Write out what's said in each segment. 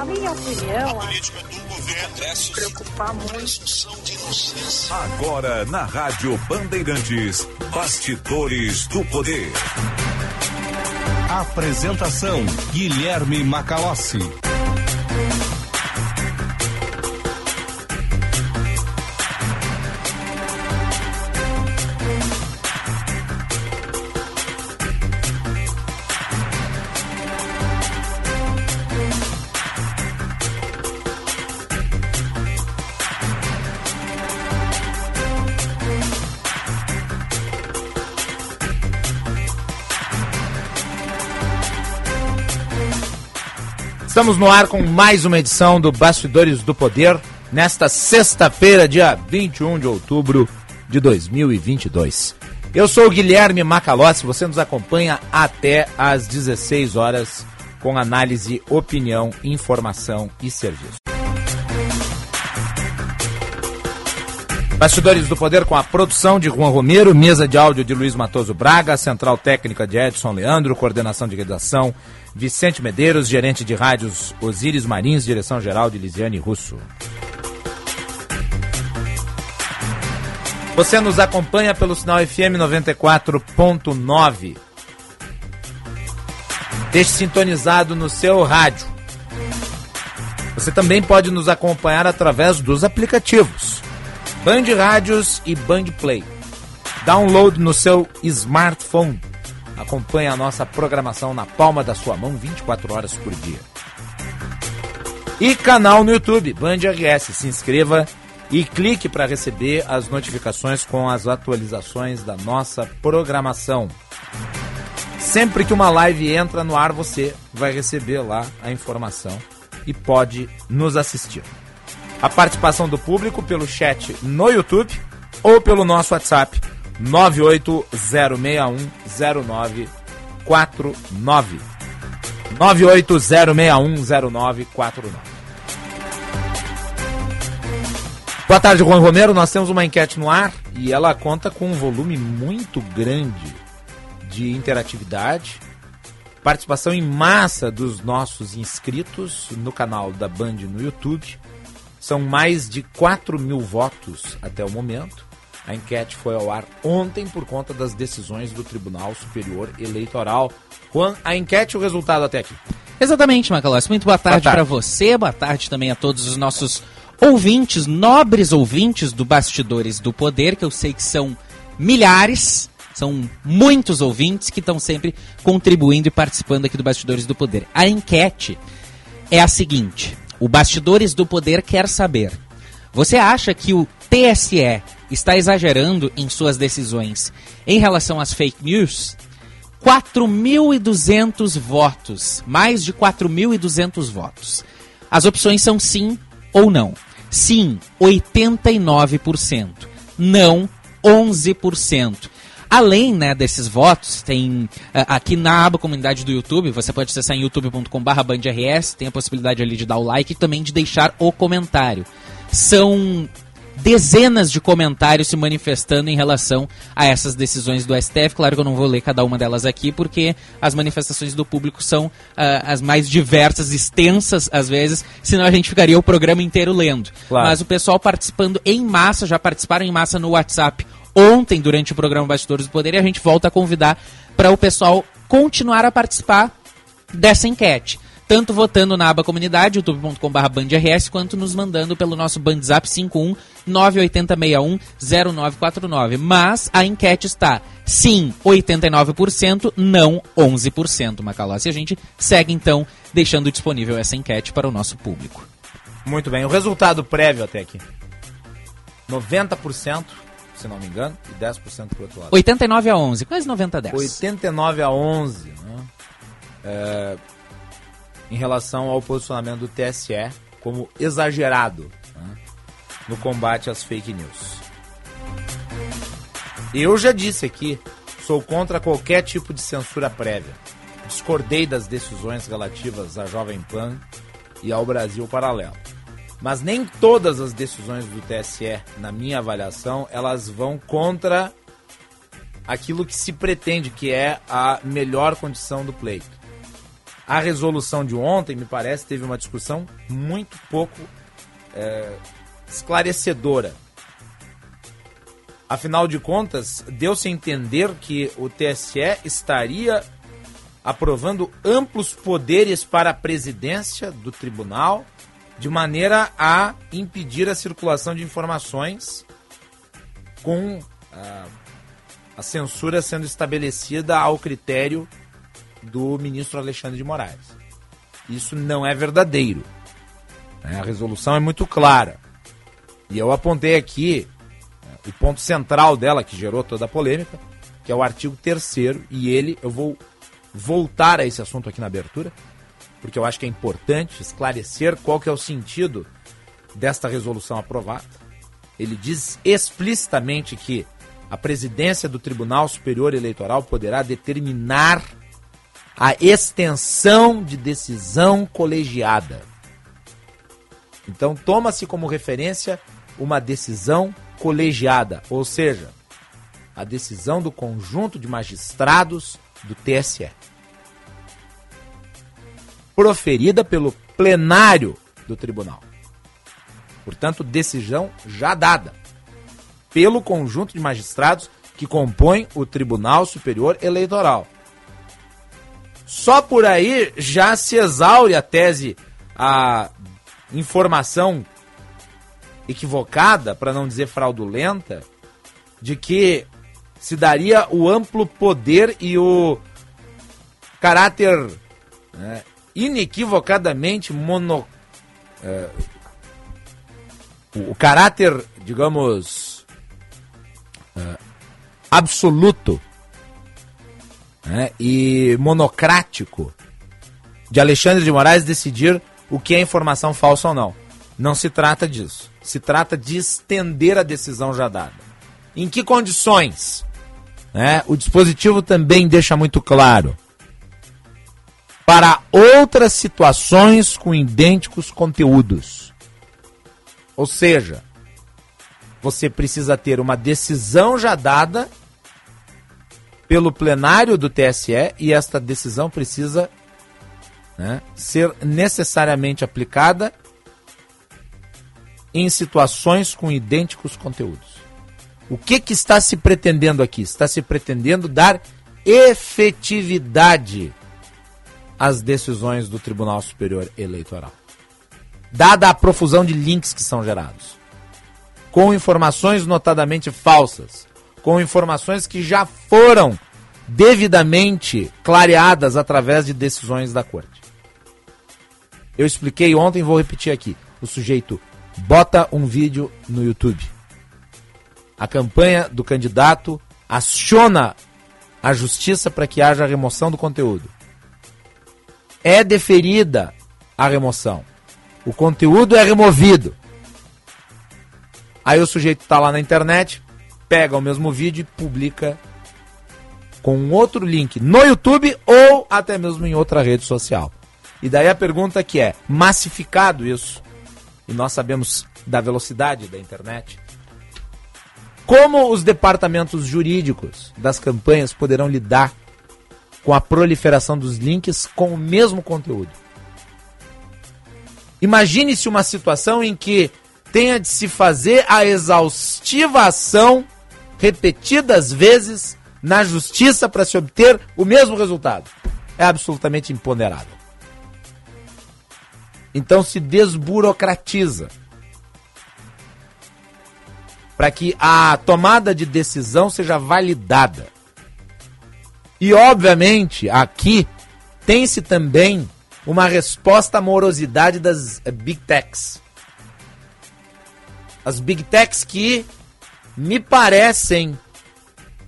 na minha opinião, a preocupar muito. Agora na Rádio Bandeirantes, Bastidores do Poder. Apresentação Guilherme Macalossi. Estamos no ar com mais uma edição do Bastidores do Poder, nesta sexta-feira, dia 21 de outubro de 2022. Eu sou o Guilherme Macalossi, você nos acompanha até às 16 horas com análise, opinião, informação e serviço. Bastidores do Poder com a produção de Juan Romero, mesa de áudio de Luiz Matoso Braga, central técnica de Edson Leandro, coordenação de redação Vicente Medeiros, gerente de rádios Osíris Marins, direção geral de Lisiane Russo. Você nos acompanha pelo sinal FM 94.9. Deixe sintonizado no seu rádio. Você também pode nos acompanhar através dos aplicativos Band Rádios e Band Play. Download no seu smartphone Acompanhe a nossa programação na palma da sua mão 24 horas por dia. E canal no YouTube, Band RS. Se inscreva e clique para receber as notificações com as atualizações da nossa programação. Sempre que uma live entra no ar, você vai receber lá a informação e pode nos assistir. A participação do público pelo chat no YouTube ou pelo nosso WhatsApp 980610949. 980610949. Boa tarde, Juan Romero. Nós temos uma enquete no ar e ela conta com um volume muito grande de interatividade, participação em massa dos nossos inscritos no canal da Band no YouTube. São mais de 4 mil votos até o momento. A enquete foi ao ar ontem por conta das decisões do Tribunal Superior Eleitoral. Juan, a enquete e o resultado até aqui. Exatamente, Macalós. Muito boa tarde, tarde. para você, boa tarde também a todos os nossos ouvintes, nobres ouvintes do Bastidores do Poder, que eu sei que são milhares, são muitos ouvintes que estão sempre contribuindo e participando aqui do Bastidores do Poder. A enquete é a seguinte: o Bastidores do Poder quer saber. Você acha que o TSE está exagerando em suas decisões em relação às fake news, 4.200 votos, mais de 4.200 votos. As opções são sim ou não. Sim, 89%. Não, 11%. Além né, desses votos, tem aqui na aba comunidade do YouTube, você pode acessar em youtube.com/bandrs, tem a possibilidade ali de dar o like e também de deixar o comentário. São dezenas de comentários se manifestando em relação a essas decisões do STF. Claro que eu não vou ler cada uma delas aqui, porque as manifestações do público são uh, as mais diversas, extensas às vezes, senão a gente ficaria o programa inteiro lendo. Claro. Mas o pessoal participando em massa, já participaram em massa no WhatsApp ontem durante o programa Bastidores do Poder e a gente volta a convidar para o pessoal continuar a participar dessa enquete tanto votando na aba comunidade, youtube.com.br bandrs, quanto nos mandando pelo nosso bandzap 51 980610949. Mas a enquete está sim 89%, não 11%, Macalossi. E a gente segue então deixando disponível essa enquete para o nosso público. Muito bem, o resultado prévio até aqui. 90%, se não me engano, e 10% para o outro lado. 89 a 11, quase 90 a 10. 89 a 11, né? É em relação ao posicionamento do TSE como exagerado né, no combate às fake news. Eu já disse aqui, sou contra qualquer tipo de censura prévia. Discordei das decisões relativas à Jovem Pan e ao Brasil Paralelo. Mas nem todas as decisões do TSE, na minha avaliação, elas vão contra aquilo que se pretende, que é a melhor condição do pleito a resolução de ontem, me parece, teve uma discussão muito pouco é, esclarecedora. Afinal de contas, deu-se a entender que o TSE estaria aprovando amplos poderes para a presidência do tribunal, de maneira a impedir a circulação de informações com a, a censura sendo estabelecida ao critério do ministro Alexandre de Moraes. Isso não é verdadeiro. Né? A resolução é muito clara. E eu apontei aqui né, o ponto central dela, que gerou toda a polêmica, que é o artigo 3 e ele, eu vou voltar a esse assunto aqui na abertura, porque eu acho que é importante esclarecer qual que é o sentido desta resolução aprovada. Ele diz explicitamente que a presidência do Tribunal Superior Eleitoral poderá determinar a extensão de decisão colegiada. Então, toma-se como referência uma decisão colegiada, ou seja, a decisão do conjunto de magistrados do TSE. Proferida pelo plenário do tribunal. Portanto, decisão já dada pelo conjunto de magistrados que compõem o Tribunal Superior Eleitoral. Só por aí já se exaure a tese, a informação equivocada, para não dizer fraudulenta, de que se daria o amplo poder e o caráter né, inequivocadamente mono. É, o, caráter, digamos, é, absoluto né, e monocrático de Alexandre de Moraes decidir o que é informação falsa ou não. Não se trata disso. Se trata de estender a decisão já dada. Em que condições? Né? O dispositivo também deixa muito claro. Para outras situações com idênticos conteúdos. Ou seja, você precisa ter uma decisão já dada pelo plenário do TSE e esta decisão precisa né, ser necessariamente aplicada em situações com idênticos conteúdos. O que, que está se pretendendo aqui? Está se pretendendo dar efetividade às decisões do Tribunal Superior Eleitoral, dada a profusão de links que são gerados, com informações notadamente falsas, com informações que já foram devidamente clareadas através de decisões da corte. Eu expliquei ontem, vou repetir aqui. O sujeito bota um vídeo no YouTube. A campanha do candidato aciona a justiça para que haja remoção do conteúdo. É deferida a remoção. O conteúdo é removido. Aí o sujeito está lá na internet, pega o mesmo vídeo e publica com outro link no YouTube ou até mesmo em outra rede social. E daí a pergunta que é: massificado isso? E nós sabemos da velocidade da internet. Como os departamentos jurídicos das campanhas poderão lidar com a proliferação dos links com o mesmo conteúdo? Imagine-se uma situação em que tenha de se fazer a exaustiva ação repetidas vezes na justiça para se obter o mesmo resultado. É absolutamente imponderável. Então se desburocratiza para que a tomada de decisão seja validada. E obviamente aqui tem-se também uma resposta à morosidade das big techs. As big techs que me parecem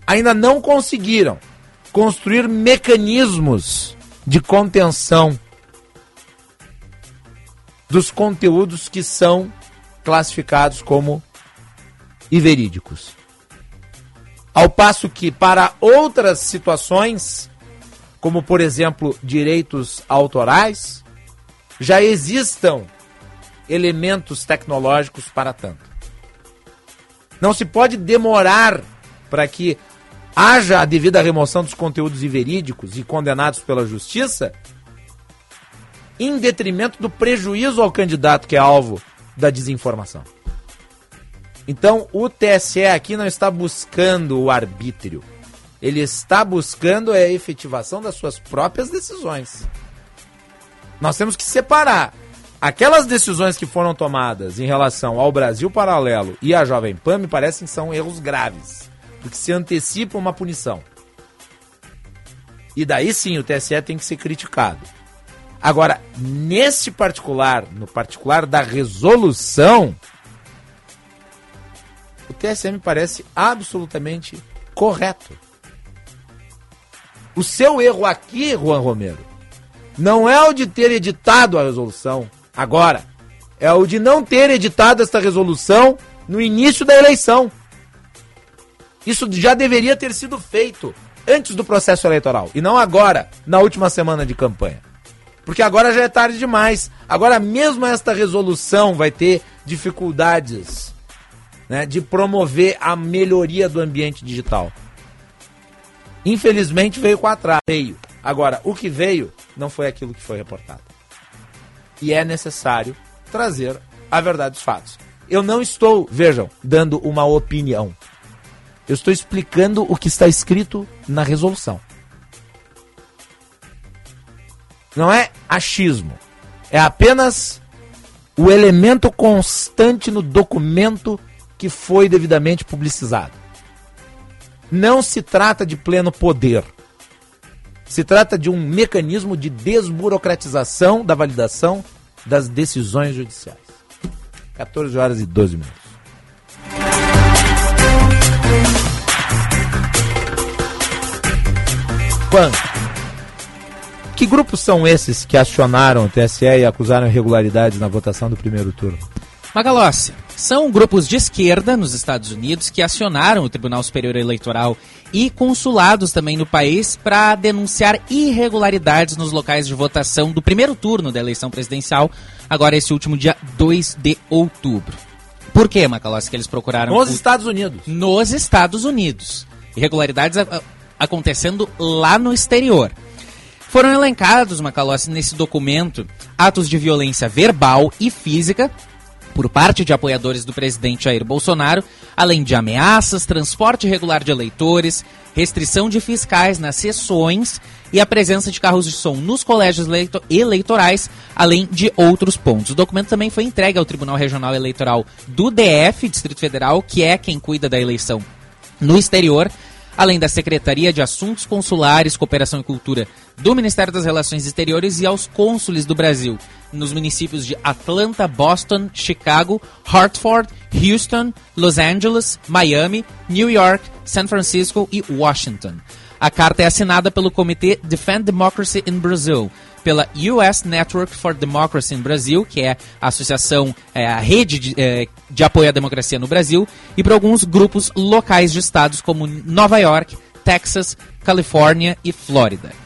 ainda não conseguiram construir mecanismos de contenção dos conteúdos que são classificados como verídicos. Ao passo que, para outras situações, como por exemplo direitos autorais, já existam elementos tecnológicos para tanto. Não se pode demorar para que haja a devida remoção dos conteúdos inverídicos e condenados pela justiça, em detrimento do prejuízo ao candidato que é alvo da desinformação. Então, o TSE aqui não está buscando o arbítrio. Ele está buscando a efetivação das suas próprias decisões. Nós temos que separar aquelas decisões que foram tomadas em relação ao Brasil Paralelo e à Jovem Pan me parecem que são erros graves, porque se antecipa uma punição. E daí sim o TSE tem que ser criticado. Agora, nesse particular, no particular da resolução, o TSE me parece absolutamente correto. O seu erro aqui, Juan Romero, não é o de ter editado a resolução agora, é o de não ter editado esta resolução no início da eleição. Isso já deveria ter sido feito antes do processo eleitoral e não agora, na última semana de campanha. Porque agora já é tarde demais. Agora mesmo esta resolução vai ter dificuldades né, de promover a melhoria do ambiente digital. Infelizmente veio com atraso. Veio. Agora, o que veio não foi aquilo que foi reportado. E é necessário trazer a verdade dos fatos. Eu não estou, vejam, dando uma opinião. Eu estou explicando o que está escrito na resolução. Não é achismo. É apenas o elemento constante no documento que foi devidamente publicizado. Não se trata de pleno poder. Se trata de um mecanismo de desburocratização da validação das decisões judiciais. 14 horas e 12 minutos. Quanto? Que grupos são esses que acionaram o TSE e acusaram irregularidades na votação do primeiro turno? Magalossi, são grupos de esquerda nos Estados Unidos que acionaram o Tribunal Superior Eleitoral e consulados também no país para denunciar irregularidades nos locais de votação do primeiro turno da eleição presidencial, agora esse último dia 2 de outubro. Por que, Macalossi, que eles procuraram... Nos o... Estados Unidos. Nos Estados Unidos. Irregularidades acontecendo lá no exterior. Foram elencados, Macalossi, nesse documento, atos de violência verbal e física por parte de apoiadores do presidente Jair Bolsonaro, além de ameaças, transporte irregular de eleitores, restrição de fiscais nas sessões e a presença de carros de som nos colégios eleitorais, além de outros pontos. O documento também foi entregue ao Tribunal Regional Eleitoral do DF, Distrito Federal, que é quem cuida da eleição no exterior, além da Secretaria de Assuntos Consulares, Cooperação e Cultura do Ministério das Relações Exteriores e aos cônsules do Brasil nos municípios de Atlanta, Boston, Chicago, Hartford, Houston, Los Angeles, Miami, New York, San Francisco e Washington. A carta é assinada pelo Comitê Defend Democracy in Brazil, pela US Network for Democracy in Brasil, que é a associação, é, a rede de, é, de apoio à democracia no Brasil, e por alguns grupos locais de estados como Nova York, Texas, Califórnia e Flórida.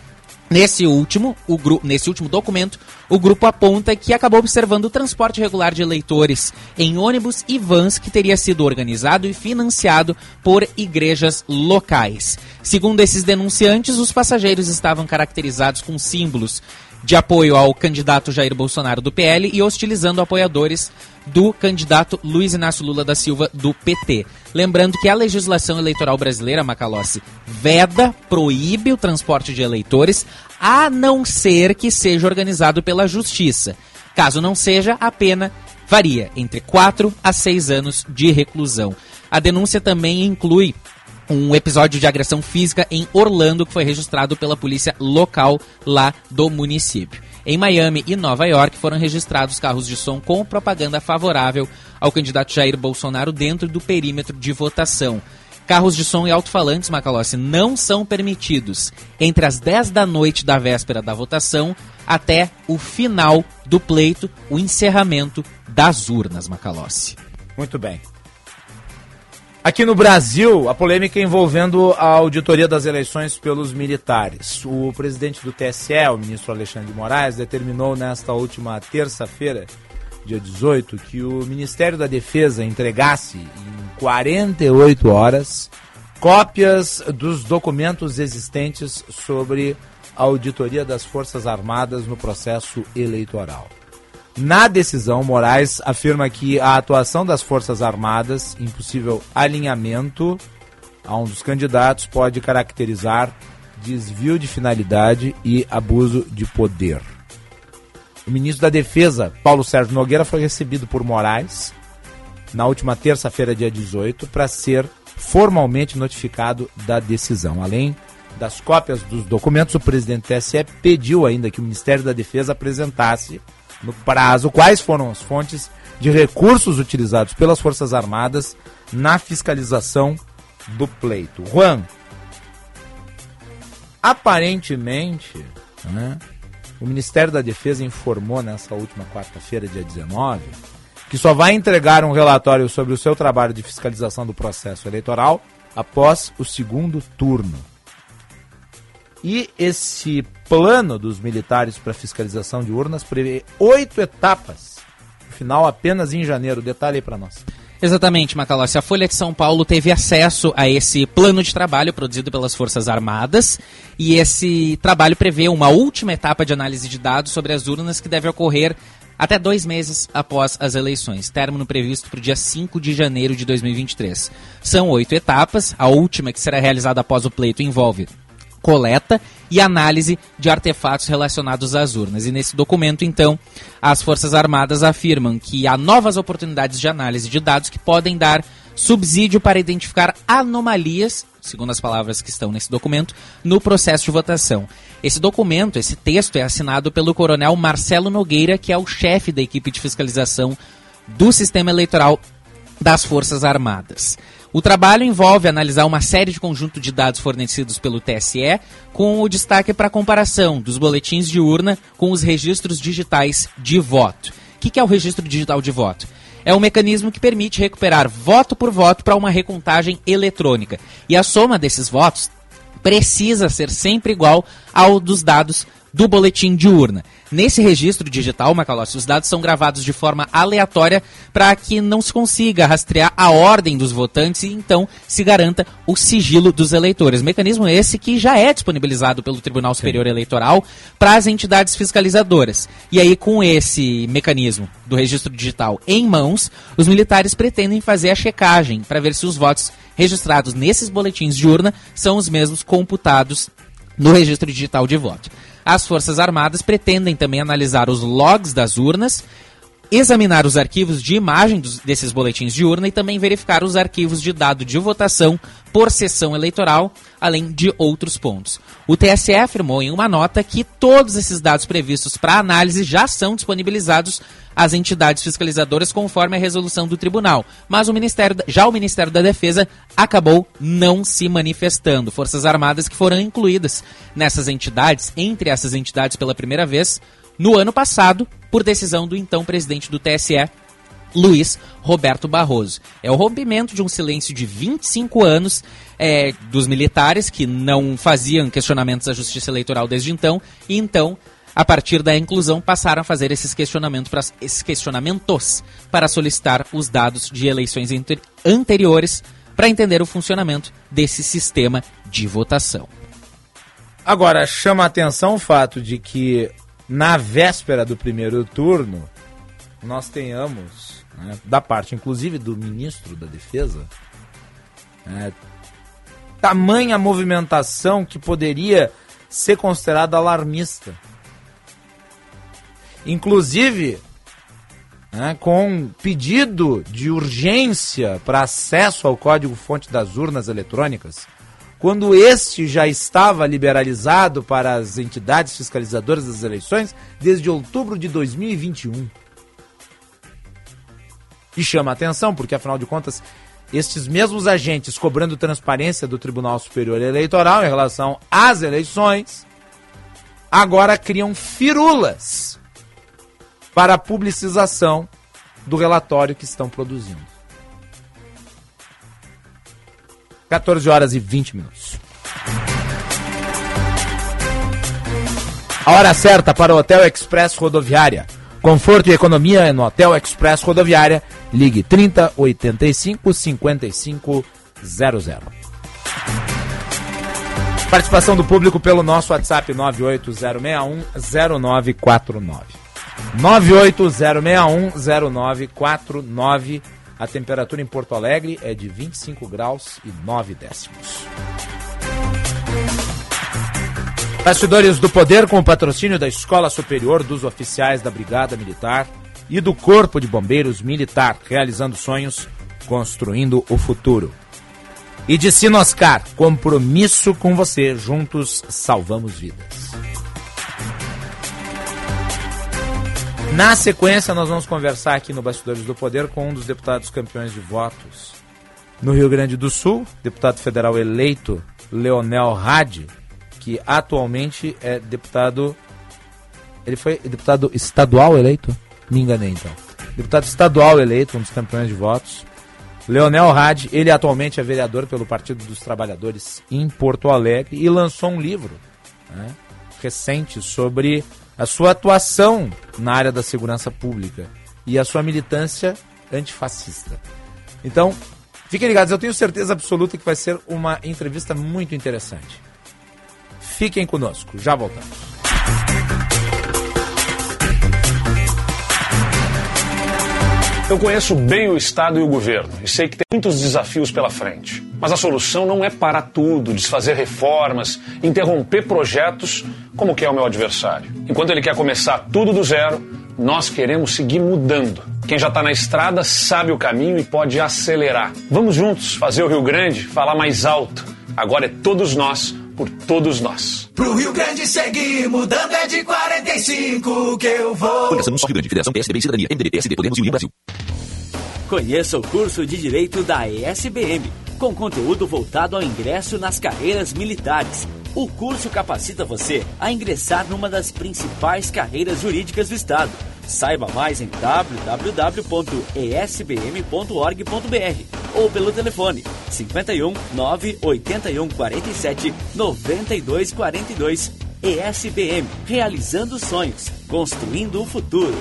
Nesse último, o nesse último documento, o grupo aponta que acabou observando o transporte regular de eleitores em ônibus e vans que teria sido organizado e financiado por igrejas locais. Segundo esses denunciantes, os passageiros estavam caracterizados com símbolos de apoio ao candidato Jair Bolsonaro do PL e hostilizando apoiadores do candidato Luiz Inácio Lula da Silva do PT. Lembrando que a legislação eleitoral brasileira, Macalossi, veda, proíbe o transporte de eleitores, a não ser que seja organizado pela Justiça. Caso não seja, a pena varia entre 4 a 6 anos de reclusão. A denúncia também inclui um episódio de agressão física em Orlando que foi registrado pela polícia local lá do município. Em Miami e Nova York foram registrados carros de som com propaganda favorável ao candidato Jair Bolsonaro dentro do perímetro de votação. Carros de som e alto-falantes, Macalossi, não são permitidos entre as 10 da noite da véspera da votação até o final do pleito, o encerramento das urnas, Macalossi. Muito bem. Aqui no Brasil, a polêmica envolvendo a auditoria das eleições pelos militares. O presidente do TSE, o ministro Alexandre de Moraes, determinou nesta última terça-feira, dia 18, que o Ministério da Defesa entregasse em 48 horas cópias dos documentos existentes sobre auditoria das Forças Armadas no processo eleitoral. Na decisão, Moraes afirma que a atuação das Forças Armadas, em possível alinhamento a um dos candidatos, pode caracterizar desvio de finalidade e abuso de poder. O ministro da Defesa, Paulo Sérgio Nogueira, foi recebido por Moraes na última terça-feira, dia 18, para ser formalmente notificado da decisão. Além das cópias dos documentos, o presidente do TSE pediu ainda que o Ministério da Defesa apresentasse, no prazo, quais foram as fontes de recursos utilizados pelas Forças Armadas na fiscalização do pleito. Juan, aparentemente, né, o Ministério da Defesa informou nessa última quarta-feira, dia 19, que só vai entregar um relatório sobre o seu trabalho de fiscalização do processo eleitoral após o segundo turno. E esse plano dos militares para fiscalização de urnas prevê oito etapas, no final apenas em janeiro. Detalhe aí para nós. Exatamente, Macalossi. A Folha de São Paulo teve acesso a esse plano de trabalho produzido pelas Forças Armadas e esse trabalho prevê uma última etapa de análise de dados sobre as urnas que deve ocorrer até dois meses após as eleições, término previsto para o dia 5 de janeiro de 2023. São oito etapas, a última que será realizada após o pleito envolve coleta e análise de artefatos relacionados às urnas. E nesse documento, então, as Forças Armadas afirmam que há novas oportunidades de análise de dados que podem dar subsídio para identificar anomalias, segundo as palavras que estão nesse documento, no processo de votação. Esse documento, esse texto, é assinado pelo coronel Marcelo Nogueira, que é o chefe da equipe de fiscalização do sistema eleitoral das Forças Armadas. O trabalho envolve analisar uma série de conjunto de dados fornecidos pelo TSE, com o destaque para a comparação dos boletins de urna com os registros digitais de voto. O que é o registro digital de voto? É um mecanismo que permite recuperar voto por voto para uma recontagem eletrônica. E a soma desses votos precisa ser sempre igual ao dos dados do boletim de urna. Nesse registro digital, Macalossi, os dados são gravados de forma aleatória para que não se consiga rastrear a ordem dos votantes e então se garanta o sigilo dos eleitores. Mecanismo esse que já é disponibilizado pelo Tribunal Superior. Eleitoral para as entidades fiscalizadoras. E aí, com esse mecanismo do registro digital em mãos, os militares pretendem fazer a checagem para ver se os votos registrados nesses boletins de urna são os mesmos computados no registro digital de voto. As Forças Armadas pretendem também analisar os logs das urnas, examinar os arquivos de imagem dos, desses boletins de urna e também verificar os arquivos de dado de votação por sessão eleitoral, além de outros pontos. O TSE afirmou em uma nota que todos esses dados previstos para análise já são disponibilizados às entidades fiscalizadoras conforme a resolução do tribunal, mas o Ministério, já o Ministério da Defesa acabou não se manifestando. Forças Armadas que foram incluídas nessas entidades, entre essas entidades pela primeira vez, no ano passado, por decisão do então presidente do TSE, Luiz Roberto Barroso. É o rompimento de um silêncio de 25 anos é, dos militares que não faziam questionamentos à justiça eleitoral desde então, e então, a partir da inclusão, passaram a fazer esses questionamentos, pra, esses questionamentos para solicitar os dados de eleições anteriores para entender o funcionamento desse sistema de votação. Agora, chama a atenção o fato de que na véspera do primeiro turno nós tenhamos, né, da parte inclusive do ministro da Defesa, é, tamanha movimentação que poderia ser considerada alarmista. Inclusive, né, com pedido de urgência para acesso ao código-fonte das urnas eletrônicas, quando este já estava liberalizado para as entidades fiscalizadoras das eleições desde outubro de 2021. E chama atenção, porque afinal de contas, estes mesmos agentes cobrando transparência do Tribunal Superior Eleitoral em relação às eleições, agora criam firulas para a publicização do relatório que estão produzindo. 14 horas e 20 minutos. A hora certa para o Hotel Express Rodoviária. Conforto e economia no Hotel Express Rodoviária. Ligue 30 85 55 00. Participação do público pelo nosso WhatsApp 980610949. 980610949. A temperatura em Porto Alegre é de 25 graus e 9 décimos. Bastidores do Poder com o patrocínio da Escola Superior dos Oficiais da Brigada Militar e do Corpo de Bombeiros Militar, realizando sonhos, construindo o futuro. E de Sinoscar, compromisso com você, juntos salvamos vidas. Na sequência, nós vamos conversar aqui no Bastidores do Poder com um dos deputados campeões de votos no Rio Grande do Sul, deputado federal eleito Leonel Hadi, que atualmente é deputado. Ele foi deputado estadual eleito? Me enganei então. Deputado estadual eleito, um dos campeões de votos. Leonel Hadi, ele atualmente é vereador pelo Partido dos Trabalhadores em Porto Alegre e lançou um livro né, recente sobre a sua atuação na área da segurança pública e a sua militância antifascista. Então, fiquem ligados, eu tenho certeza absoluta que vai ser uma entrevista muito interessante. Fiquem conosco, já voltamos. Eu conheço bem o Estado e o governo e sei que tem muitos desafios pela frente. Mas a solução não é parar tudo, desfazer reformas, interromper projetos como quer o meu adversário. Enquanto ele quer começar tudo do zero, nós queremos seguir mudando. Quem já está na estrada sabe o caminho e pode acelerar. Vamos juntos fazer o Rio Grande falar mais alto. Agora é todos nós por todos nós. Pro Rio Grande seguir mudando é de 45 que eu vou. Coligação Rio Grande, Federação PSDB e Cidadania, MDB, PSD, Podemos e União Brasil. Conheça o curso de Direito da ESBM, com conteúdo voltado ao ingresso nas carreiras militares. O curso capacita você a ingressar numa das principais carreiras jurídicas do Estado. Saiba mais em www.esbm.org.br ou pelo telefone 51 981 47 92 42. ESBM, realizando sonhos, construindo o futuro.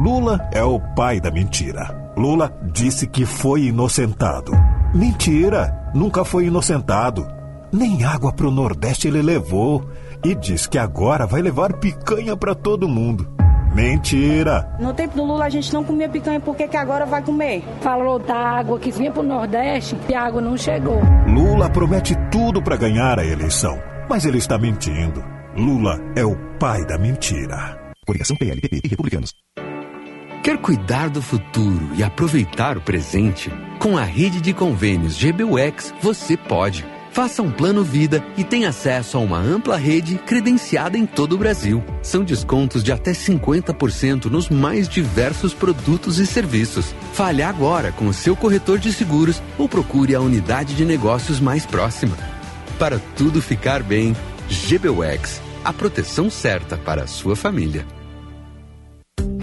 Lula é o pai da mentira. Lula disse que foi inocentado. Mentira! Nunca foi inocentado. Nem água pro Nordeste ele levou. E diz que agora vai levar picanha para todo mundo. Mentira! No tempo do Lula a gente não comia picanha, por que, que agora vai comer? Falou da água que vinha pro Nordeste e a água não chegou. Lula promete tudo para ganhar a eleição, mas ele está mentindo. Lula é o pai da mentira. Coligação PLPP e Republicanos. Quer cuidar do futuro e aproveitar o presente? Com a rede de convênios GBUX, você pode. Faça um plano vida e tenha acesso a uma ampla rede credenciada em todo o Brasil. São descontos de até 50% nos mais diversos produtos e serviços. Fale agora com o seu corretor de seguros ou procure a unidade de negócios mais próxima. Para tudo ficar bem, GBUX, a proteção certa para a sua família.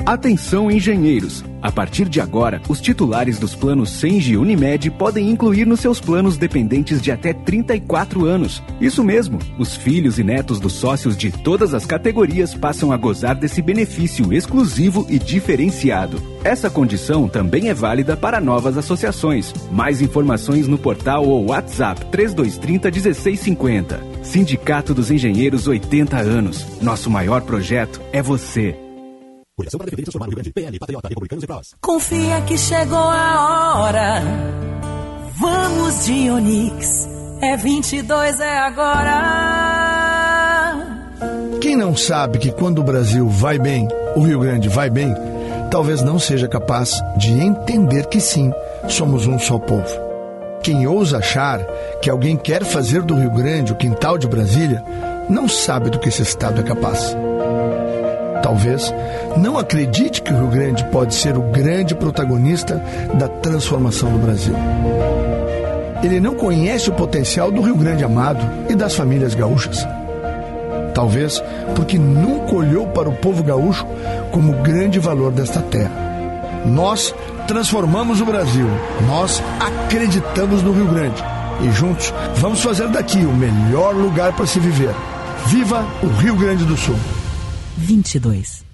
Atenção engenheiros! A partir de agora, os titulares dos planos Sengi Unimed podem incluir nos seus planos dependentes de até 34 anos. Isso mesmo, os filhos e netos dos sócios de todas as categorias passam a gozar desse benefício exclusivo e diferenciado. Essa condição também é válida para novas associações. Mais informações no portal ou WhatsApp 3230 1650. Sindicato dos Engenheiros 80 anos. Nosso maior projeto é você. Coligação para defender e transformar o Rio Grande. PL, Patriota, Republicanos e Prós. Confia que chegou a hora. Vamos de Onix. É 22, é agora. Quem não sabe que quando o Brasil vai bem, o Rio Grande vai bem, talvez não seja capaz de entender que sim, somos um só povo. Quem ousa achar que alguém quer fazer do Rio Grande o quintal de Brasília, não sabe do que esse Estado é capaz talvez, não acredite que o Rio Grande pode ser o grande protagonista da transformação do Brasil. Ele não conhece o potencial do Rio Grande amado e das famílias gaúchas. Talvez porque nunca olhou para o povo gaúcho como grande valor desta terra. Nós transformamos o Brasil, nós acreditamos no Rio Grande e juntos vamos fazer daqui o melhor lugar para se viver. Viva o Rio Grande do Sul! 22.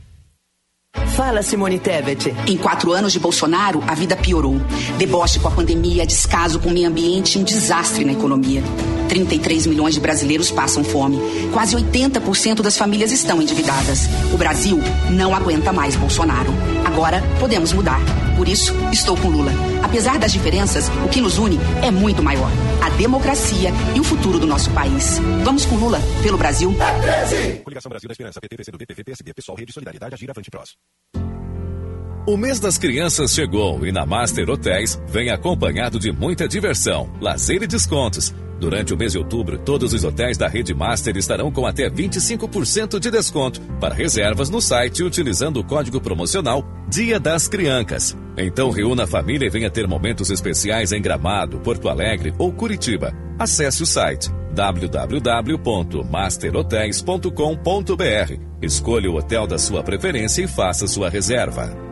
Fala, Simone Tebet. Em quatro anos de Bolsonaro, a vida piorou. Deboche com a pandemia, descaso com o meio ambiente e um desastre na economia. 33 milhões de brasileiros passam fome. Quase 80% das famílias estão endividadas. O Brasil não aguenta mais Bolsonaro. Agora podemos mudar. Por isso, estou com Lula. Apesar das diferenças, o que nos une é muito maior: a democracia e o futuro do nosso país. Vamos com Lula pelo Brasil. Coligação Brasil da Esperança, PT, PCdoB, PSB, PSOL, Rede Solidariedade, Agir, Avante. O mês das crianças chegou e na Master Hotéis vem acompanhado de muita diversão, lazer e descontos. Durante o mês de outubro, todos os hotéis da rede Master estarão com até 25% de desconto para reservas no site utilizando o código promocional Dia das Criancas. Então reúna a família e venha ter momentos especiais em Gramado, Porto Alegre ou Curitiba. Acesse o site www.masterhotels.com.br. Escolha o hotel da sua preferência e faça sua reserva.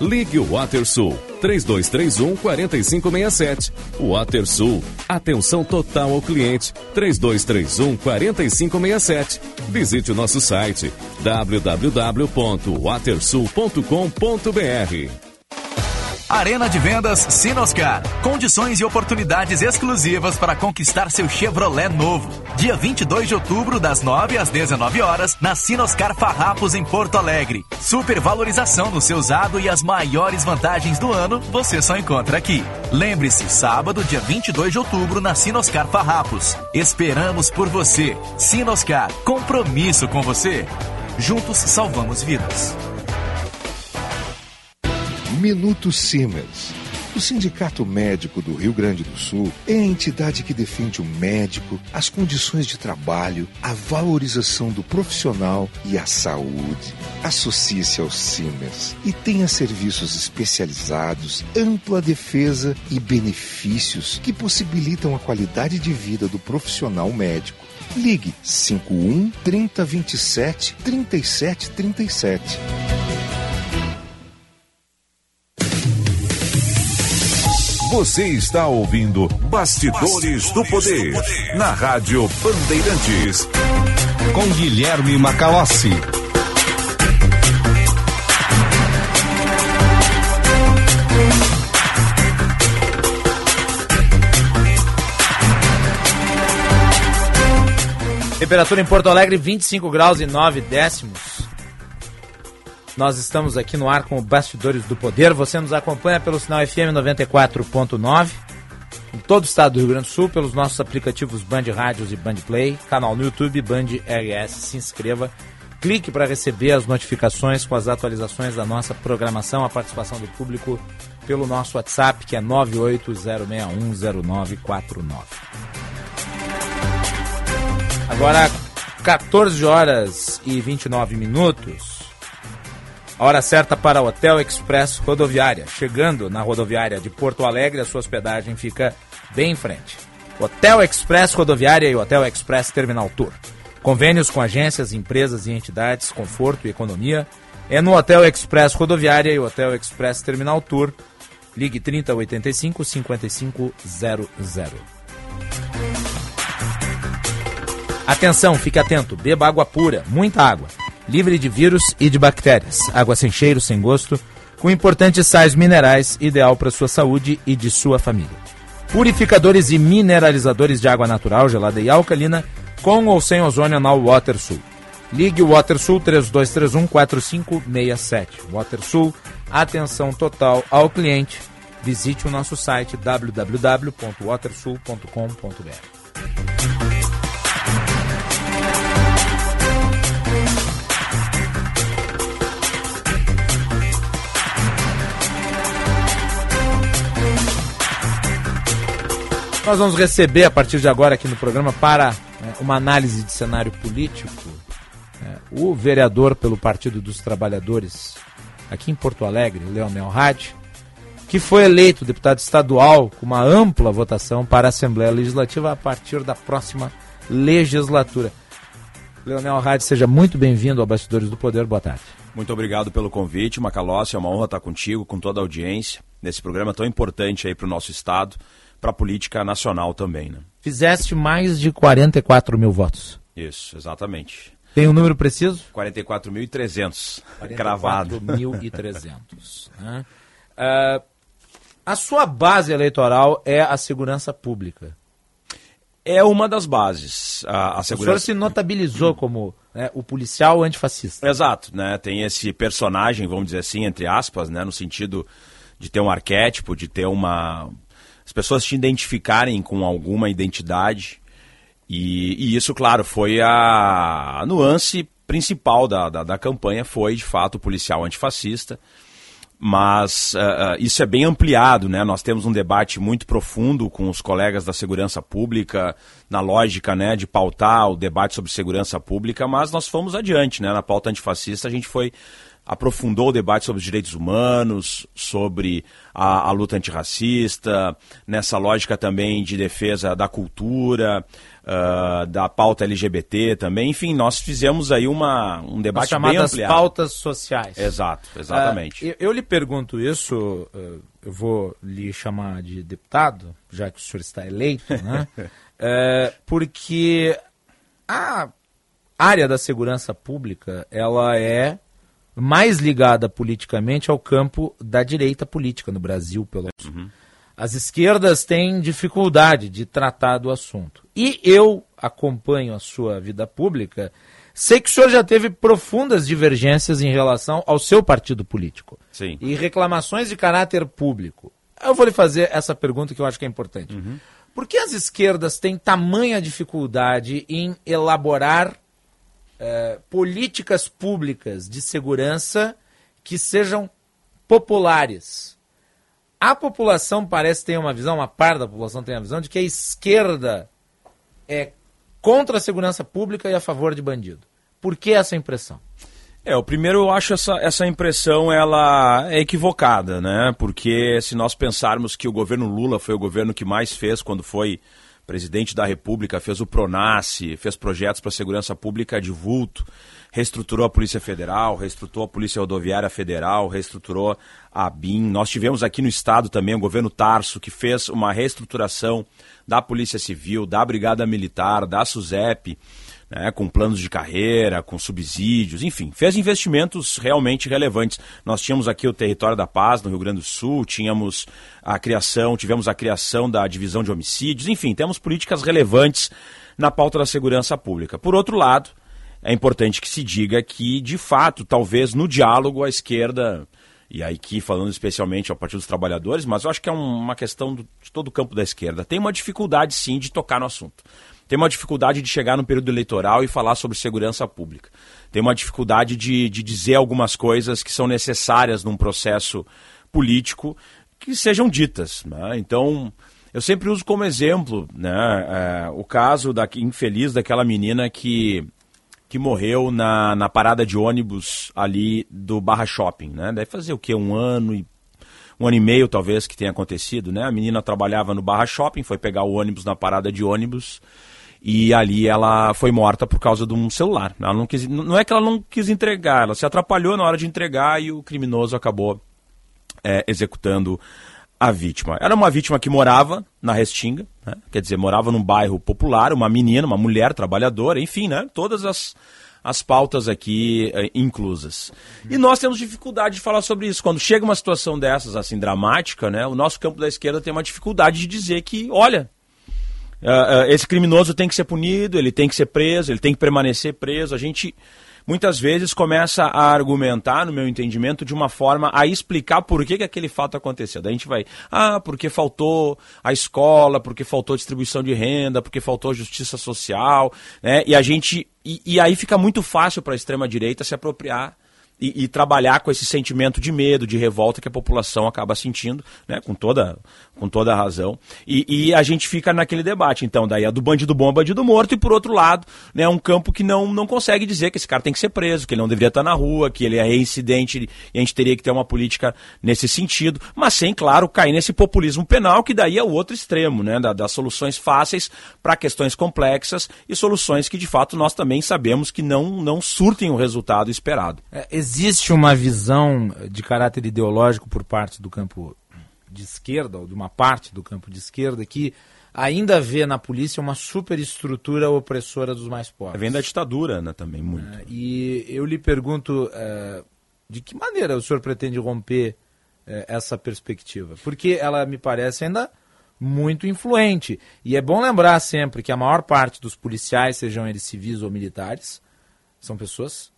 Ligue o WaterSul 3231 4567. WaterSul. Atenção total ao cliente 3231 4567. Visite o nosso site www.watersul.com.br. Arena de Vendas Sinoscar. Condições e oportunidades exclusivas para conquistar seu Chevrolet novo. Dia 22 de outubro, das 9 às 19 horas, na Sinoscar Farrapos, em Porto Alegre. Supervalorização no seu usado e as maiores vantagens do ano você só encontra aqui. Lembre-se, sábado, dia 22 de outubro, na Sinoscar Farrapos. Esperamos por você. Sinoscar, compromisso com você. Juntos salvamos vidas. Minuto Siemens. O Sindicato Médico do Rio Grande do Sul é a entidade que defende o médico, as condições de trabalho, a valorização do profissional e a saúde. Associe-se ao Siemens e tenha serviços especializados, ampla defesa e benefícios que possibilitam a qualidade de vida do profissional médico. Ligue 51 3027 3737. Você está ouvindo Bastidores, do, Poder, do Poder na Rádio Bandeirantes com Guilherme Macalossi. Temperatura em Porto Alegre 25 graus e 9 décimos. Nós estamos aqui no ar com o Bastidores do Poder. Você nos acompanha pelo sinal FM 94.9 em todo o estado do Rio Grande do Sul, pelos nossos aplicativos Band Rádios e Band Play, canal no YouTube Band RS. Se inscreva, clique para receber as notificações com as atualizações da nossa programação, a participação do público pelo nosso WhatsApp, que é 980610949. Agora, 14 horas e 29 minutos. A hora certa para o Hotel Express Rodoviária. Chegando na rodoviária de Porto Alegre, a sua hospedagem fica bem em frente. Hotel Express Rodoviária e Hotel Express Terminal Tour. Convênios com agências, empresas e entidades, conforto e economia. É no Hotel Express Rodoviária e Hotel Express Terminal Tour. Ligue 3085 5500. Atenção, fique atento, beba água pura, muita água livre de vírus e de bactérias, água sem cheiro, sem gosto, com importantes sais minerais, ideal para sua saúde e de sua família. Purificadores e mineralizadores de água natural, gelada e alcalina, com ou sem ozônio na WaterSul. Ligue o WaterSul 3231 4567. WaterSul, atenção total ao cliente. Visite o nosso site www.watersul.com.br. Nós vamos receber a partir de agora aqui no programa para né, uma análise de cenário político né, o vereador pelo Partido dos Trabalhadores aqui em Porto Alegre, Leonel Hadi, que foi eleito deputado estadual com uma ampla votação para a Assembleia Legislativa a partir da próxima legislatura. Leonel Rádio, seja muito bem-vindo ao Bastidores do Poder. Boa tarde. Muito obrigado pelo convite, Macalossi. É uma honra estar contigo, com toda a audiência, nesse programa tão importante aí para o nosso Estado, para a política nacional também. Né? Fizeste mais de 44 mil votos. Isso, exatamente. Tem um número preciso? 44.300, cravado. 44.300. né? Uh, a sua base eleitoral é a segurança pública. É uma das bases. A, a O segurança... senhor se notabilizou como né, o policial antifascista. Exato, né? Tem esse personagem, vamos dizer assim, entre aspas, né? No sentido de ter um arquétipo, de ter uma... As pessoas te identificarem com alguma identidade. E, e isso, claro, foi a, nuance principal da, da, da campanha, foi, de fato, o policial antifascista mas uh, isso é bem ampliado, né? Nós temos um debate muito profundo com os colegas da segurança pública, na lógica né, de pautar o debate sobre segurança pública, mas nós fomos adiante, né? Na pauta antifascista a gente foi aprofundou o debate sobre os direitos humanos, sobre a, a, luta antirracista, nessa lógica também de defesa da cultura, uh, da pauta LGBT também. Enfim, nós fizemos aí uma, um debate As chamadas bem ampliado. pautas sociais. Exato, exatamente. Uh, eu, eu, lhe pergunto isso, uh, eu vou lhe chamar de deputado, já que o senhor está eleito, né? porque a área da segurança pública, ela é mais ligada politicamente ao campo da direita política no Brasil, pelo menos. Uhum. As esquerdas têm dificuldade de tratar do assunto. E eu acompanho a sua vida pública, sei que o senhor já teve profundas divergências em relação ao seu partido político. Sim. E reclamações de caráter público. Eu vou lhe fazer essa pergunta que eu acho que é importante. Uhum. Por que as esquerdas têm tamanha dificuldade em elaborar eh, políticas públicas de segurança que sejam populares. A população parece ter uma visão, uma parte da população tem a visão de que a esquerda é contra a segurança pública e a favor de bandido. Por que essa impressão? É, o primeiro eu acho essa, essa impressão ela é equivocada, né? Porque se nós pensarmos que o governo Lula foi o governo que mais fez quando foi presidente da República, fez o Pronace, fez projetos para segurança pública de vulto, reestruturou a Polícia Federal, reestruturou a Polícia Rodoviária Federal, reestruturou a BIM. Nós tivemos aqui no estado também o governo Tarso, que fez uma reestruturação da Polícia Civil, da Brigada Militar, da SUSEP, né, com planos de carreira, com subsídios, enfim, fez investimentos realmente relevantes. Nós tínhamos aqui o Território da Paz, no Rio Grande do Sul, tínhamos a criação, tivemos a criação da divisão de homicídios, enfim, temos políticas relevantes na pauta da segurança pública. Por outro lado, é importante que se diga que, de fato, talvez no diálogo a esquerda, e aqui falando especialmente ao Partido dos Trabalhadores, mas eu acho que é um, uma questão do, de todo o campo da esquerda, tem uma dificuldade sim de tocar no assunto tem uma dificuldade de chegar no período eleitoral e falar sobre segurança pública. Tem uma dificuldade de, de dizer algumas coisas que são necessárias num processo político que sejam ditas. Né? Então, eu sempre uso como exemplo né, é, o caso da, infeliz daquela menina que, que morreu na, na parada de ônibus ali do Barra Shopping. Né? Deve fazer o quê? Um ano e um ano e meio talvez que tenha acontecido, né? A menina trabalhava no Barra Shopping, foi pegar o ônibus na parada de ônibus e ali ela foi morta por causa de um celular. Ela não, quis, não é que ela não quis entregar, ela se atrapalhou na hora de entregar e o criminoso acabou é, executando a vítima. Era uma vítima que morava na Restinga, né? quer dizer, morava num bairro popular, uma menina, uma mulher trabalhadora, enfim, né? Todas as, as pautas aqui é, inclusas. E nós temos dificuldade de falar sobre isso. Quando chega uma situação dessas, assim, dramática, né? O nosso campo da esquerda tem uma dificuldade de dizer que, olha, Uh, uh, esse criminoso tem que ser punido, ele tem que ser preso, ele tem que permanecer preso. A gente muitas vezes começa a argumentar, no meu entendimento, de uma forma a explicar por que, que aquele fato aconteceu. Daí a gente vai, ah, porque faltou a escola, porque faltou distribuição de renda, porque faltou justiça social, né? E a gente. E, e aí fica muito fácil para a extrema-direita se apropriar e, e, trabalhar com esse sentimento de medo, de revolta que a população acaba sentindo, né, com toda, com toda a razão. E, e, a gente fica naquele debate, então, daí a do bandido bom, bandido morto, e por outro lado, né, um campo que não, não consegue dizer que esse cara tem que ser preso, que ele não deveria estar na rua, que ele é reincidente e a gente teria que ter uma política nesse sentido, mas sem, claro, cair nesse populismo penal, que daí é o outro extremo, né, da, das soluções fáceis para questões complexas e soluções que, de fato, nós também sabemos que não, não surtem o resultado esperado. É, existe uma visão de caráter ideológico por parte do campo de esquerda, ou de uma parte do campo de esquerda, que ainda vê na polícia uma superestrutura opressora dos mais pobres. Vem da ditadura, né, também, muito. É, e eu lhe pergunto, é, de que maneira o senhor pretende romper é, essa perspectiva? Porque ela me parece ainda muito influente. E é bom lembrar sempre que a maior parte dos policiais, sejam eles civis ou militares, são pessoas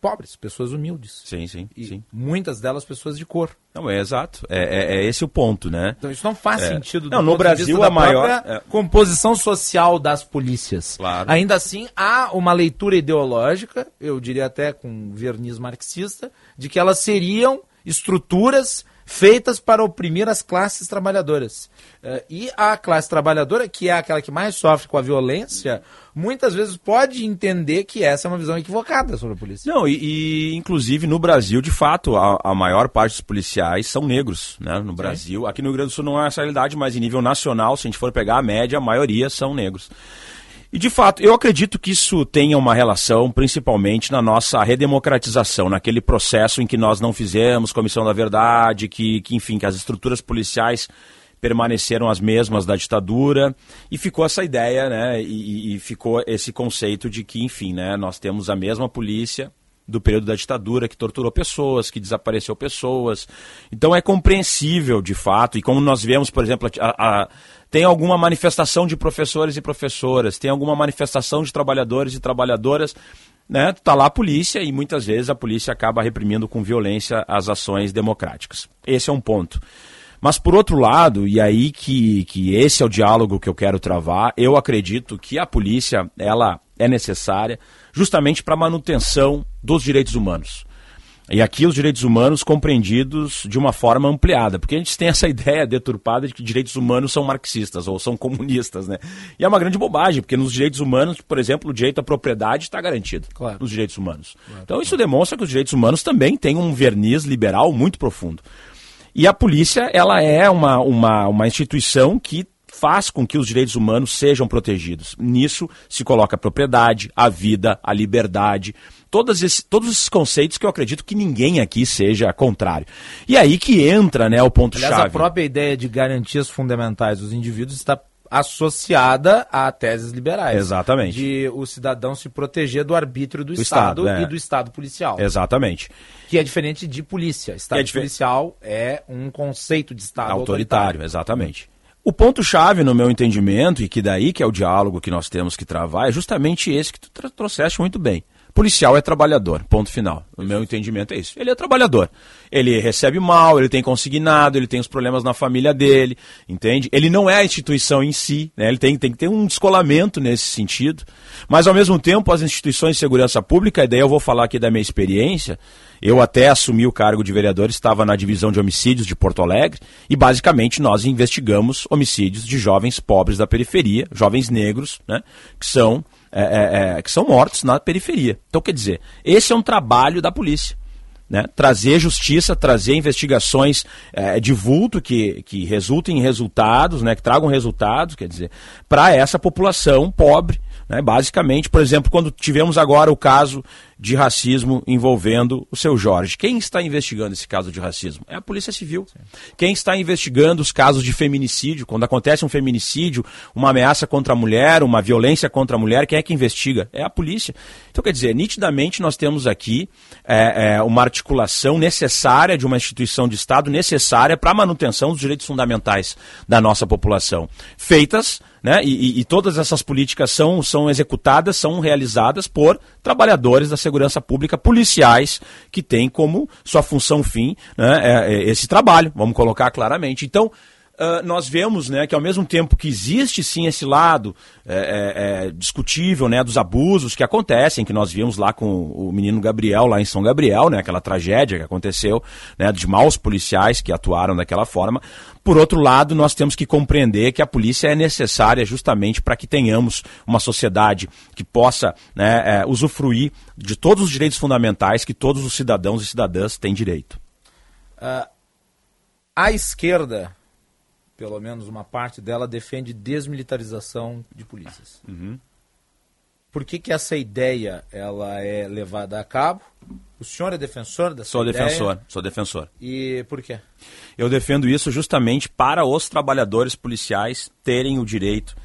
pobres, pessoas humildes. Sim, sim, e sim. Muitas delas pessoas de cor. Não, é exato. É, é, é esse o ponto, né? Então isso não faz é. sentido. Não, no Brasil a maior é. composição social das polícias. Claro. Ainda assim há uma leitura ideológica, eu diria até com verniz marxista, de que elas seriam estruturas feitas para oprimir as classes trabalhadoras. Uh, e a classe trabalhadora, que é aquela que mais sofre com a violência, muitas vezes pode entender que essa é uma visão equivocada sobre a polícia. Não, e, e inclusive no Brasil, de fato, a, a, maior parte dos policiais são negros, né? No Brasil, aqui no Rio Grande do Sul não é essa realidade, mas em nível nacional, se a gente for pegar a média, a maioria são negros. E de fato, eu acredito que isso tenha uma relação principalmente na nossa redemocratização, naquele processo em que nós não fizemos comissão da verdade, que, que enfim, que as estruturas policiais permaneceram as mesmas da ditadura e ficou essa ideia, né, e, e ficou esse conceito de que, enfim, né, nós temos a mesma polícia do período da ditadura que torturou pessoas, que desapareceu pessoas. Então é compreensível, de fato, e como nós vemos, por exemplo, a, a tem alguma manifestação de professores e professoras, tem alguma manifestação de trabalhadores e trabalhadoras, né? Tá lá a polícia e muitas vezes a polícia acaba reprimindo com violência as ações democráticas. Esse é um ponto. Mas por outro lado, e aí que, que esse é o diálogo que eu quero travar, eu acredito que a polícia ela é necessária justamente para a manutenção dos direitos humanos. E aqui os direitos humanos compreendidos de uma forma ampliada, porque a gente tem essa ideia deturpada de que direitos humanos são marxistas ou são comunistas, né? E é uma grande bobagem, porque nos direitos humanos, por exemplo, o direito à propriedade está garantido claro. nos direitos humanos. Claro. Então isso demonstra que os direitos humanos também têm um verniz liberal muito profundo. E a polícia, ela é uma, uma, uma instituição que faz com que os direitos humanos sejam protegidos. Nisso se coloca a propriedade, a vida, a liberdade, todos esses, todos esses conceitos que eu acredito que ninguém aqui seja contrário. E aí que entra né, o ponto-chave. A própria ideia de garantias fundamentais dos indivíduos está associada a teses liberais. Exatamente. De o cidadão se proteger do arbítrio do, do Estado, Estado é. e do Estado policial. Exatamente. Que é diferente de polícia. Estado é policial é um conceito de Estado autoritário. autoritário. Exatamente. O ponto-chave, no meu entendimento, e que daí que é o diálogo que nós temos que travar, é justamente esse que tu trouxeste muito bem. Policial é trabalhador, ponto final. No meu entendimento é isso. Ele é trabalhador. Ele recebe mal, ele tem consignado, ele tem os problemas na família dele, entende? Ele não é a instituição em si, né? ele tem, tem que ter um descolamento nesse sentido. Mas, ao mesmo tempo, as instituições de segurança pública, e daí eu vou falar aqui da minha experiência, eu até assumi o cargo de vereador, estava na divisão de homicídios de Porto Alegre, e basicamente nós investigamos homicídios de jovens pobres da periferia, jovens negros, né? que são é, é, é, que são mortos na periferia. Então, quer dizer, esse é um trabalho da polícia. Né? Trazer justiça, trazer investigações é, de vulto que, que resultem em resultados, né? que tragam resultados, quer dizer, para essa população pobre. Né? Basicamente, por exemplo, quando tivemos agora o caso de racismo envolvendo o seu Jorge. Quem está investigando esse caso de racismo? É a Polícia Civil. Sim. Quem está investigando os casos de feminicídio? Quando acontece um feminicídio, uma ameaça contra a mulher, uma violência contra a mulher, quem é que investiga? É a polícia. Então, quer dizer, nitidamente nós temos aqui é, é, uma articulação necessária de uma instituição de Estado necessária para a manutenção dos direitos fundamentais da nossa população. Feitas né? E, e, e, todas essas políticas são, são executadas, são realizadas por trabalhadores da segurança pública, policiais, que têm como sua função fim né, é, é esse trabalho, vamos colocar claramente. Então, uh, nós vemos né, que ao mesmo tempo que existe sim esse lado é, é, é, discutível né, dos abusos que acontecem, que nós vimos lá com o menino Gabriel, lá em São Gabriel, né, aquela tragédia que aconteceu, né, de maus policiais que atuaram daquela forma. Por outro lado, nós temos que compreender que a polícia é necessária justamente para que tenhamos uma sociedade que possa né, é, usufruir de todos os direitos fundamentais que todos os cidadãos e cidadãs têm direito. Uh, a esquerda pelo menos uma parte dela, defende desmilitarização de polícias. Uhum. Por que, que essa ideia ela é levada a cabo? O senhor é defensor dessa sou ideia? Sou defensor, sou defensor. E por quê? Eu defendo isso justamente para os trabalhadores policiais terem o direito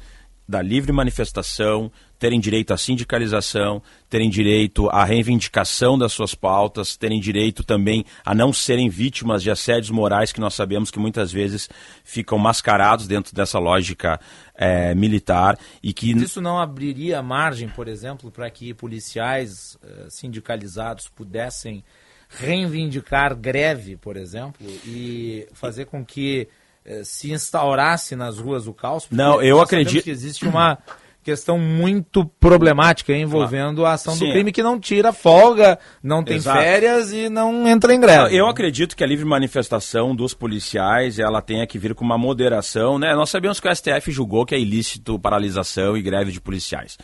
da livre manifestação, terem direito à sindicalização, terem direito à reivindicação das suas pautas, terem direito também a não serem vítimas de assédios morais que nós sabemos que muitas vezes ficam mascarados dentro dessa lógica é, militar e que isso não abriria margem, por exemplo, para que policiais uh, sindicalizados pudessem reivindicar greve, por exemplo, e fazer com que uh, se instaurasse nas ruas o caos? Não, eu acredito que existe uma questão muito problemática envolvendo a ação Sim. do crime que não tira folga, não tem Exato. férias e não entra em greve. Eu acredito que a livre manifestação dos policiais ela tenha que vir com uma moderação, né? Nós sabemos que o STF julgou que é ilícito paralisação e greve de policiais.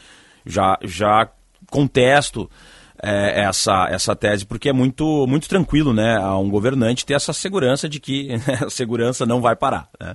Já já contesto é, essa, essa tese, porque é muito, muito tranquilo né, a um governante ter essa segurança de que né, a segurança não vai parar. Né?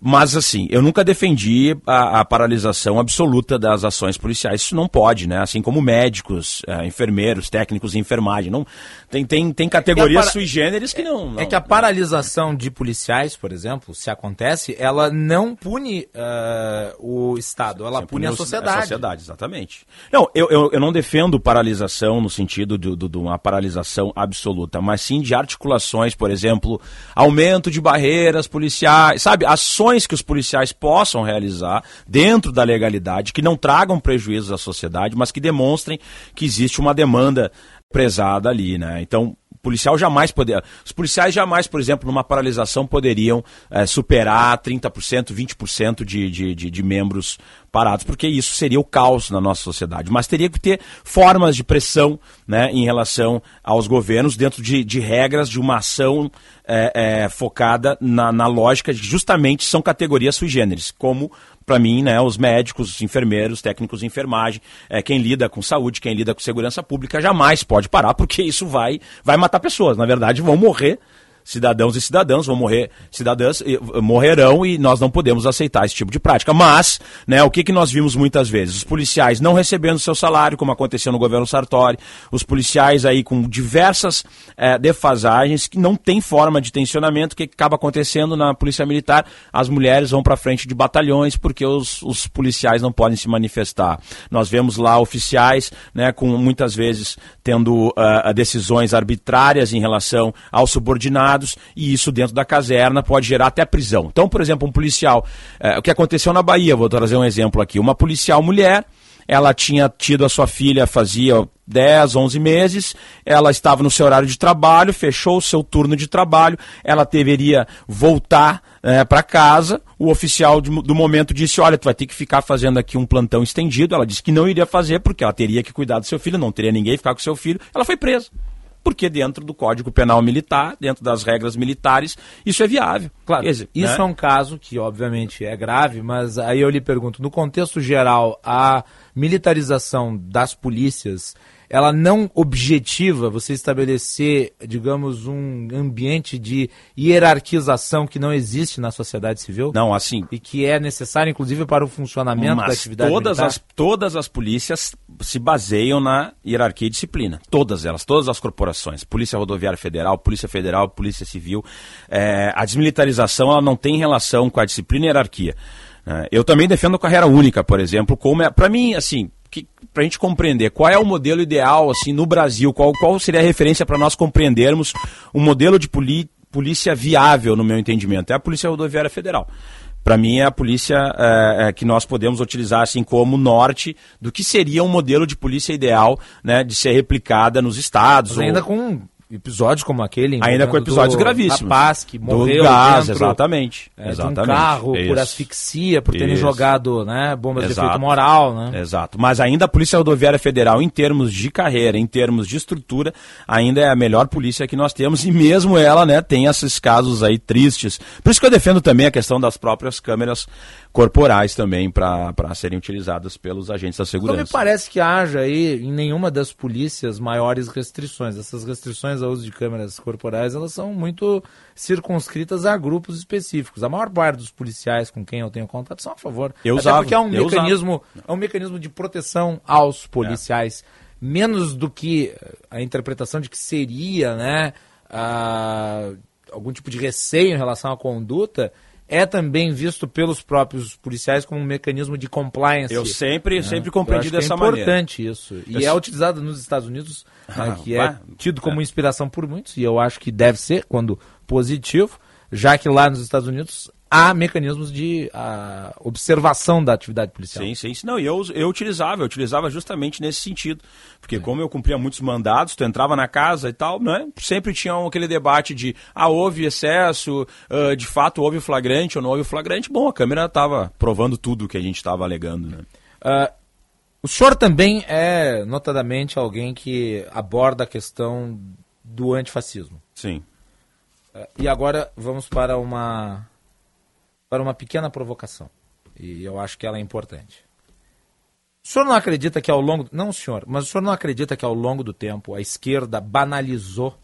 Mas, assim, eu nunca defendi a, a, paralisação absoluta das ações policiais. Isso não pode, né? Assim como médicos, é, enfermeiros, técnicos de enfermagem. Não, tem, tem, tem categorias para... sui generis que não, não, É que a paralisação de policiais, por exemplo, se acontece, ela não pune uh, o Estado, ela Você pune a sociedade. A sociedade, exatamente. Não, eu, eu, eu não defendo paralisação no sentido de uma paralisação absoluta, mas sim de articulações, por exemplo, aumento de barreiras policiais, sabe? Ações ações que os policiais possam realizar dentro da legalidade, que não tragam prejuízos à sociedade, mas que demonstrem que existe uma demanda prezada ali, né? Então, policial jamais poderia. Os policiais jamais, por exemplo, numa paralisação poderiam é, superar 30%, 20% de, de, de, de membros parados, porque isso seria o caos na nossa sociedade. Mas teria que ter formas de pressão né, em relação aos governos dentro de, de regras de uma ação é, é, focada na, na lógica de justamente são categorias sui generis, como para mim, né, os médicos, os enfermeiros, técnicos de enfermagem, é, quem lida com saúde, quem lida com segurança pública, jamais pode parar, porque isso vai, vai matar pessoas. Na verdade, vão morrer cidadãos e cidadãs vão morrer, cidadãs morrerão e nós não podemos aceitar esse tipo de prática. Mas, né, o que, que nós vimos muitas vezes? Os policiais não recebendo seu salário, como aconteceu no governo Sartori, os policiais aí com diversas é, defasagens que não tem forma de tensionamento, o que acaba acontecendo na polícia militar? As mulheres vão para frente de batalhões porque os, os policiais não podem se manifestar. Nós vemos lá oficiais, né, com muitas vezes tendo uh, decisões arbitrárias em relação aos e isso dentro da caserna pode gerar até prisão. Então, por exemplo, um policial, é, o que aconteceu na Bahia, vou trazer um exemplo aqui, uma policial mulher, ela tinha tido a sua filha fazia 10, 11 meses, ela estava no seu horário de trabalho, fechou o seu turno de trabalho, ela deveria voltar é, para casa, o oficial de, do momento disse, olha, tu vai ter que ficar fazendo aqui um plantão estendido, ela disse que não iria fazer porque ela teria que cuidar do seu filho, não teria ninguém ficar com seu filho, ela foi presa porque dentro do Código Penal Militar, dentro das regras militares, isso é viável. Claro, dizer, isso né? é um caso que obviamente é grave, mas aí eu lhe pergunto, no contexto geral, a militarização das polícias ela não objetiva você estabelecer, digamos, um ambiente de hierarquização que não existe na sociedade civil? Não, assim. E que é necessário, inclusive, para o funcionamento da atividade todas militar? As, todas as polícias se baseiam na hierarquia e disciplina. Todas elas, todas as corporações. Polícia Rodoviária Federal, Polícia Federal, Polícia Civil. É, a desmilitarização ela não tem relação com a disciplina e hierarquia. É, eu também defendo a carreira única, por exemplo, como é, para mim, assim, para a gente compreender qual é o modelo ideal assim no Brasil, qual, qual seria a referência para nós compreendermos um modelo de polícia viável, no meu entendimento, é a Polícia Rodoviária Federal. Para mim, é a polícia é, é, que nós podemos utilizar assim como norte do que seria um modelo de polícia ideal né, de ser replicada nos estados. Mas ainda ou... com episódios como aquele. Ainda com episódios do gravíssimos. Rapaz que Do morreu gás, dentro, exatamente. é, exatamente. de um carro por Isso. asfixia, por terem Isso. jogado né, bombas de Exato. efeito moral. Né? Exato. Mas ainda a Polícia Rodoviária Federal, em termos de carreira, em termos de estrutura, ainda é a melhor polícia que nós temos e mesmo ela, né, tem esses casos aí tristes. Por isso que eu defendo também a questão das próprias câmeras corporais também para serem utilizadas pelos agentes da Não segurança. me parece que haja aí em nenhuma das polícias maiores restrições. Essas restrições ao uso de câmeras corporais, elas são muito circunscritas a grupos específicos. A maior parte dos policiais com quem eu tenho contato são a favor. Eu Até usava, porque é um mecanismo, é um mecanismo de proteção aos policiais, menos do que a interpretação de que seria, né, ah, algum tipo de receio em relação à conduta. É também visto pelos próprios policiais como um mecanismo de compliance. Eu sempre- né? sempre compreendi que dessa é maneira. importante isso. E Eu é utilizado nos Estados Unidos, né, Ah, que é vai. tido como inspiração por muitos, e eu acho que deve ser, quando positivo, já que lá nos Estados Unidos há mecanismos de ah, observação da atividade policial. Sim, sim. Não, e eu, eu utilizava, eu utilizava justamente nesse sentido. Porque como eu cumpria muitos mandados, tu entrava na casa e tal, né? Sempre tinha aquele debate de, ah, houve excesso, ah, de fato houve flagrante ou não houve flagrante. Bom, a câmera estava provando tudo o que a gente estava alegando, né? Ah, o senhor também é, notadamente, alguém que aborda a questão do antifascismo. Sim. Ah, e agora vamos para uma, para uma pequena provocação. E eu acho que ela é importante. O senhor não acredita que ao longo. Não, senhor, mas o senhor não acredita que ao longo do tempo a esquerda banalizou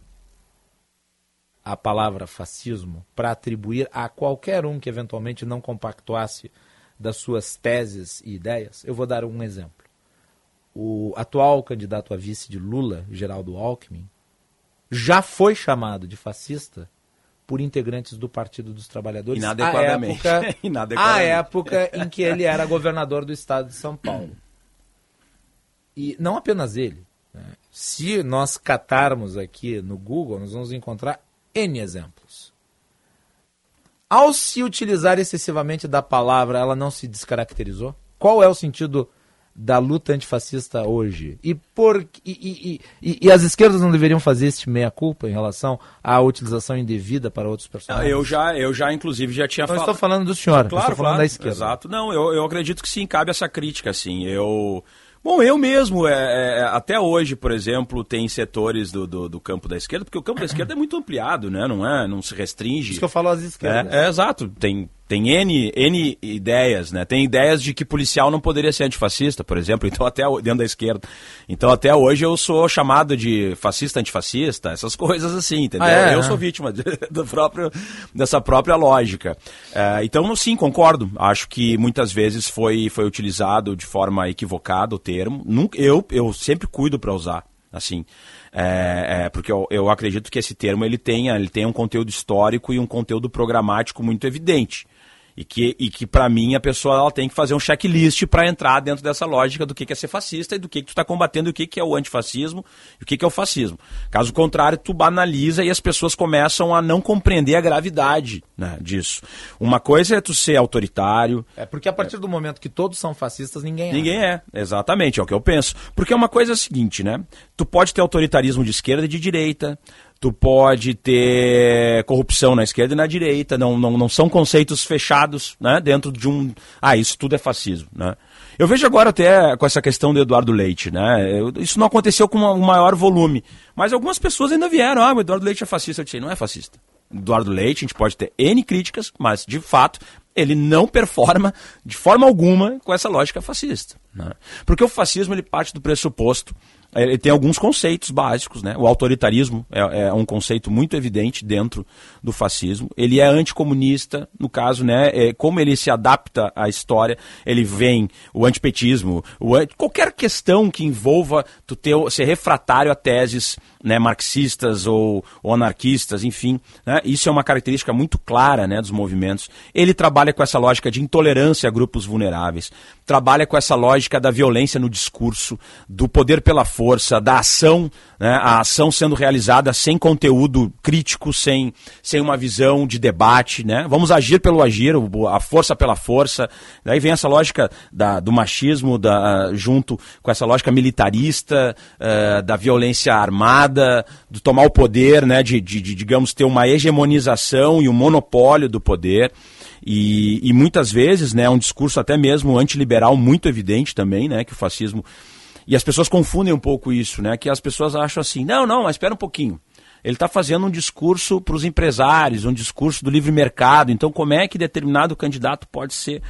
a palavra fascismo para atribuir a qualquer um que eventualmente não compactuasse das suas teses e ideias? Eu vou dar um exemplo. O atual candidato a vice de Lula, Geraldo Alckmin, já foi chamado de fascista por integrantes do Partido dos Trabalhadores Inadequadamente. à época, Inadequadamente. à época em que ele era governador do estado de São Paulo. E não apenas ele. né? Se nós catarmos aqui no Google, nós vamos encontrar N exemplos. Ao se utilizar excessivamente da palavra, ela não se descaracterizou? Qual é o sentido da luta antifascista hoje? E, por, e, e, e, as esquerdas não deveriam fazer este meia-culpa em relação à utilização indevida para outros personagens? Eu já, eu já, inclusive, já tinha Não falado. estou falando do senhor, Claro, estou falando claro, da esquerda. Exato. Não, eu, eu acredito que sim, cabe essa crítica, assim. Eu. Bom, eu mesmo, é, é, até hoje, por exemplo, tem setores do, do, do campo da esquerda, porque o campo da esquerda é muito ampliado, né? Não é? Não se restringe. Isso que eu falo às esquerdas. É, é, exato. Tem, tem N, N ideias, né? Tem ideias de que policial não poderia ser antifascista, por exemplo, então até dentro da esquerda. Então até hoje eu sou chamado de fascista antifascista, essas coisas assim, entendeu? Ah, é? eu sou vítima de- do próprio, dessa própria lógica. É, então, sim, concordo. Acho que muitas vezes foi, foi utilizado de forma equivocada o termo. Nunca, eu, eu sempre cuido para usar, assim. É, é, porque eu, eu acredito que esse termo ele tenha, ele tenha um conteúdo histórico e um conteúdo programático muito evidente. E que, e que para mim, a pessoa ela tem que fazer um checklist para entrar dentro dessa lógica do que que é ser fascista e do que, que tu está combatendo, o que, que é o antifascismo e o que, que é o fascismo. Caso contrário, tu banaliza e as pessoas começam a não compreender a gravidade né, disso. Uma coisa é tu ser autoritário, É porque a partir do momento que todos são fascistas, ninguém é. Ninguém é, exatamente, é o que eu penso. Porque é uma coisa seguinte, né? Tu pode ter autoritarismo de esquerda e de direita, tu pode ter corrupção na esquerda e na direita, não, não, não são conceitos fechados, né? Dentro de um. Ah, isso tudo é fascismo, né? Eu vejo agora até com essa questão do Eduardo Leite, né? Eu- isso não aconteceu com uma- um maior volume, mas algumas pessoas ainda vieram, ah, o Eduardo Leite é fascista. Eu disse, não é fascista. Eduardo Leite, a gente pode ter N críticas, mas de fato ele não performa de forma alguma com essa lógica fascista. né? Porque o fascismo ele parte do pressuposto, ele tem alguns conceitos básicos, né? O autoritarismo é, é um conceito muito evidente dentro do fascismo. Ele é anticomunista, no caso, né? É, como ele se adapta à história, ele vem o antipetismo, o qualquer questão que envolva tu ter, ser refratário a teses né, marxistas ou, ou anarquistas, enfim. né, isso é uma característica muito clara né, dos movimentos. Ele trabalha com essa lógica de intolerância a grupos vulneráveis, trabalha com essa lógica da violência no discurso, do poder pela força força da ação, né, a ação sendo realizada sem conteúdo crítico, sem, sem uma visão de debate. Né? Vamos agir pelo agir, a força pela força. Daí vem essa lógica da, do machismo da, junto com essa lógica militarista, uh, da violência armada, do tomar o poder, né, de, de, de, digamos, ter uma hegemonização e um monopólio do poder. E, e muitas vezes, né, um discurso até mesmo antiliberal muito evidente também, né, que o fascismo e as pessoas confundem um pouco isso, né? Que as pessoas acham assim, não, não, mas espera um pouquinho. Ele está fazendo um discurso para os empresários, um discurso do livre mercado. Então, como é que determinado candidato pode ser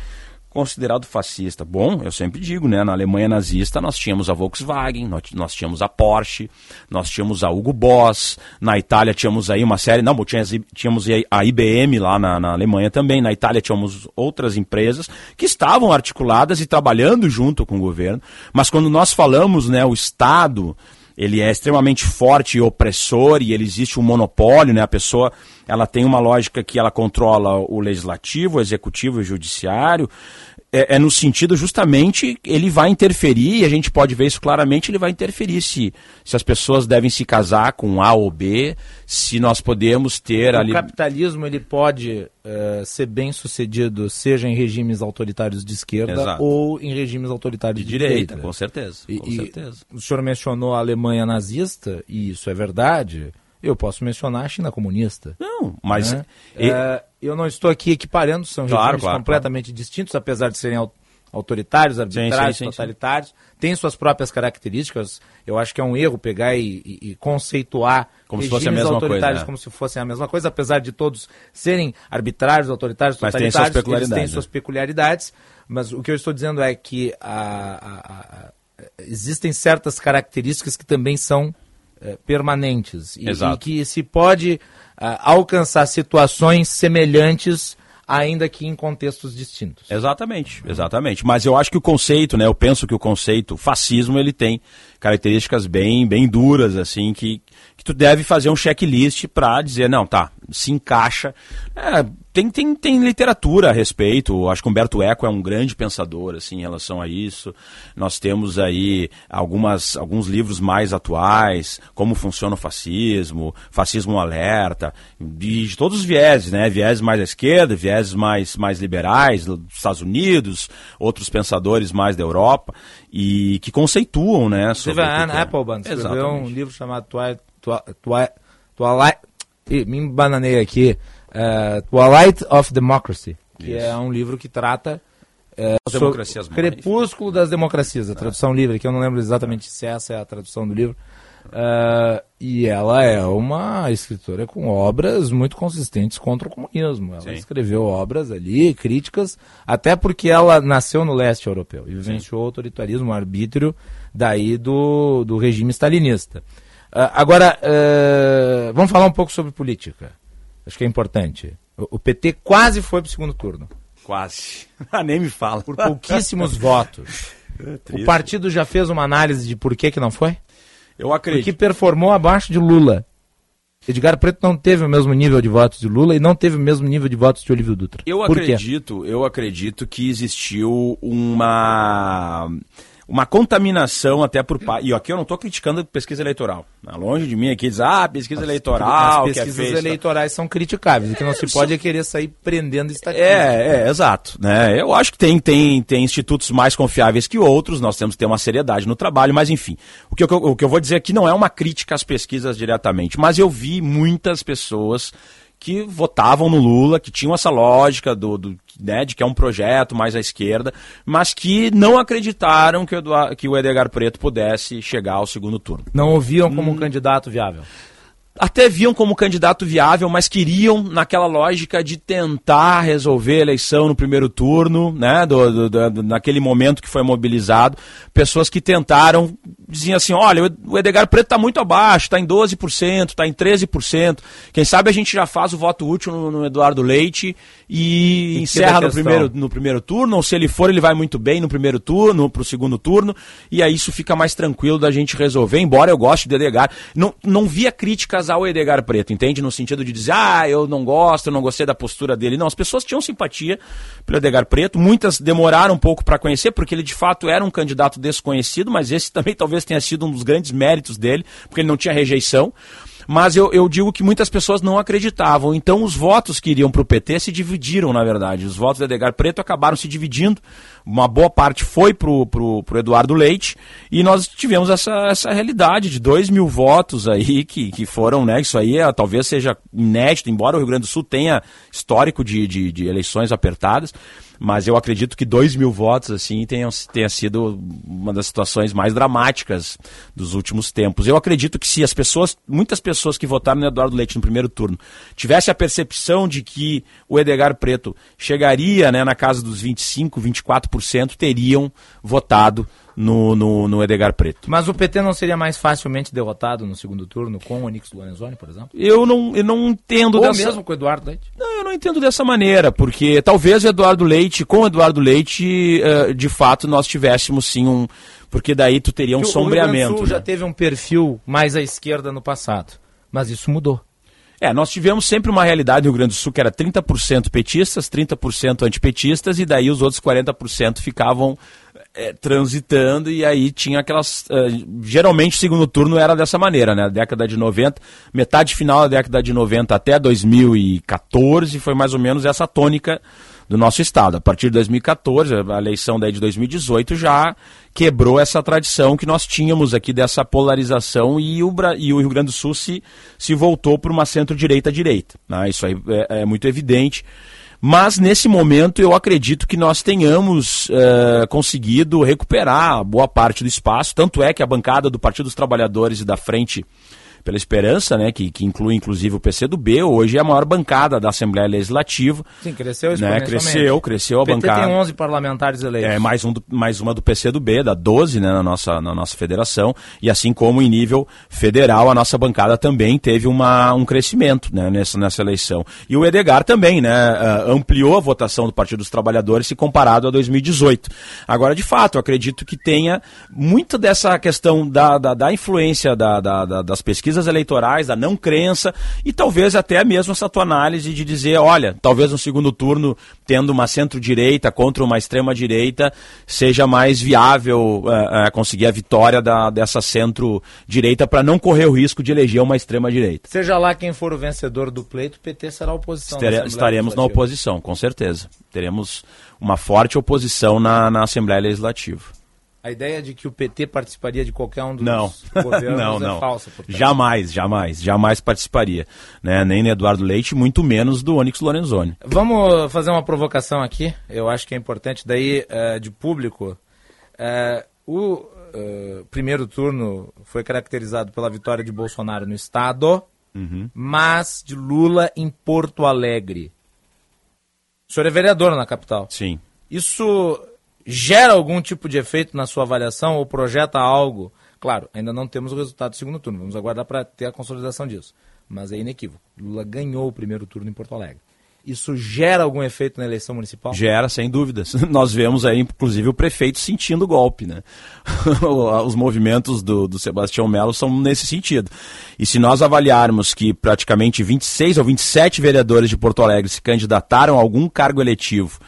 considerado fascista? Bom, eu sempre digo, né? Na Alemanha nazista nós tínhamos a Volkswagen, nós, nós tínhamos a Porsche, nós tínhamos a Hugo Boss, na Itália tínhamos aí uma série, não, tínhamos, tínhamos a IBM lá na, na Alemanha também, na Itália tínhamos outras empresas que estavam articuladas e trabalhando junto com o governo, mas quando nós falamos, né, o Estado ele é extremamente forte e opressor e ele existe um monopólio, né? A pessoa ela tem uma lógica que ela controla o legislativo, o executivo e o judiciário. É, é, no sentido justamente ele vai interferir, e a gente pode ver isso claramente, ele vai interferir se, se as pessoas devem se casar com A ou B, se nós podemos ter o ali. O capitalismo ele pode uh, ser bem sucedido, seja em regimes autoritários de esquerda Exato. ou em regimes autoritários de, de direita, direita. Com certeza. Com e, certeza. o senhor mencionou a Alemanha nazista, e isso é verdade. Eu posso mencionar a China comunista. Não, mas. Né? E... É, eu não estou aqui equiparando, são claro, regimes claro, completamente claro. distintos, apesar de serem autoritários, arbitrários, sim, sim, sim, totalitários, têm suas próprias características. Eu acho que é um erro pegar e, e, e conceituar como se fosse a mesma autoritários coisa, como se fossem a mesma coisa, apesar de todos serem arbitrários, autoritários, mas totalitários, têm suas peculiaridades, eles têm suas peculiaridades. Mas o que eu estou dizendo é que a, a, a, existem certas características que também são é, permanentes e, e, que se pode uh, alcançar situações semelhantes ainda que em contextos distintos. Exatamente, exatamente. Mas eu acho que o conceito, né, eu penso que o conceito fascismo ele tem características bem, bem duras assim que que tu deve fazer um checklist para dizer, não, tá, se encaixa. É, tem, tem, tem literatura a respeito. Acho que Humberto Eco é um grande pensador assim, em relação a isso. Nós temos aí algumas, alguns livros mais atuais, como funciona o fascismo, fascismo alerta, de, de todos os vieses, né? Vieses mais à esquerda, vieses mais, mais liberais, dos Estados Unidos, outros pensadores mais da Europa, e que conceituam, né? Sobre a Anne Applebaum escreveu um livro chamado Twilight Twilight. Ih, me bananei aqui. Uh, Twilight of Democracy, que Isso. é um livro que trata uh, sobre Crepúsculo das Democracias, a tradução livre, que eu não lembro exatamente se essa é a tradução do livro. Uh, e ela é uma escritora com obras muito consistentes contra o comunismo. Ela Sim. escreveu obras ali, críticas, até porque ela nasceu no leste europeu e vivenciou o autoritarismo, o arbítrio daí do, do regime stalinista. Uh, agora, uh, vamos falar um pouco sobre política. Acho que é importante. O, o PT quase foi para o segundo turno. Quase. Ah, nem me fala. Por pouquíssimos votos. É o partido já fez uma análise de por que, que não foi? Eu acredito. Porque performou abaixo de Lula. Edgar Preto não teve o mesmo nível de votos de Lula e não teve o mesmo nível de votos de Olívio Dutra. Eu por acredito, quê? eu acredito que existiu uma uma contaminação até por E aqui eu não estou criticando pesquisa eleitoral. Né? Longe de mim aqui diz, ah, pesquisa as, eleitoral. As pesquisas é eleitorais são criticáveis. O que não se pode é querer sair prendendo estatísticas. É, é, exato. Né? Eu acho que tem, tem, tem institutos mais confiáveis que outros, nós temos que ter uma seriedade no trabalho, mas enfim. O que, eu, o que eu vou dizer aqui não é uma crítica às pesquisas diretamente, mas eu vi muitas pessoas que votavam no Lula, que tinham essa lógica do, do né, de que é um projeto mais à esquerda, mas que não acreditaram que o, que o Edgar Preto pudesse chegar ao segundo turno. Não ouviam como hum. um candidato viável até viam como candidato viável, mas queriam naquela lógica de tentar resolver a eleição no primeiro turno, né, do, do, do, naquele momento que foi mobilizado, pessoas que tentaram, diziam assim, olha, o Edgar Preto está muito abaixo, está em 12%, está em 13%, quem sabe a gente já faz o voto útil no, no Eduardo Leite e, e encerra no primeiro, no primeiro turno, ou se ele for, ele vai muito bem no primeiro turno, para o segundo turno, e aí isso fica mais tranquilo da gente resolver, embora eu goste de Edgar. Não, não via críticas casar o Edgar Preto, entende? No sentido de dizer, ah, eu não gosto, eu não gostei da postura dele. Não, as pessoas tinham simpatia pelo Edgar Preto. Muitas demoraram um pouco para conhecer, porque ele de fato era um candidato desconhecido, mas esse também talvez tenha sido um dos grandes méritos dele, porque ele não tinha rejeição. Mas eu, eu digo que muitas pessoas não acreditavam. Então os votos que iriam para o PT se dividiram, na verdade. Os votos do Edgar Preto acabaram se dividindo. Uma boa parte foi para o Eduardo Leite. E nós tivemos essa, essa realidade de 2 mil votos aí que, que foram, né? Isso aí é, talvez seja inédito, embora o Rio Grande do Sul tenha histórico de, de, de eleições apertadas mas eu acredito que 2 mil votos assim tenham, tenha sido uma das situações mais dramáticas dos últimos tempos. Eu acredito que se as pessoas, muitas pessoas que votaram no Eduardo Leite no primeiro turno, tivessem a percepção de que o Edgar Preto chegaria né, na casa dos 25, 24%, teriam votado no, no, no, Edgar Preto. Mas o PT não seria mais facilmente derrotado no segundo turno com o Onix Lorenzoni, por exemplo? Eu não, eu não entendo Ou dessa... mesmo com o Eduardo Leite? Não, eu não entendo dessa maneira, porque talvez o Eduardo Leite, com o Eduardo Leite, uh, de fato nós tivéssemos sim um... Porque daí tu teria um Porque sombreamento. O Rio Grande do Sul né? já teve um perfil mais à esquerda no passado, mas isso mudou. É, nós tivemos sempre uma realidade no Rio Grande do Sul que era 30% petistas, 30% antipetistas, e daí os outros 40% ficavam é, transitando e aí tinha aquelas. Uh, geralmente o segundo turno era dessa maneira, né? Década de 90, metade final da década de 90 até 2014 foi mais ou menos essa tônica do nosso estado. A partir de 2014, a eleição daí de 2018 já quebrou essa tradição que nós tínhamos aqui dessa polarização e o, e o Rio Grande do Sul se, se voltou para uma centro-direita-direita. Né? Isso aí é, é muito evidente. Mas nesse momento eu acredito que nós tenhamos uh, conseguido recuperar boa parte do espaço. Tanto é que a bancada do Partido dos Trabalhadores e da Frente pela Esperança, né, que, que inclui inclusive o PCdoB, hoje é a maior bancada da Assembleia Legislativa. Sim, cresceu né, Cresceu, cresceu a PT bancada. tem 11 parlamentares eleitos. É, mais, um do, mais uma do PCdoB, da 12, né, na nossa, na nossa federação, e assim como em nível federal, a nossa bancada também teve uma, um crescimento, né, nessa, nessa eleição. E o Edgar também, né, uh, ampliou a votação do Partido dos Trabalhadores se comparado a 2018. Agora, de fato, eu acredito que tenha muito dessa questão da, da, da influência da, da, das pesquisas pesquisas eleitorais, da não crença e talvez até mesmo essa tua análise de dizer, olha, talvez no segundo turno, tendo uma centro-direita contra uma extrema-direita, seja mais viável uh, uh, conseguir a vitória da, dessa centro-direita para não correr o risco de eleger uma extrema-direita. Seja lá quem for o vencedor do pleito, o PT será oposição. Estere, estaremos na oposição, com certeza. Teremos uma forte oposição na, na Assembleia Legislativa. A ideia de que o PT participaria de qualquer um dos não. governos não, é não. falsa. Portanto. Jamais, jamais, jamais participaria. Né? Nem no Eduardo Leite, muito menos do Onyx Lorenzoni. Vamos fazer uma provocação aqui, eu acho que é importante, daí uh, de público. Uh, o uh, primeiro turno foi caracterizado pela vitória de Bolsonaro no Estado, uhum. mas de Lula em Porto Alegre. O senhor é vereador na capital. Sim. Isso gera algum tipo de efeito na sua avaliação ou projeta algo? Claro, ainda não temos o resultado do segundo turno, vamos aguardar para ter a consolidação disso. Mas é inequívoco. Lula ganhou o primeiro turno em Porto Alegre. Isso gera algum efeito na eleição municipal? Gera, sem dúvidas. Nós vemos aí, inclusive, o prefeito sentindo o golpe. Né? Os movimentos do, do Sebastião Melo são nesse sentido. E se nós avaliarmos que praticamente 26 ou 27 vereadores de Porto Alegre se candidataram a algum cargo eletivo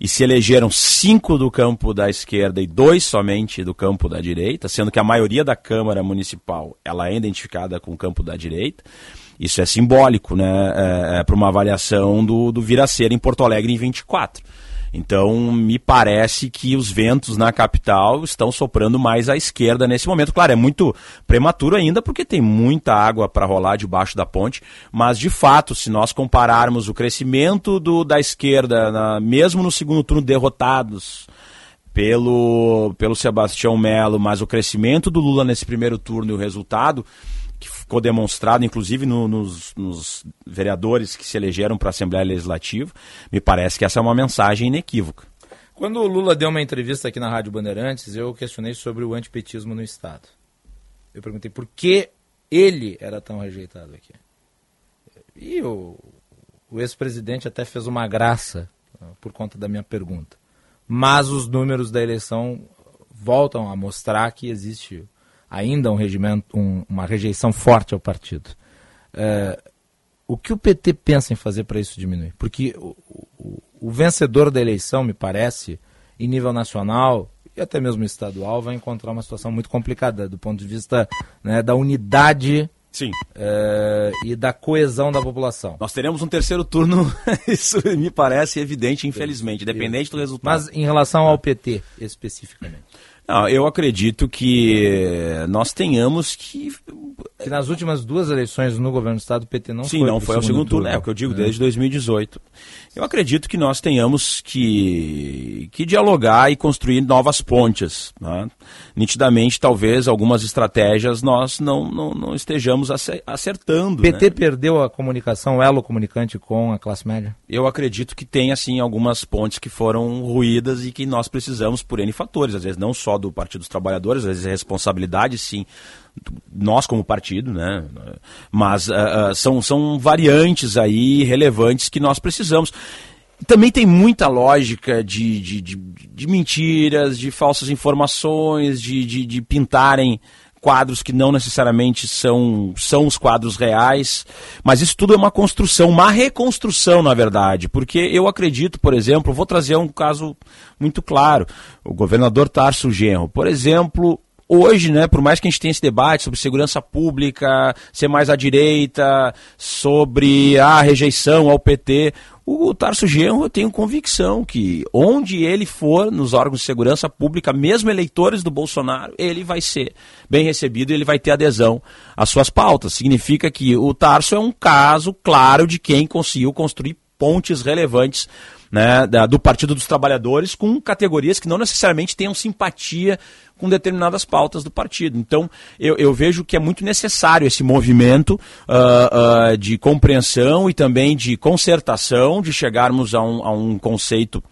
e se elegeram cinco do campo da esquerda e dois somente do campo da direita, sendo que a maioria da Câmara Municipal ela é identificada com o campo da direita. Isso é simbólico, né, é, é, para uma avaliação do, do vir a ser em Porto Alegre em 24. Então, me parece que os ventos na capital estão soprando mais à esquerda nesse momento. Claro, é muito prematuro ainda, porque tem muita água para rolar debaixo da ponte, mas de fato, se nós compararmos o crescimento do, da esquerda, na, mesmo no segundo turno derrotados pelo, pelo Sebastião Melo, mas o crescimento do Lula nesse primeiro turno e o resultado que ficou demonstrado, inclusive no, nos, nos, vereadores que se elegeram para a Assembleia Legislativa, me parece que essa é uma mensagem inequívoca. Quando o Lula deu uma entrevista aqui na Rádio Bandeirantes, eu questionei sobre o antipetismo no Estado. Eu perguntei por que ele era tão rejeitado aqui. E o, o ex-presidente até fez uma graça por conta da minha pergunta. Mas os números da eleição voltam a mostrar que existe ainda um regimento, um, uma rejeição forte ao partido. É, o que o PT pensa em fazer para isso diminuir? Porque o, o, o vencedor da eleição, me parece, em nível nacional e até mesmo estadual, vai encontrar uma situação muito complicada do ponto de vista né, da unidade Sim. eh, e da coesão da população. Nós teremos um terceiro turno, isso me parece evidente, infelizmente, independente do resultado. Mas em relação ao PT, especificamente. Não, eu acredito que nós tenhamos que. Que nas últimas duas eleições no governo do estado, o PT não Sim, foi não pro foi ao segundo turno, é o que eu digo, né? desde 2018. Eu acredito que nós tenhamos que, que dialogar e construir novas pontes. né? Nitidamente, talvez algumas estratégias nós não, não, não estejamos ace- acertando. O PT né? perdeu a comunicação, o elo comunicante com a classe média? Eu acredito que tem, assim, algumas pontes que foram ruídas e que nós precisamos por N fatores. Às vezes não só do Partido dos Trabalhadores, às vezes é responsabilidade, sim, nós como partido, né? Mas ah, são, são variantes aí relevantes que nós precisamos. Também tem muita lógica de, de, de, de mentiras, de falsas informações, de, de, de pintarem quadros que não necessariamente são, são os quadros reais, mas isso tudo é uma construção, uma reconstrução, na verdade, porque eu acredito, por exemplo, vou trazer um caso muito claro, o governador Tarso Genro, por exemplo, hoje, né, por mais que a gente tenha esse debate sobre segurança pública, ser mais à direita, sobre a rejeição ao PT, o Tarso Genro, eu tenho convicção que onde ele for nos órgãos de segurança pública, mesmo eleitores do Bolsonaro, ele vai ser bem recebido e ele vai ter adesão às suas pautas. Significa que o Tarso é um caso claro de quem conseguiu construir pontes relevantes né, da- do Partido dos Trabalhadores com categorias que não necessariamente tenham simpatia com determinadas pautas do partido. Então, eu, eu vejo que é muito necessário esse movimento ah, ah, de compreensão e também de concertação, de chegarmos a um, a um conceito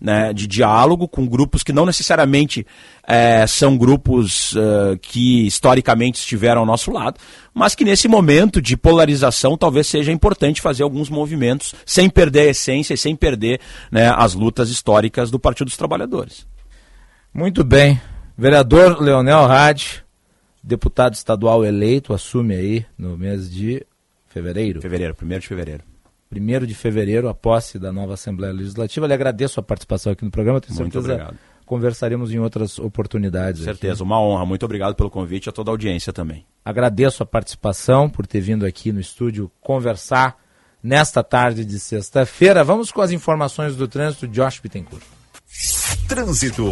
né, de diálogo com grupos que não necessariamente eh, são grupos eh, que historicamente estiveram ao nosso lado, mas que nesse momento de polarização talvez seja importante fazer alguns movimentos sem perder a essência e sem perder né, as lutas históricas do Partido dos Trabalhadores. Muito bem. Vereador Leonel Hadi, deputado estadual eleito, assume aí no mês de fevereiro. Fevereiro, 1 de fevereiro. 1 de fevereiro, a posse da nova Assembleia Legislativa. Eu lhe agradeço a participação aqui no programa. Tenho Muito certeza obrigado. conversaremos em outras oportunidades. Com aqui. certeza, uma honra. Muito obrigado pelo convite e a toda a audiência também. Agradeço a participação por ter vindo aqui no estúdio conversar nesta tarde de sexta-feira. Vamos com as informações do trânsito. Josh Bittencourt. Trânsito.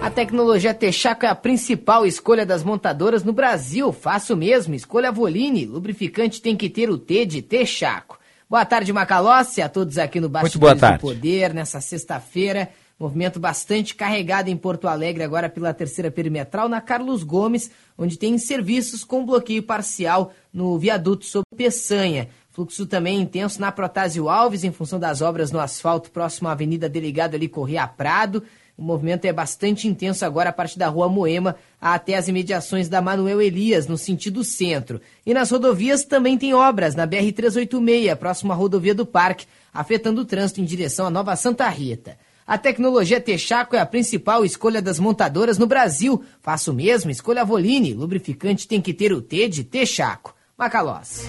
A tecnologia Texaco é a principal escolha das montadoras no Brasil. Faça o mesmo, escolha a Voline. Lubrificante tem que ter o T de Texaco. Boa tarde, Macalossi, a todos aqui no Bastidores do. Poder, nessa sexta-feira. Movimento bastante carregado em Porto Alegre, agora pela terceira perimetral, na Carlos Gomes, onde tem serviços com bloqueio parcial no viaduto sobre Peçanha. Fluxo também intenso na Protásio Alves, em função das obras no asfalto próximo à Avenida Delegado ali Correia Prado. O movimento é bastante intenso agora a partir da Rua Moema até as imediações da Manuel Elias, no sentido centro. E nas rodovias também tem obras na BR-386, próximo à rodovia do Parque, afetando o trânsito em direção à Nova Santa Rita. A tecnologia Texaco é a principal escolha das montadoras no Brasil. Faça o mesmo, escolha a Voline. Lubrificante tem que ter o T de Texaco. Macalós.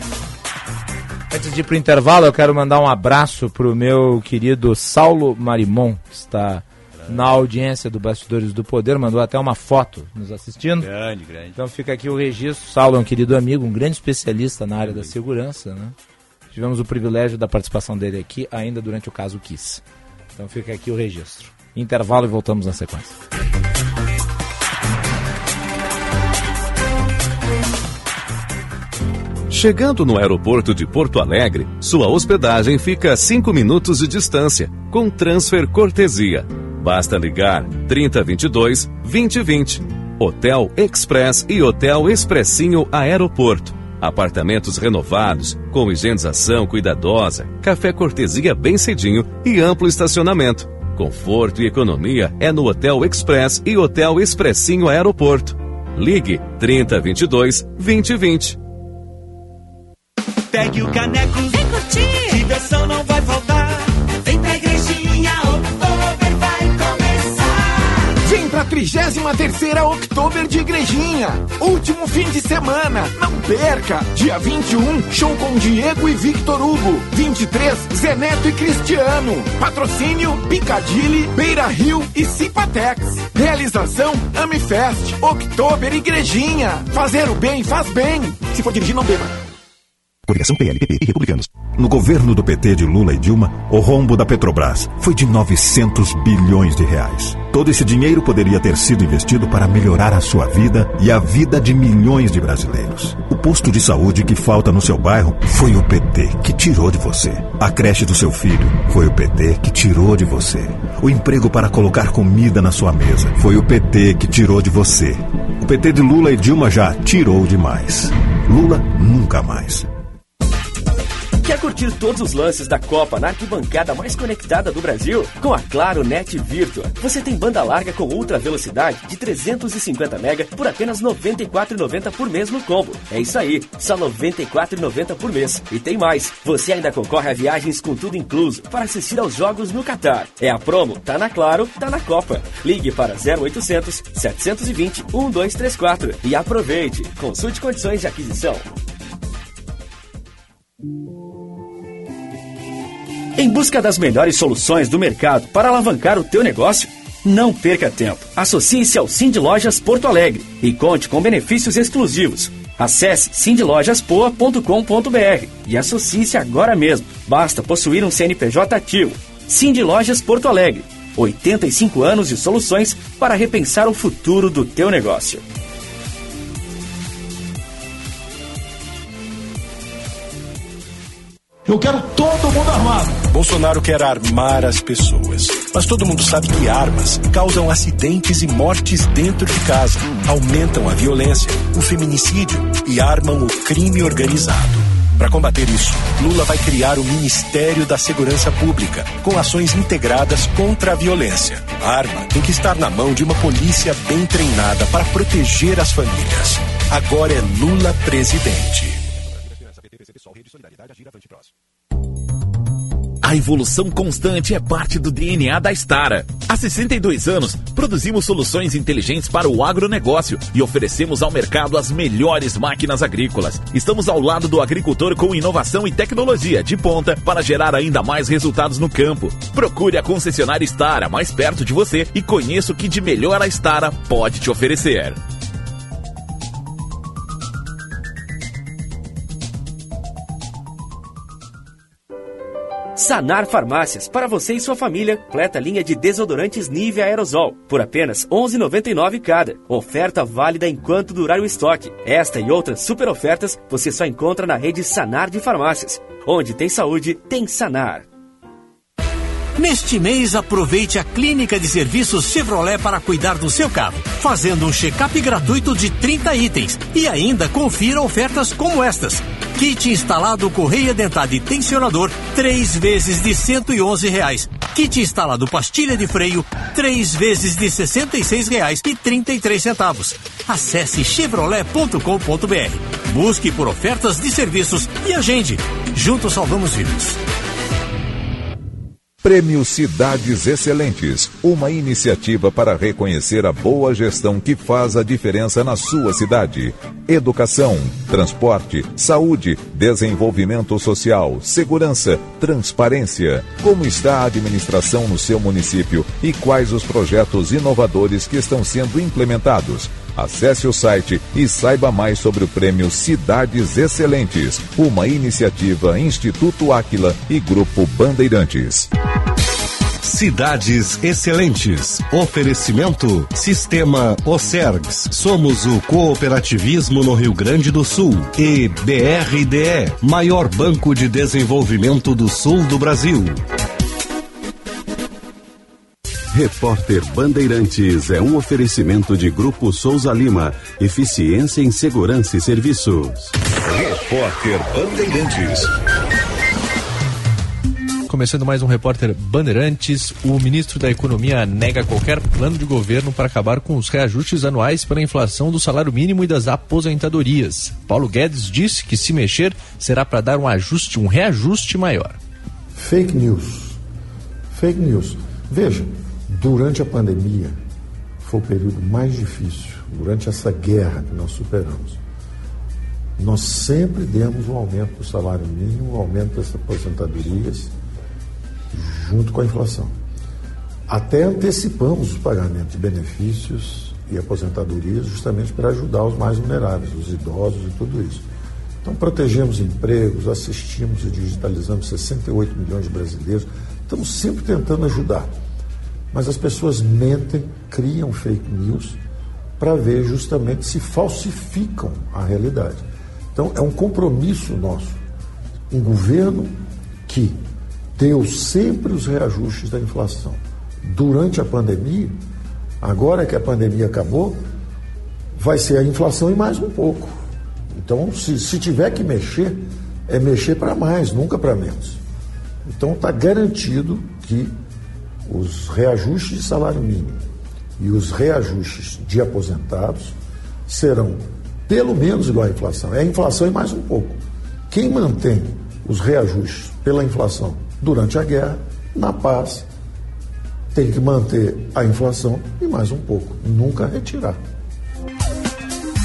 Antes de ir para o intervalo, eu quero mandar um abraço para o meu querido Saulo Marimon, que está na audiência do Bastidores do Poder, mandou até uma foto nos assistindo. Grande, grande. Então fica aqui o registro. Saulo é um querido amigo, um grande especialista na área da segurança. Né? Tivemos o privilégio da participação dele aqui ainda durante o caso Kiss. Então fica aqui o registro. Intervalo e voltamos na sequência. Chegando no aeroporto de Porto Alegre, sua hospedagem fica a 5 minutos de distância, com transfer cortesia. Basta ligar 3022 2020. Hotel Express e Hotel Expressinho Aeroporto. Apartamentos renovados, com higienização cuidadosa, café cortesia bem cedinho e amplo estacionamento. Conforto e economia é no Hotel Express e Hotel Expressinho Aeroporto. Ligue 3022 2020. Pegue o caneco, vem curtir. Diversão não vai faltar. 33ª Oktober de Igrejinha. Último fim de semana, não perca. Dia 21, show com Diego e Victor Hugo. 23, Zeneto e Cristiano. Patrocínio Picadilly, Beira Rio e Cipatex. Realização Amifest, Oktober Igrejinha. Fazer o bem faz bem. Se for dirigir, não beba. Coligação PLPP e Republicanos. No governo do PT de Lula e Dilma, o rombo da Petrobras foi de 900 bilhões de reais. Todo esse dinheiro poderia ter sido investido para melhorar a sua vida e a vida de milhões de brasileiros. O posto de saúde que falta no seu bairro foi o PT que tirou de você. A creche do seu filho foi o PT que tirou de você. O emprego para colocar comida na sua mesa foi o PT que tirou de você. O PT de Lula e Dilma já tirou demais. Lula nunca mais. Quer curtir todos os lances da Copa na arquibancada mais conectada do Brasil? Com a Claro Net Virtua, você tem banda larga com ultra velocidade de 350 MB por apenas R$ 94,90 por mês no combo. É isso aí, só R$ 94,90 por mês. E tem mais, você ainda concorre a viagens com tudo incluso para assistir aos jogos no Catar. É a promo, tá na Claro, tá na Copa. Ligue para 0800 720 1234 e aproveite. Consulte condições de aquisição. Em busca das melhores soluções do mercado para alavancar o teu negócio? Não perca tempo. Associe-se ao Cindy Lojas Porto Alegre e conte com benefícios exclusivos. Acesse cindylojaspoa.com.br e associe-se agora mesmo. Basta possuir um CNPJ ativo. Cindy Lojas Porto Alegre. 85 anos de soluções para repensar o futuro do teu negócio. Eu quero todo mundo armado. Bolsonaro quer armar as pessoas. Mas todo mundo sabe que armas causam acidentes e mortes dentro de casa, aumentam a violência, o feminicídio e armam o crime organizado. Para combater isso, Lula vai criar o Ministério da Segurança Pública, com ações integradas contra a violência. A arma tem que estar na mão de uma polícia bem treinada para proteger as famílias. Agora é Lula presidente. A evolução constante é parte do DNA da Stara. Há 62 anos, produzimos soluções inteligentes para o agronegócio e oferecemos ao mercado as melhores máquinas agrícolas. Estamos ao lado do agricultor com inovação e tecnologia de ponta para gerar ainda mais resultados no campo. Procure a concessionária Stara mais perto de você e conheça o que de melhor a Stara pode te oferecer. Sanar Farmácias, para você e sua família, completa linha de desodorantes Nivea Aerosol, por apenas R$ 11,99 cada. Oferta válida enquanto durar o estoque. Esta e outras super ofertas você só encontra na rede Sanar de Farmácias. Onde tem saúde, tem Sanar. Neste mês, aproveite a clínica de serviços Chevrolet para cuidar do seu carro, fazendo um check-up gratuito de 30 itens e ainda confira ofertas como estas. Kit instalado correia dentada e tensionador, 3 vezes de 111 reais. Kit instalado pastilha de freio, 3 vezes de 66 reais e 33 centavos. Acesse chevrolet.com.br. Busque por ofertas de serviços e agende. Juntos salvamos vidas. Prêmio Cidades Excelentes, uma iniciativa para reconhecer a boa gestão que faz a diferença na sua cidade. Educação, transporte, saúde, desenvolvimento social, segurança, transparência. Como está a administração no seu município e quais os projetos inovadores que estão sendo implementados? Acesse o site e saiba mais sobre o prêmio Cidades Excelentes, uma iniciativa Instituto Áquila e Grupo Bandeirantes. Cidades Excelentes. Oferecimento Sistema Ocergs. Somos o cooperativismo no Rio Grande do Sul. E BRDE, maior banco de desenvolvimento do sul do Brasil. Repórter Bandeirantes é um oferecimento de Grupo Souza Lima. Eficiência em Segurança e Serviços. Repórter Bandeirantes. Começando mais um repórter Bandeirantes, o ministro da Economia nega qualquer plano de governo para acabar com os reajustes anuais pela inflação do salário mínimo e das aposentadorias. Paulo Guedes disse que se mexer será para dar um ajuste, um reajuste maior. Fake news. Fake news. Veja, durante a pandemia foi o período mais difícil, durante essa guerra que nós superamos, nós sempre demos um aumento do salário mínimo, um aumento das aposentadorias, junto com a inflação. Até antecipamos os pagamentos de benefícios e aposentadorias, justamente para ajudar os mais vulneráveis, os idosos e tudo isso. Então, protegemos empregos, assistimos e digitalizamos 68 milhões de brasileiros. Estamos sempre tentando ajudar. Mas as pessoas mentem, criam fake news para ver justamente se falsificam a realidade. Então, é um compromisso nosso. Um governo que deu sempre os reajustes da inflação. Durante a pandemia, agora que a pandemia acabou, vai ser a inflação e mais um pouco. Então, se, se tiver que mexer, é mexer para mais, nunca para menos. Então, está garantido que os reajustes de salário mínimo e os reajustes de aposentados serão pelo menos igual à inflação. É a inflação e mais um pouco. Quem mantém os reajustes pela inflação durante a guerra, na paz, tem que manter a inflação e mais um pouco, nunca retirar.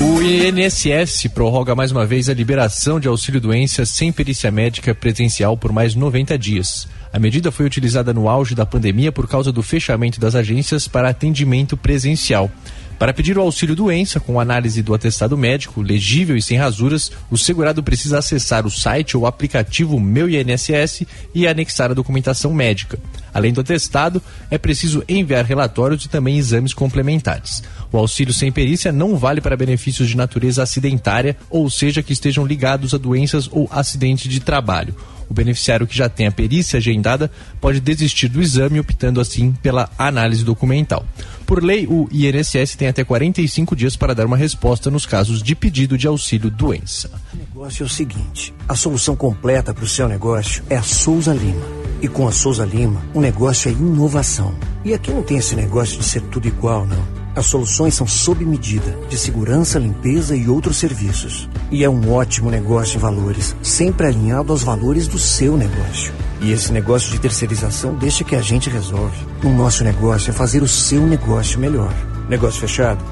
O INSS prorroga mais uma vez a liberação de auxílio-doença sem perícia médica presencial por mais 90 dias. A medida foi utilizada no auge da pandemia por causa do fechamento das agências para atendimento presencial. Para pedir o auxílio doença com análise do atestado médico, legível e sem rasuras, o segurado precisa acessar o site ou aplicativo Meu INSS e anexar a documentação médica. Além do atestado, é preciso enviar relatórios e também exames complementares. O auxílio sem perícia não vale para benefícios de natureza acidentária, ou seja, que estejam ligados a doenças ou acidente de trabalho. O beneficiário que já tem a perícia agendada pode desistir do exame, optando assim pela análise documental. Por lei, o INSS tem até 45 dias para dar uma resposta nos casos de pedido de auxílio doença. O negócio é o seguinte: a solução completa para o seu negócio é a Souza Lima. E com a Souza Lima, o negócio é inovação. E aqui não tem esse negócio de ser tudo igual, não. As soluções são sob medida, de segurança, limpeza e outros serviços. E é um ótimo negócio em valores, sempre alinhado aos valores do seu negócio. E esse negócio de terceirização deixa que a gente resolve. O nosso negócio é fazer o seu negócio melhor. Negócio fechado?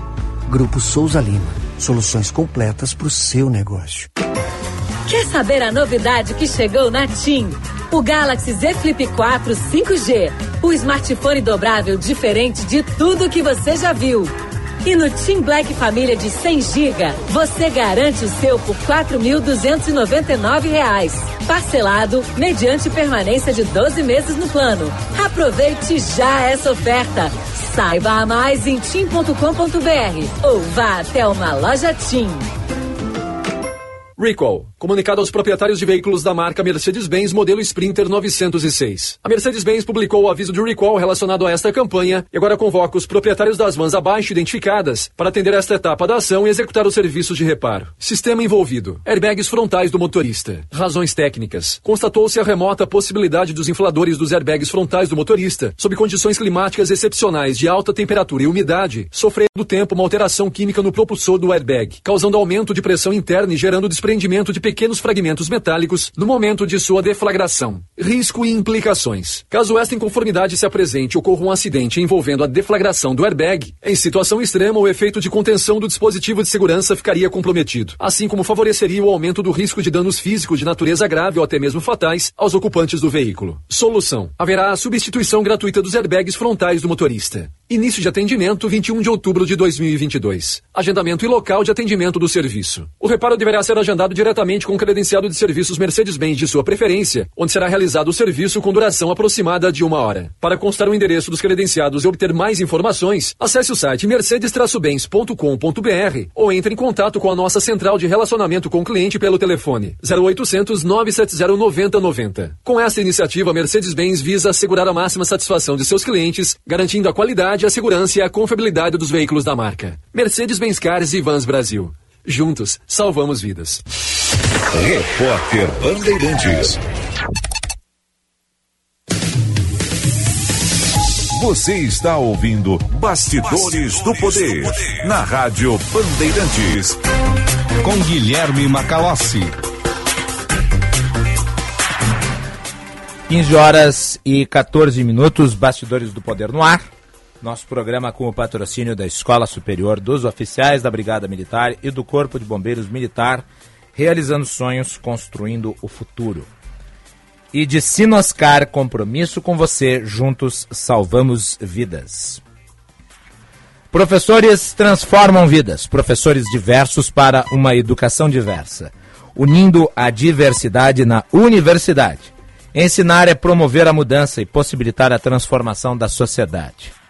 Grupo Souza Lima. Soluções completas para o seu negócio. Quer saber a novidade que chegou na TIM? O Galaxy Z Flip 4 5G. O smartphone dobrável diferente de tudo que você já viu. E no Team Black Família de 100 GB, você garante o seu por R$ 4.299. Parcelado, mediante permanência de 12 meses no plano. Aproveite já essa oferta. Saiba mais em tim.com.br ou vá até uma loja Tim. Recall. Comunicado aos proprietários de veículos da marca Mercedes-Benz modelo Sprinter 906. A Mercedes-Benz publicou o aviso de recall relacionado a esta campanha e agora convoca os proprietários das vans abaixo identificadas para atender esta etapa da ação e executar os serviços de reparo. Sistema envolvido. Airbags frontais do motorista. Razões técnicas. Constatou-se a remota possibilidade dos infladores dos airbags frontais do motorista, sob condições climáticas excepcionais de alta temperatura e umidade, sofrer do tempo uma alteração química no propulsor do airbag, causando aumento de pressão interna e gerando desprendimento de pequenos fragmentos metálicos no momento de sua deflagração. Risco e implicações. Caso esta inconformidade se apresente ocorra um acidente envolvendo a deflagração do airbag, em situação extrema o efeito de contenção do dispositivo de segurança ficaria comprometido, assim como favoreceria o aumento do risco de danos físicos de natureza grave ou até mesmo fatais aos ocupantes do veículo. Solução: haverá a substituição gratuita dos airbags frontais do motorista. Início de atendimento 21 de outubro de 2022. Agendamento e local de atendimento do serviço. O reparo deverá ser agendado diretamente com o credenciado de serviços Mercedes-Benz de sua preferência, onde será realizado o serviço com duração aproximada de uma hora. Para constar o endereço dos credenciados e obter mais informações, acesse o site mercedes-bens.com.br ou entre em contato com a nossa central de relacionamento com o cliente pelo telefone 0800 970 9090. Com esta iniciativa, Mercedes-Benz visa assegurar a máxima satisfação de seus clientes, garantindo a qualidade, a segurança e a confiabilidade dos veículos da marca. Mercedes-Benz Cars e Vans Brasil. Juntos, salvamos vidas. Repórter Bandeirantes. Você está ouvindo Bastidores, Bastidores do, poder, do Poder na Rádio Bandeirantes. Com Guilherme Macalossi. 15 horas e 14 minutos, Bastidores do Poder no ar. Nosso programa com o patrocínio da Escola Superior, dos oficiais da Brigada Militar e do Corpo de Bombeiros Militar, realizando sonhos, construindo o futuro. E de Sinoscar, compromisso com você, juntos salvamos vidas. Professores transformam vidas, professores diversos para uma educação diversa, unindo a diversidade na universidade. Ensinar é promover a mudança e possibilitar a transformação da sociedade.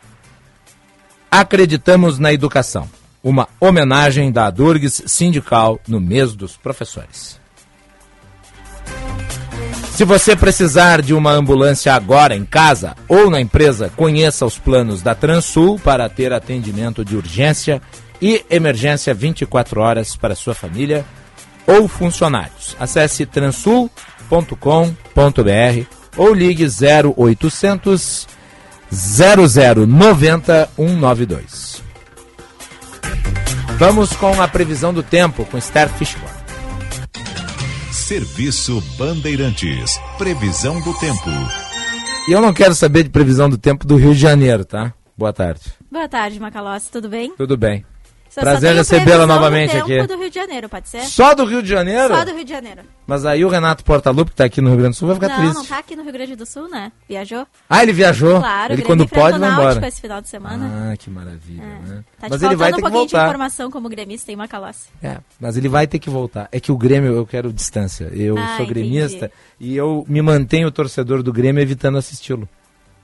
Acreditamos na educação. Uma homenagem da Durgues Sindical no mês dos professores. Se você precisar de uma ambulância agora em casa ou na empresa, conheça os planos da Transul para ter atendimento de urgência e emergência 24 horas para sua família ou funcionários. Acesse transul.com.br ou ligue 0800 0090 192. Vamos com a previsão do tempo com Esther Fishborn. Serviço Bandeirantes. Previsão do tempo. E eu não quero saber de previsão do tempo do Rio de Janeiro, tá? Boa tarde. Boa tarde, Macalossi, tudo bem? Tudo bem. Só Prazer recebê-la do novamente tempo aqui. do Rio de Janeiro, pode ser? Só do Rio de Janeiro? Só do Rio de Janeiro. Mas aí o Renato Portaluppi, que tá aqui no Rio Grande do Sul, vai ficar não, triste. não tá aqui no Rio Grande do Sul, né? Viajou? Ah, ele viajou? Claro, ele quando enfrenta pode vai embora. esse final de semana. Ah, que maravilha, né? Tá te Mas ele vai ter um que pouquinho de voltar. informação como gremista em Macalossi. É, mas ele vai ter que voltar. É que o Grêmio, eu quero distância. Eu Ah, sou gremista entendi. e eu me mantenho torcedor do Grêmio evitando assisti-lo.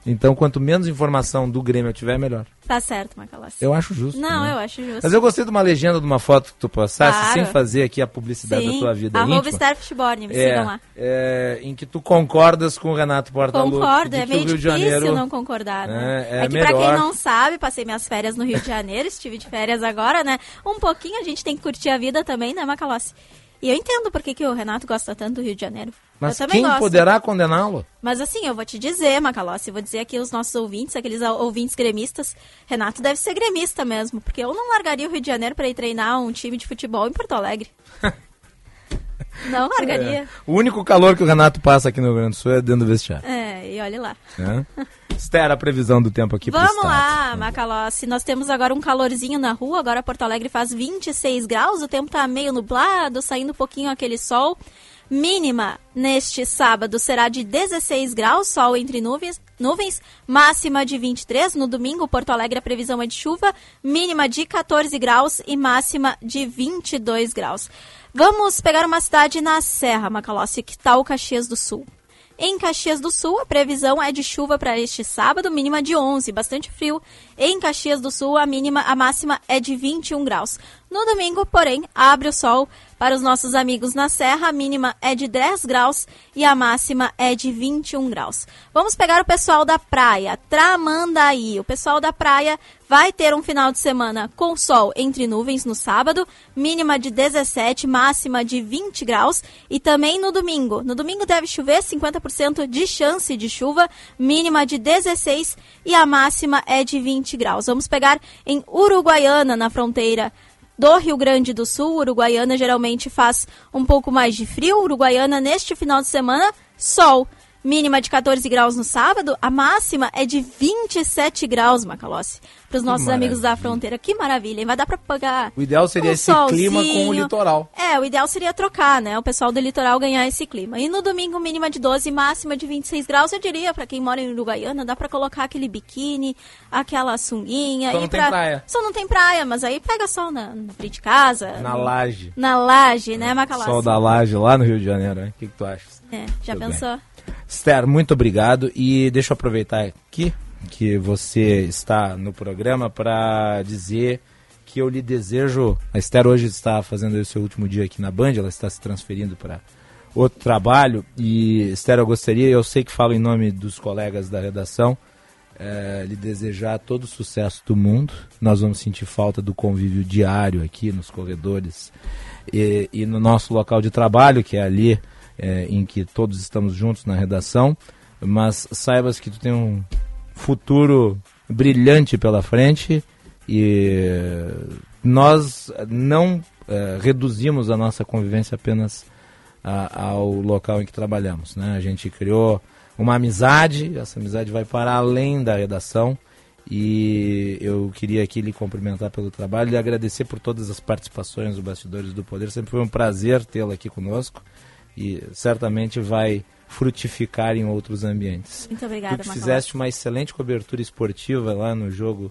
Então, quanto menos informação do Grêmio eu tiver, melhor. Tá certo, Macalossi. Eu acho justo. Não, né? eu acho justo. Mas eu gostei de uma legenda de uma foto que tu postasse, Claro. sem fazer aqui a publicidade Sim, da tua vida arroba íntima. Esther Fishborn, me é, sigam lá. é, em que tu concordas com o Renato Portaluppi. Concordo, é que meio o Rio de difícil Janeiro, não concordar, né? É, é que pra quem melhor. não sabe, passei minhas férias no Rio de Janeiro, estive de férias agora, né? Um pouquinho a gente tem que curtir a vida também, né, Macalossi? E eu entendo por que, o Renato gosta tanto do Rio de Janeiro. Mas quem gosto. poderá condená-lo? Mas assim, eu vou te dizer, Macalossi, vou dizer aqui aos nossos ouvintes, aqueles ou- ouvintes gremistas, Renato deve ser gremista mesmo, porque eu não largaria o Rio de Janeiro para ir treinar um time de futebol em Porto Alegre. não largaria. É. O único calor que o Renato passa aqui no Rio Grande do Sul é dentro do vestiário. É, e olha lá. Né? Esther, a previsão do tempo aqui Vamos lá, Macalossi. Nós temos agora um calorzinho na rua. Agora Porto Alegre faz 26 graus. O tempo tá meio nublado, saindo um pouquinho aquele sol. Mínima neste sábado será de 16 graus, sol entre nuvens, nuvens, máxima de 23. No domingo, Porto Alegre, a previsão é de chuva, mínima de 14 graus e máxima de 22 graus. Vamos pegar uma cidade na Serra, Macalossi, que tal Caxias do Sul. Em Caxias do Sul, a previsão é de chuva para este sábado, mínima de 11, bastante frio. Em Caxias do Sul, a mínima, a máxima é de 21 graus. No domingo, porém, abre o sol para os nossos amigos na Serra, a mínima é de 10 graus e a máxima é de 21 graus. Vamos pegar o pessoal da praia, Tramandaí. O pessoal da praia vai ter um final de semana com sol entre nuvens no sábado, mínima de 17, máxima de 20 graus. E também no domingo. No domingo deve chover, 50% de chance de chuva, mínima de 16 e a máxima é de 20 graus. Vamos pegar em Uruguaiana, na fronteira do Rio Grande do Sul. Uruguaiana geralmente faz um pouco mais de frio. Uruguaiana neste final de semana, sol. Mínima de 14 graus no sábado, a máxima é de 27 graus, Macalossi. Para os nossos amigos da fronteira. Que maravilha, hein? Vai dar para pagar. O ideal seria um esse clima com o solzinho. litoral. É, o ideal seria trocar, né? O pessoal do litoral ganhar esse clima. E no domingo, mínima de 12, máxima de 26 graus, eu diria, para quem mora em Uruguaiana, dá para colocar aquele biquíni, aquela sunguinha. Só não tem pra- praia. Só não tem praia, mas aí pega sol na, na frente de casa. Na no- laje. Na laje, né, Macalossi? Sol da laje lá no Rio de Janeiro, né? O que, que tu acha? É, já Tudo pensou? Esther, muito obrigado. E deixa eu aproveitar aqui que você está no programa para dizer que eu lhe desejo. A Esther hoje está fazendo o seu último dia aqui na Band, ela está se transferindo para outro trabalho. E, Esther, eu gostaria, eu sei que falo em nome dos colegas da redação, eh, lhe desejar todo o sucesso do mundo. Nós vamos sentir falta do convívio diário aqui nos corredores e, e no nosso local de trabalho, que é ali eh, em que todos estamos juntos na redação. Mas saibas que tu tem um futuro brilhante pela frente e nós não eh, reduzimos a nossa convivência apenas a- ao local em que trabalhamos. Né? A gente criou uma amizade, essa amizade vai para além da redação E eu queria aqui lhe cumprimentar pelo trabalho e agradecer por todas as participações do Bastidores do Poder. Sempre foi um prazer tê-lo aqui conosco e certamente vai frutificar em outros ambientes. Muito obrigada, Tu que fizeste uma excelente cobertura esportiva lá no jogo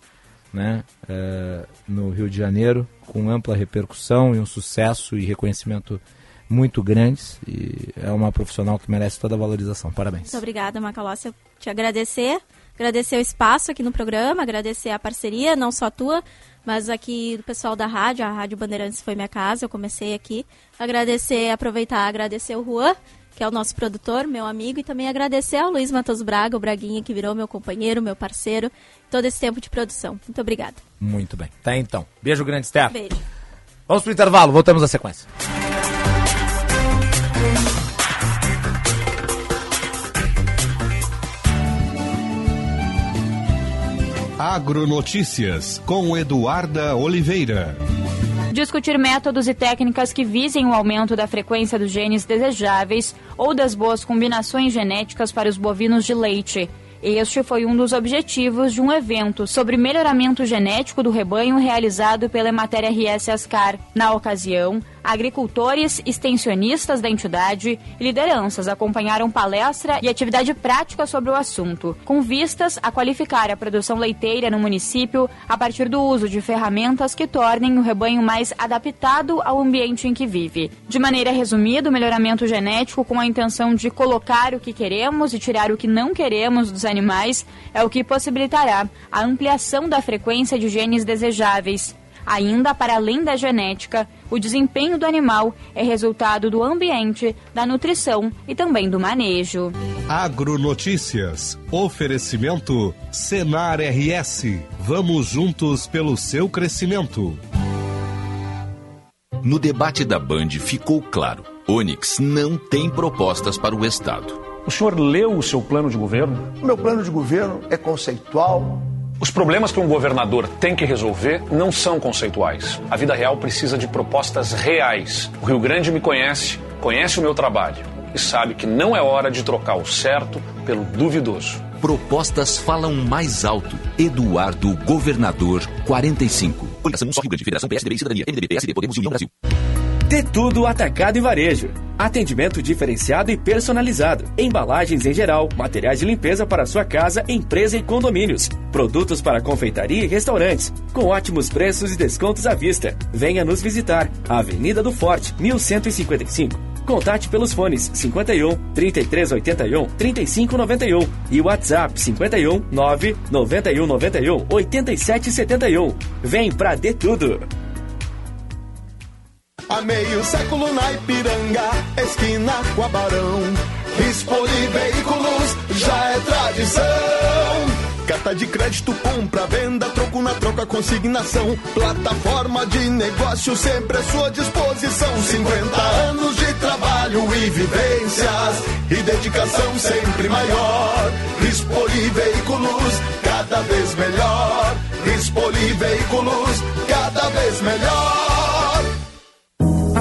né, eh, no Rio de Janeiro, com ampla repercussão e um sucesso e reconhecimento muito grandes. E é uma profissional que merece toda a valorização. Parabéns. Muito obrigada, Macalossi. Eu te agradecer, agradecer o espaço aqui no programa, agradecer a parceria, não só tua, mas aqui do pessoal da rádio. A Rádio Bandeirantes foi minha casa, eu comecei aqui. Agradecer, aproveitar, agradecer o Juan, que é o nosso produtor, meu amigo, e também agradecer ao Luiz Matos Braga, o Braguinha, que virou meu companheiro, meu parceiro, todo esse tempo de produção. Muito obrigada. Muito bem. Tá então. Beijo grande, Steph. Beijo. Vamos pro intervalo, voltamos à sequência. Agronotícias com Eduarda Oliveira. Discutir métodos e técnicas que visem o aumento da frequência dos genes desejáveis ou das boas combinações genéticas para os bovinos de leite. Este foi um dos objetivos de um evento sobre melhoramento genético do rebanho realizado pela Emater RS Ascar. Na ocasião, agricultores, extensionistas da entidade e lideranças acompanharam palestra e atividade prática sobre o assunto, com vistas a qualificar a produção leiteira no município a partir do uso de ferramentas que tornem o rebanho mais adaptado ao ambiente em que vive. De maneira resumida, o melhoramento genético com a intenção de colocar o que queremos e tirar o que não queremos dos animais é o que possibilitará a ampliação da frequência de genes desejáveis. Ainda para além da genética, o desempenho do animal é resultado do ambiente, da nutrição e também do manejo. Agronotícias. Oferecimento Senar RS. Vamos juntos pelo seu crescimento. No debate da Band ficou claro: Onix não tem propostas para o Estado. O senhor leu o seu plano de governo? O meu plano de governo é conceitual. Os problemas que um governador tem que resolver não são conceituais. A vida real precisa de propostas reais. O Rio Grande me conhece, conhece o meu trabalho e sabe que não é hora de trocar o certo pelo duvidoso. Propostas falam mais alto. Eduardo Governador 45. Coligação Só Rio Grande, Federação PSDB e Cidadania, MDB, PSD, Podemos e União Brasil. De tudo atacado e varejo. Atendimento diferenciado e personalizado. Embalagens em geral, materiais de limpeza para sua casa, empresa e condomínios. Produtos para confeitaria e restaurantes. Com ótimos preços e descontos à vista. Venha nos visitar. Avenida do Forte, 1155. Contate pelos fones 51 3381 3591 e WhatsApp 51 9 9191 8771. Vem pra De Tudo. Há meio século na Ipiranga, esquina com a Barão. Expoli Veículos já é tradição. Carta de crédito, compra, venda, troco na troca, consignação. Plataforma de negócio sempre à sua disposição. 50 anos de trabalho e vivências e dedicação sempre maior. Expoli Veículos, cada vez melhor. Expoli Veículos, cada vez melhor.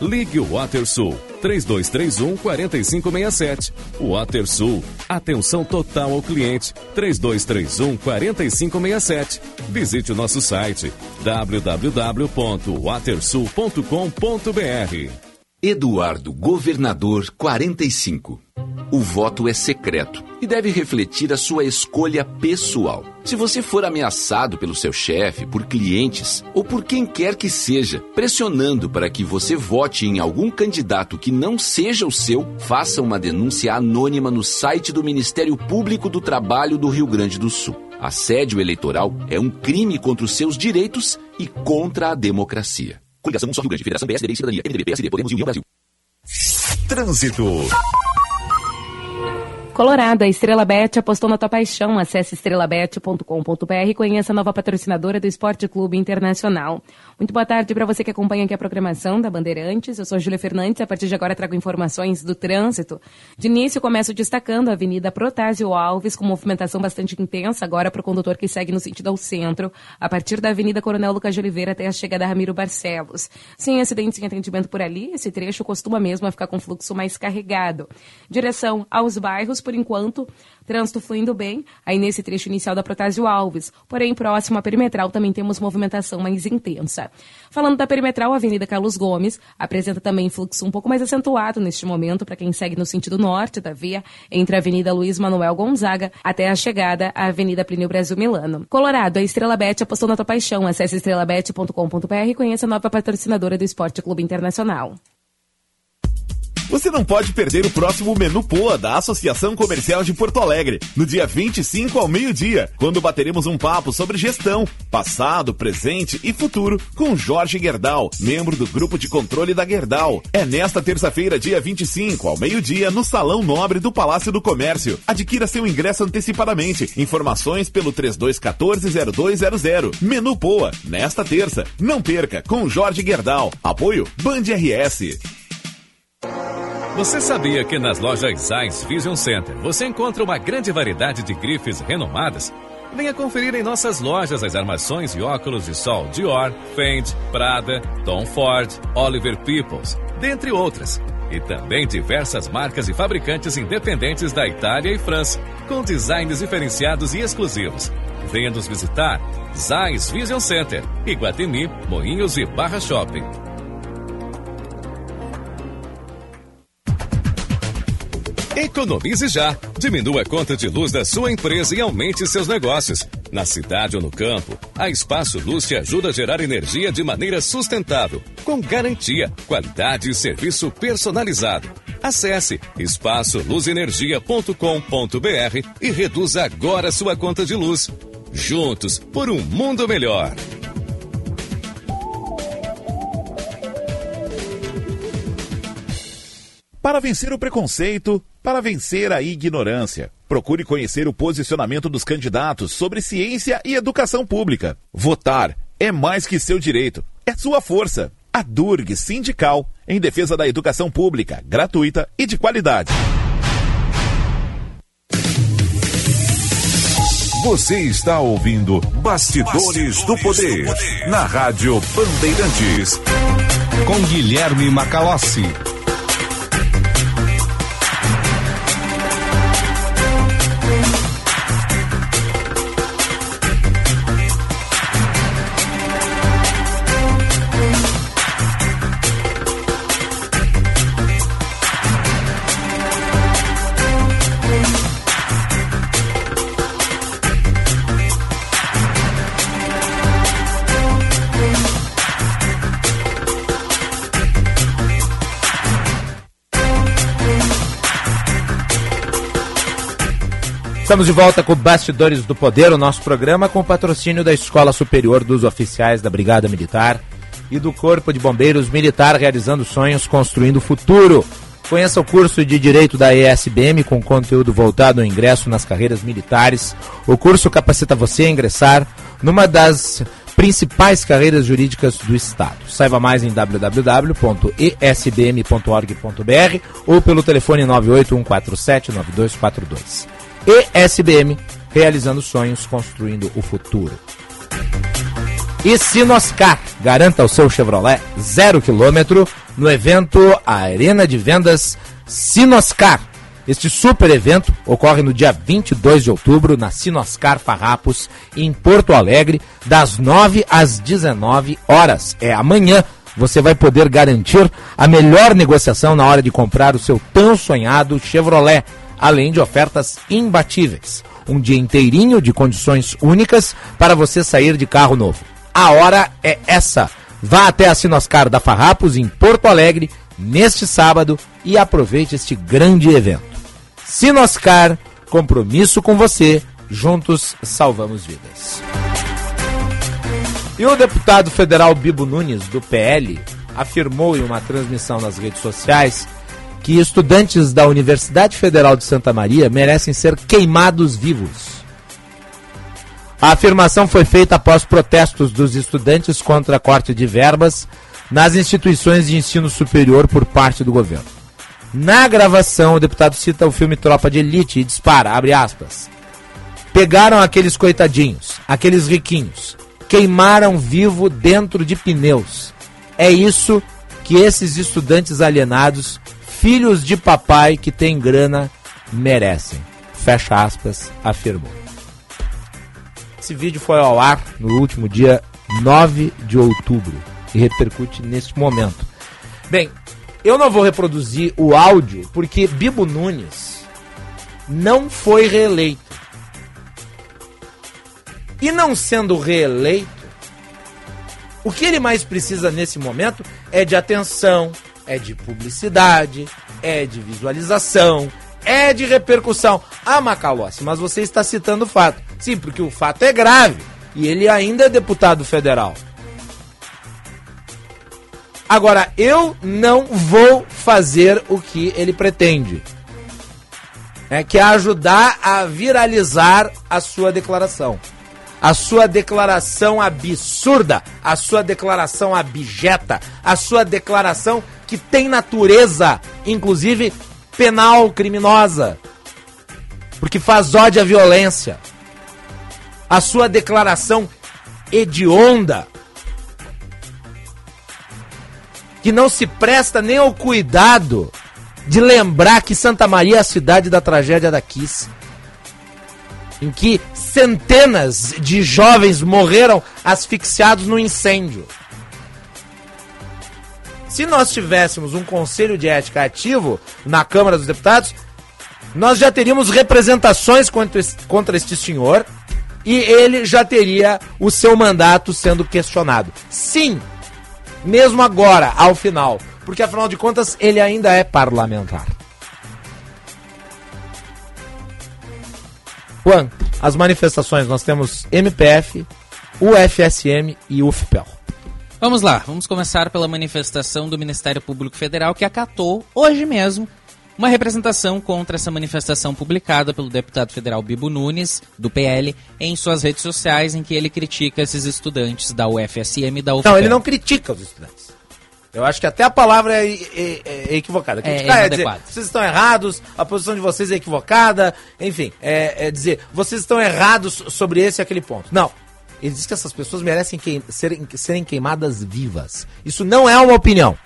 Ligue o WaterSul 3231 4567. WaterSul, atenção total ao cliente 3231 4567. Visite o nosso site www.watersul.com.br. Eduardo Governador 45. O voto é secreto e deve refletir a sua escolha pessoal. Se você for ameaçado pelo seu chefe, por clientes ou por quem quer que seja, pressionando para que você vote em algum candidato que não seja o seu, faça uma denúncia anônima no site do Ministério Público do Trabalho do Rio Grande do Sul. Assédio eleitoral é um crime contra os seus direitos e contra a democracia. Coligação Só Rio Grande, Federação PSDB e Cidadania, MDB, PSD, Podemos e União Brasil. Trânsito. Colorado, a Estrela Bet apostou na tua paixão. Acesse estrelabet.com.br e conheça a nova patrocinadora do Esporte Clube Internacional. Muito boa tarde para você que acompanha aqui a programação da Bandeirantes. Eu sou Júlia Fernandes. A partir de agora trago informações do trânsito. De início, começo destacando a Avenida Protásio Alves, com movimentação bastante intensa agora para o condutor que segue no sentido ao centro, a partir da Avenida Coronel Lucas de Oliveira até a chegada Ramiro Barcelos. Sem acidentes em atendimento por ali, esse trecho costuma mesmo ficar com fluxo mais carregado. Direção aos bairros, por enquanto, Trânsito fluindo bem, aí nesse trecho inicial da Protásio Alves. Porém, próximo à perimetral também temos movimentação mais intensa. Falando da perimetral, a Avenida Carlos Gomes apresenta também fluxo um pouco mais acentuado neste momento para quem segue no sentido norte da via, entre a Avenida Luiz Manuel Gonzaga até a chegada à Avenida Plínio Brasil Milano. Colorado, a Estrela Bet apostou na tua paixão. Acesse estrelabet.com.br e conheça a nova patrocinadora do Esporte Clube Internacional. Você não pode perder o próximo Menu Poa da Associação Comercial de Porto Alegre, no dia 25 ao meio-dia, quando bateremos um papo sobre gestão, passado, presente e futuro, com Jorge Gerdau, membro do grupo de controle da Gerdau. É nesta terça-feira, dia 25, ao meio-dia, no Salão Nobre do Palácio do Comércio. Adquira seu ingresso antecipadamente. Informações pelo 3214-0200. Menu Poa, nesta terça. Não perca, com Jorge Gerdau. Apoio Band RS. Você sabia que nas lojas Zeiss Vision Center você encontra uma grande variedade de grifes renomadas? Venha conferir em nossas lojas as armações e óculos de sol Dior, Fendi, Prada, Tom Ford, Oliver Peoples, dentre outras. E também diversas marcas e fabricantes independentes da Itália e França, com designs diferenciados e exclusivos. Venha nos visitar. Zeiss Vision Center, Iguatemi, Moinhos e Barra Shopping. Economize já. Diminua a conta de luz da sua empresa e aumente seus negócios. Na cidade ou no campo, a Espaço Luz te ajuda a gerar energia de maneira sustentável, com garantia, qualidade e serviço personalizado. Acesse espaçoluzenergia.com.br e reduza agora sua conta de luz. Juntos por um mundo melhor. Para vencer o preconceito, para vencer a ignorância, procure conhecer o posicionamento dos candidatos sobre ciência e educação pública. Votar é mais que seu direito, é sua força. A Durg Sindical, em defesa da educação pública, gratuita e de qualidade. Você está ouvindo Bastidores, Bastidores do, poder, do Poder na Rádio Bandeirantes. Com Guilherme Macalossi. Estamos de volta com Bastidores do Poder, o nosso programa com patrocínio da Escola Superior dos Oficiais da Brigada Militar e do Corpo de Bombeiros Militar realizando sonhos, construindo o futuro. Conheça o curso de Direito da ESBM com conteúdo voltado ao ingresso nas carreiras militares. O curso capacita você a ingressar numa das principais carreiras jurídicas do Estado. Saiba mais em www.esbm.org.br ou pelo telefone 981479242 e SBM, realizando sonhos, construindo o futuro. E Sinoscar, garanta o seu Chevrolet zero quilômetro no evento Arena de Vendas Sinoscar. Este super evento ocorre no dia 22 de outubro na Sinoscar Farrapos, em Porto Alegre, das 9 às 19 horas. É amanhã. Você vai poder garantir a melhor negociação na hora de comprar o seu tão sonhado Chevrolet além de ofertas imbatíveis. Um dia inteirinho de condições únicas para você sair de carro novo. A hora é essa. Vá até a Sinoscar da Farrapos em Porto Alegre neste sábado e aproveite este grande evento. Sinoscar, compromisso com você, juntos salvamos vidas. E o deputado federal Bibo Nunes, do PL, afirmou em uma transmissão nas redes sociais que estudantes da Universidade Federal de Santa Maria merecem ser queimados vivos. A afirmação foi feita após protestos dos estudantes contra a corte de verbas nas instituições de ensino superior por parte do governo. Na gravação, o deputado cita o filme Tropa de Elite e dispara, abre aspas. Pegaram aqueles coitadinhos, aqueles riquinhos, queimaram vivo dentro de pneus. É isso que esses estudantes alienados, filhos de papai que tem grana, merecem. Fecha aspas, afirmou. Esse vídeo foi ao ar no último dia 9 de outubro e repercute neste momento. Bem, eu não vou reproduzir o áudio porque Bibo Nunes não foi reeleito. E não sendo reeleito, o que ele mais precisa nesse momento é de atenção, é de publicidade, é de visualização, é de repercussão. Ah, Macalossi, mas você está citando o fato. Sim, porque o fato é grave. E ele ainda é deputado federal. Agora, eu não vou fazer o que ele pretende. É que é ajudar a viralizar a sua declaração. A sua declaração absurda, a sua declaração abjeta, a sua declaração que tem natureza, inclusive penal criminosa, porque faz ódio à violência. A sua declaração hedionda, que não se presta nem ao cuidado de lembrar que Santa Maria é a cidade da tragédia da Kiss, em que centenas de jovens morreram asfixiados no incêndio. Se nós tivéssemos um conselho de ética ativo na Câmara dos Deputados, nós já teríamos representações contra, contra este senhor e ele já teria o seu mandato sendo questionado. Sim, mesmo agora, ao final, porque afinal de contas ele ainda é parlamentar. Juan, as manifestações nós temos MPF, UFSM e UFPEL. Vamos lá, vamos começar pela manifestação do Ministério Público Federal que acatou hoje mesmo uma representação contra essa manifestação publicada pelo deputado federal Bibo Nunes, do PL, em suas redes sociais, em que ele critica esses estudantes da UFSM e da UFPEL. Não, ele não critica os estudantes. Eu acho que até a palavra é, é, é equivocada. Criticar é, é, dizer, vocês estão errados, a posição de vocês é equivocada, enfim, é, é dizer, vocês estão errados sobre esse e aquele ponto. Não. Ele diz que essas pessoas merecem queim, serem, serem queimadas vivas. Isso não é uma opinião.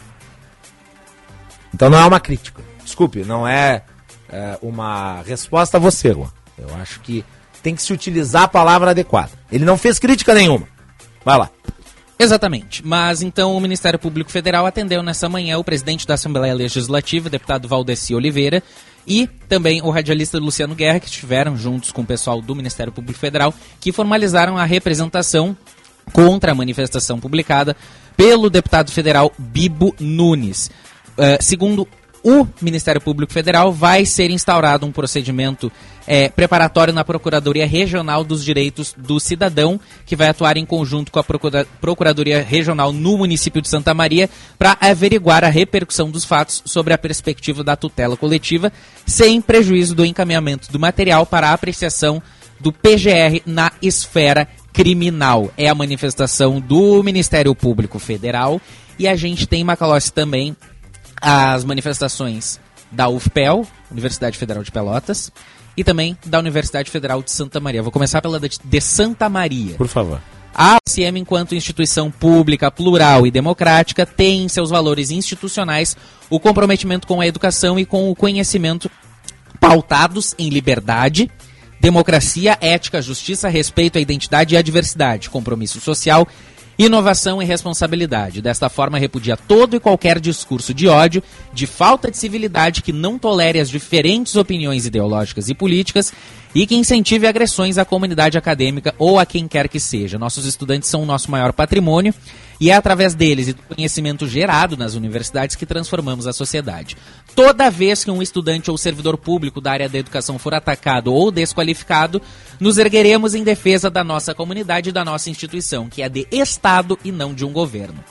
Então não é uma crítica. Desculpe, não é, é uma resposta a você, Juan. Eu acho que tem que se utilizar a palavra adequada. Ele não fez crítica nenhuma. Vai lá. Exatamente. Mas então o Ministério Público Federal atendeu nessa manhã o presidente da Assembleia Legislativa, deputado Valdeci Oliveira, e também o radialista Luciano Guerra, que estiveram juntos com o pessoal do Ministério Público Federal, que formalizaram a representação contra a manifestação publicada pelo deputado federal Bibo Nunes. Uh, segundo o Ministério Público Federal vai ser instaurado um procedimento é, preparatório na Procuradoria Regional dos Direitos do Cidadão, que vai atuar em conjunto com a Procura Procuradoria Regional no município de Santa Maria para averiguar a repercussão dos fatos sobre a perspectiva da tutela coletiva, sem prejuízo do encaminhamento do material para a apreciação do PGR na esfera criminal. É a manifestação do Ministério Público Federal e a gente tem em Macalossi também as manifestações da UFPEL, Universidade Federal de Pelotas, e também da Universidade Federal de Santa Maria. Vou começar pela de Santa Maria. Por favor. A UCM, enquanto instituição pública, plural e democrática, tem em seus valores institucionais o comprometimento com a educação e com o conhecimento pautados em liberdade, democracia, ética, justiça, respeito à identidade e à diversidade, compromisso social inovação e responsabilidade. Desta forma, repudia todo e qualquer discurso de ódio, de falta de civilidade que não tolere as diferentes opiniões ideológicas e políticas e que incentive agressões à comunidade acadêmica ou a quem quer que seja. Nossos estudantes são o nosso maior patrimônio e é através deles e do conhecimento gerado nas universidades que transformamos a sociedade. Toda vez que um estudante ou servidor público da área da educação for atacado ou desqualificado, nos ergueremos em defesa da nossa comunidade e da nossa instituição, que é de Estado e não de um governo.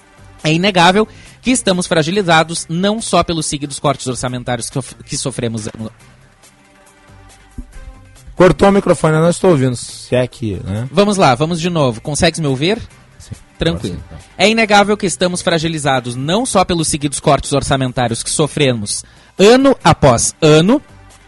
É inegável que estamos fragilizados não só pelos seguidos cortes orçamentários que, que sofremos no- Cortou o microfone, eu não estou ouvindo. Se é que, né? Vamos lá, vamos de novo. Consegues me ouvir? Tranquilo. É inegável que estamos fragilizados não só pelos seguidos cortes orçamentários que sofremos ano após ano.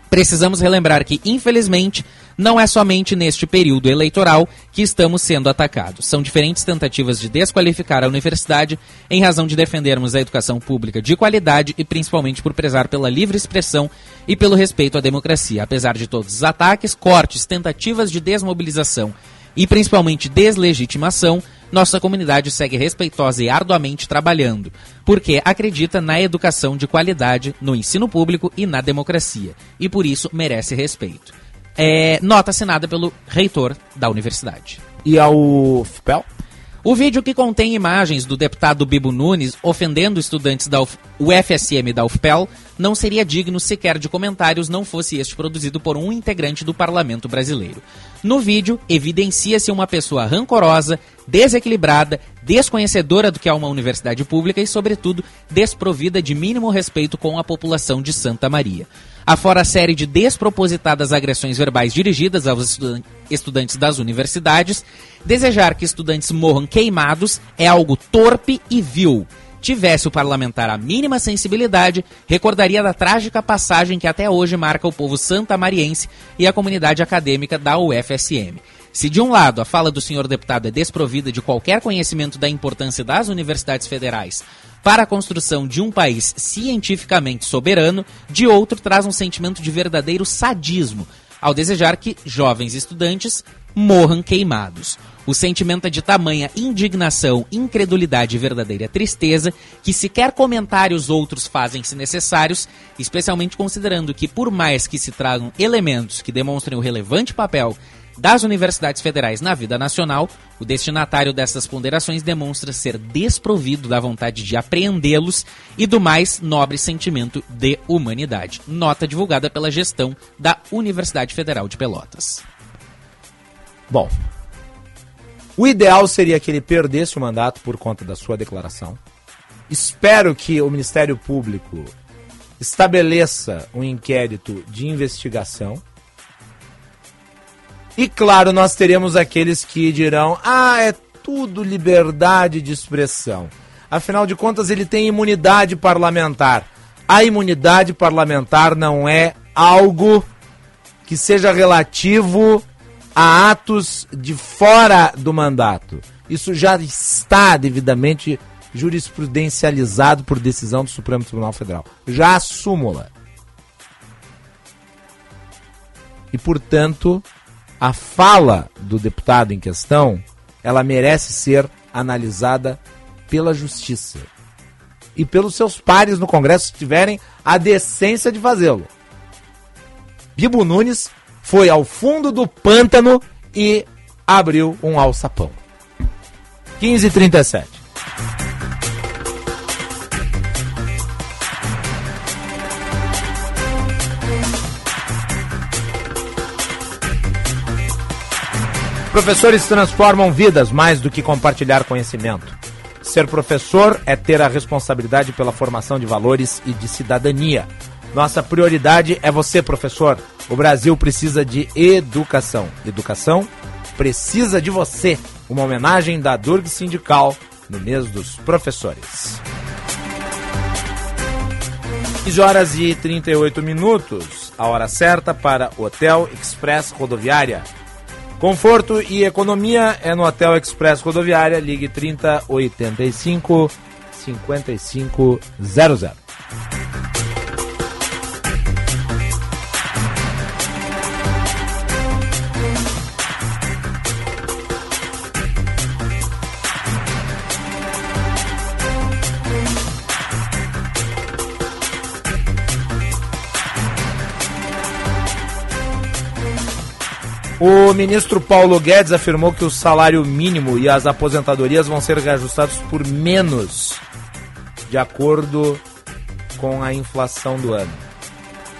Precisamos relembrar que, infelizmente, não é somente neste período eleitoral que estamos sendo atacados. São diferentes tentativas de desqualificar a universidade em razão de defendermos a educação pública de qualidade e principalmente por prezar pela livre expressão e pelo respeito à democracia. Apesar de todos os ataques, cortes, tentativas de desmobilização e principalmente deslegitimação, nossa comunidade segue respeitosa e arduamente trabalhando, porque acredita na educação de qualidade, no ensino público e na democracia, e por isso merece respeito. É, nota assinada pelo reitor da universidade. E ao FPEL? O vídeo que contém imagens do deputado Bibo Nunes ofendendo estudantes da UF, UFSM da UFPEL não seria digno sequer de comentários não fosse este produzido por um integrante do parlamento brasileiro. No vídeo, evidencia-se uma pessoa rancorosa, desequilibrada, desconhecedora do que é uma universidade pública e, sobretudo, desprovida de mínimo respeito com a população de Santa Maria. Afora a série de despropositadas agressões verbais dirigidas aos estudan- estudantes das universidades, desejar que estudantes morram queimados é algo torpe e vil. Tivesse o parlamentar a mínima sensibilidade, recordaria da trágica passagem que até hoje marca o povo santamariense e a comunidade acadêmica da UFSM. Se de um lado a fala do senhor deputado é desprovida de qualquer conhecimento da importância das universidades federais para a construção de um país cientificamente soberano, de outro traz um sentimento de verdadeiro sadismo ao desejar que jovens estudantes morram queimados. O sentimento é de tamanha indignação, incredulidade e verdadeira tristeza que sequer comentários outros fazem-se necessários, especialmente considerando que, por mais que se tragam elementos que demonstrem o relevante papel das universidades federais na vida nacional, o destinatário dessas ponderações demonstra ser desprovido da vontade de apreendê-los e do mais nobre sentimento de humanidade. Nota divulgada pela gestão da Universidade Federal de Pelotas. Bom, o ideal seria que ele perdesse o mandato por conta da sua declaração. Espero que o Ministério Público estabeleça um inquérito de investigação. E claro, nós teremos aqueles que dirão: ah, é tudo liberdade de expressão. Afinal de contas, ele tem imunidade parlamentar. A imunidade parlamentar não é algo que seja relativo a atos de fora do mandato. Isso já está devidamente jurisprudencializado por decisão do Supremo Tribunal Federal. Já a súmula. E, portanto, a fala do deputado em questão, ela merece ser analisada pela justiça. E pelos seus pares no Congresso, se tiverem a decência de fazê-lo. Bibo Nunes foi ao fundo do pântano e abriu um alçapão. 15h37. Professores transformam vidas mais do que compartilhar conhecimento. Ser professor é ter a responsabilidade pela formação de valores e de cidadania. Nossa prioridade é você, professor. O Brasil precisa de educação. Educação precisa de você. Uma homenagem da Durg Sindical no mês dos professores. 15 horas e 38 minutos, a hora certa para Hotel Express Rodoviária. Conforto e economia é no Hotel Express Rodoviária, ligue 3085 5500. O ministro Paulo Guedes afirmou que o salário mínimo e as aposentadorias vão ser reajustados por menos, de acordo com a inflação do ano.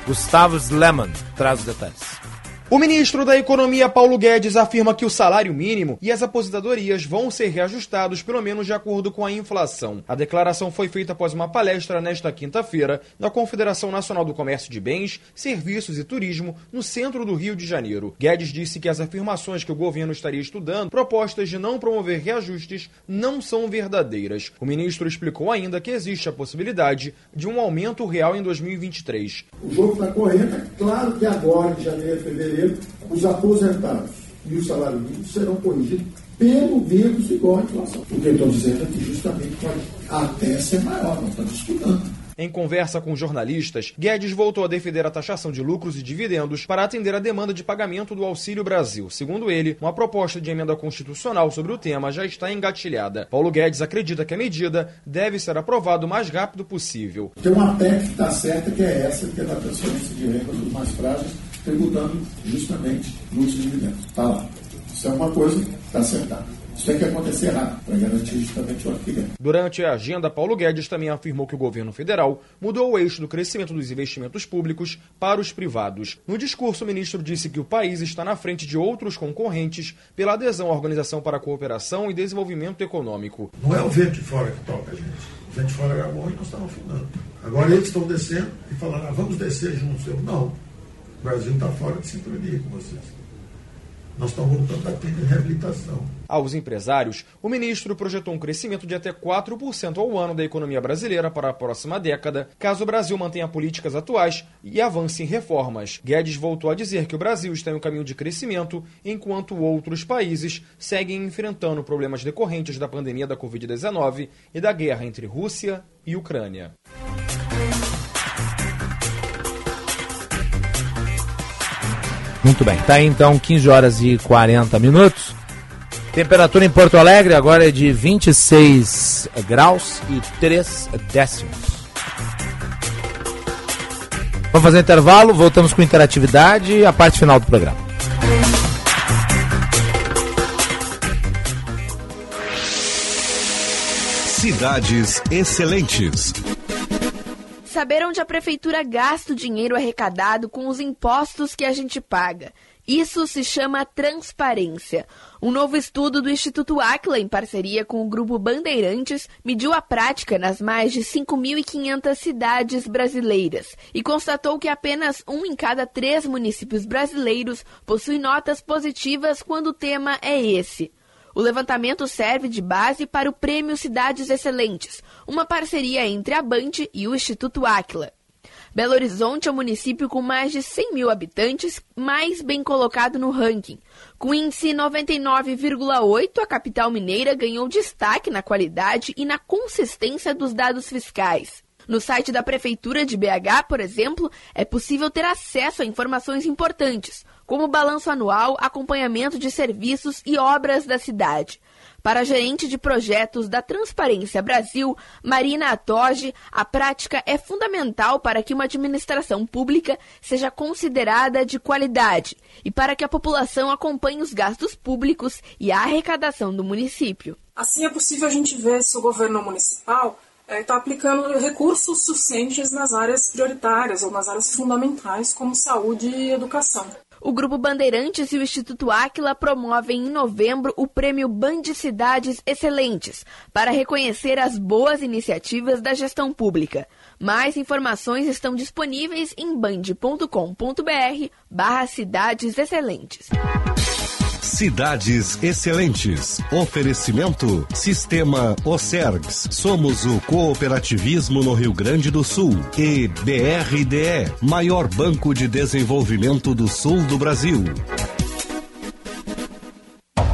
Gustavo Sleman traz os detalhes. O ministro da Economia, Paulo Guedes, afirma que o salário mínimo e as aposentadorias vão ser reajustados pelo menos de acordo com a inflação. A declaração foi feita após uma palestra nesta quinta-feira na Confederação Nacional do Comércio de Bens, Serviços e Turismo, no centro do Rio de Janeiro. Guedes disse que as afirmações que o governo estaria estudando, propostas de não promover reajustes, não são verdadeiras. O ministro explicou ainda que existe a possibilidade de um aumento real em 2023. O jogo está correndo, é claro que agora, em janeiro, fevereiro, os aposentados e o salário mínimo serão corrigidos pelo menos igual à inflação. O que eu estou dizendo é que justamente pode até ser maior, nós estamos estudando. Em conversa com jornalistas, Guedes voltou a defender a taxação de lucros e dividendos para atender a demanda de pagamento do Auxílio Brasil. Segundo ele, uma proposta de emenda constitucional sobre o tema já está engatilhada. Paulo Guedes acredita que a medida deve ser aprovada o mais rápido possível. Tem uma PEC que está certa, que é essa, que é da transferência de renda dos mais frágeis, tributando justamente lucros e dividendos. Está lá. Isso é uma coisa que está acertada. Isso tem que acontecer rápido para garantir justamente o ano que vem. Durante a agenda, Paulo Guedes também afirmou que o governo federal mudou o eixo do crescimento dos investimentos públicos para os privados. No discurso, o ministro disse que o país está na frente de outros concorrentes pela adesão à Organização para a Cooperação e Desenvolvimento Econômico. Não é o vento de fora que toca a gente. O vento de fora era bom e nós estamos afundando. Agora eles estão descendo e falando, ah, vamos descer juntos. Eu, não. Brasil está fora de sintonia com vocês. Nós estamos voltando da reabilitação. Aos empresários, o ministro projetou um crescimento de até 4% ao ano da economia brasileira para a próxima década, caso o Brasil mantenha políticas atuais e avance em reformas. Guedes voltou a dizer que o Brasil está em um caminho de crescimento, enquanto outros países seguem enfrentando problemas decorrentes da pandemia da Covid-19 e da guerra entre Rússia e Ucrânia. Muito bem, tá aí então 15 horas e 40 minutos. Temperatura em Porto Alegre agora é de 26 graus e 3 décimos. Vamos fazer um intervalo, voltamos com interatividade e a parte final do programa. Cidades Excelentes. Saber onde a prefeitura gasta o dinheiro arrecadado com os impostos que a gente paga. Isso se chama transparência. Um novo estudo do Instituto Aquila, em parceria com o Grupo Bandeirantes, mediu a prática nas mais de 5.500 cidades brasileiras e constatou que apenas um em cada três municípios brasileiros possui notas positivas quando o tema é esse. O levantamento serve de base para o Prêmio Cidades Excelentes, uma parceria entre a Band e o Instituto Aquila. Belo Horizonte é o município com mais de 100 mil habitantes mais bem colocado no ranking. Com índice 99,8, a capital mineira ganhou destaque na qualidade e na consistência dos dados fiscais. No site da Prefeitura de BH, por exemplo, é possível ter acesso a informações importantes, como balanço anual, acompanhamento de serviços e obras da cidade. Para a gerente de projetos da Transparência Brasil, Marina Atoge, a prática é fundamental para que uma administração pública seja considerada de qualidade e para que a população acompanhe os gastos públicos e a arrecadação do município. Assim é possível a gente ver se o governo municipal está aplicando recursos suficientes nas áreas prioritárias ou nas áreas fundamentais, como saúde e educação. O Grupo Bandeirantes e o Instituto Áquila promovem em novembro o Prêmio Band Cidades Excelentes, para reconhecer as boas iniciativas da gestão pública. Mais informações estão disponíveis em band.com.br barra Cidades Excelentes. Cidades Excelentes. Oferecimento Sistema Ocergs. Somos o cooperativismo no Rio Grande do Sul. E BRDE, maior banco de desenvolvimento do sul do Brasil.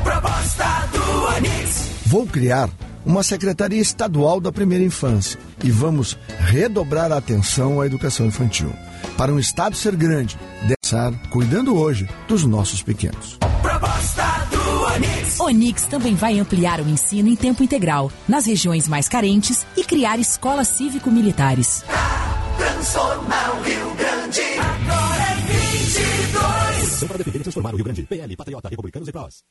Proposta do Anis. Vou criar uma Secretaria Estadual da Primeira Infância e vamos redobrar a atenção à educação infantil. Para um Estado ser grande, deve cuidando hoje dos nossos pequenos. Proposta do Onix. Onix também vai ampliar o ensino em tempo integral nas regiões mais carentes e criar escolas cívico-militares. Transformar o Rio Grande. Agora é 22. Posição para defender e transformar o Rio Grande. PL, Patriota, Republicanos e Prós.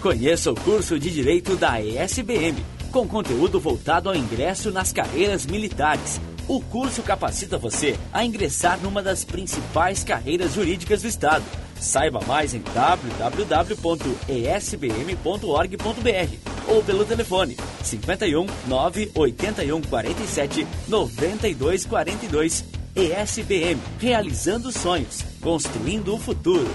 Conheça o curso de Direito da ESBM, com conteúdo voltado ao ingresso nas carreiras militares. O curso capacita você a ingressar numa das principais carreiras jurídicas do Estado Saiba mais em www.esbm.org.br ou pelo telefone 51 981 47 92 42. ESBM, realizando sonhos, construindo o futuro.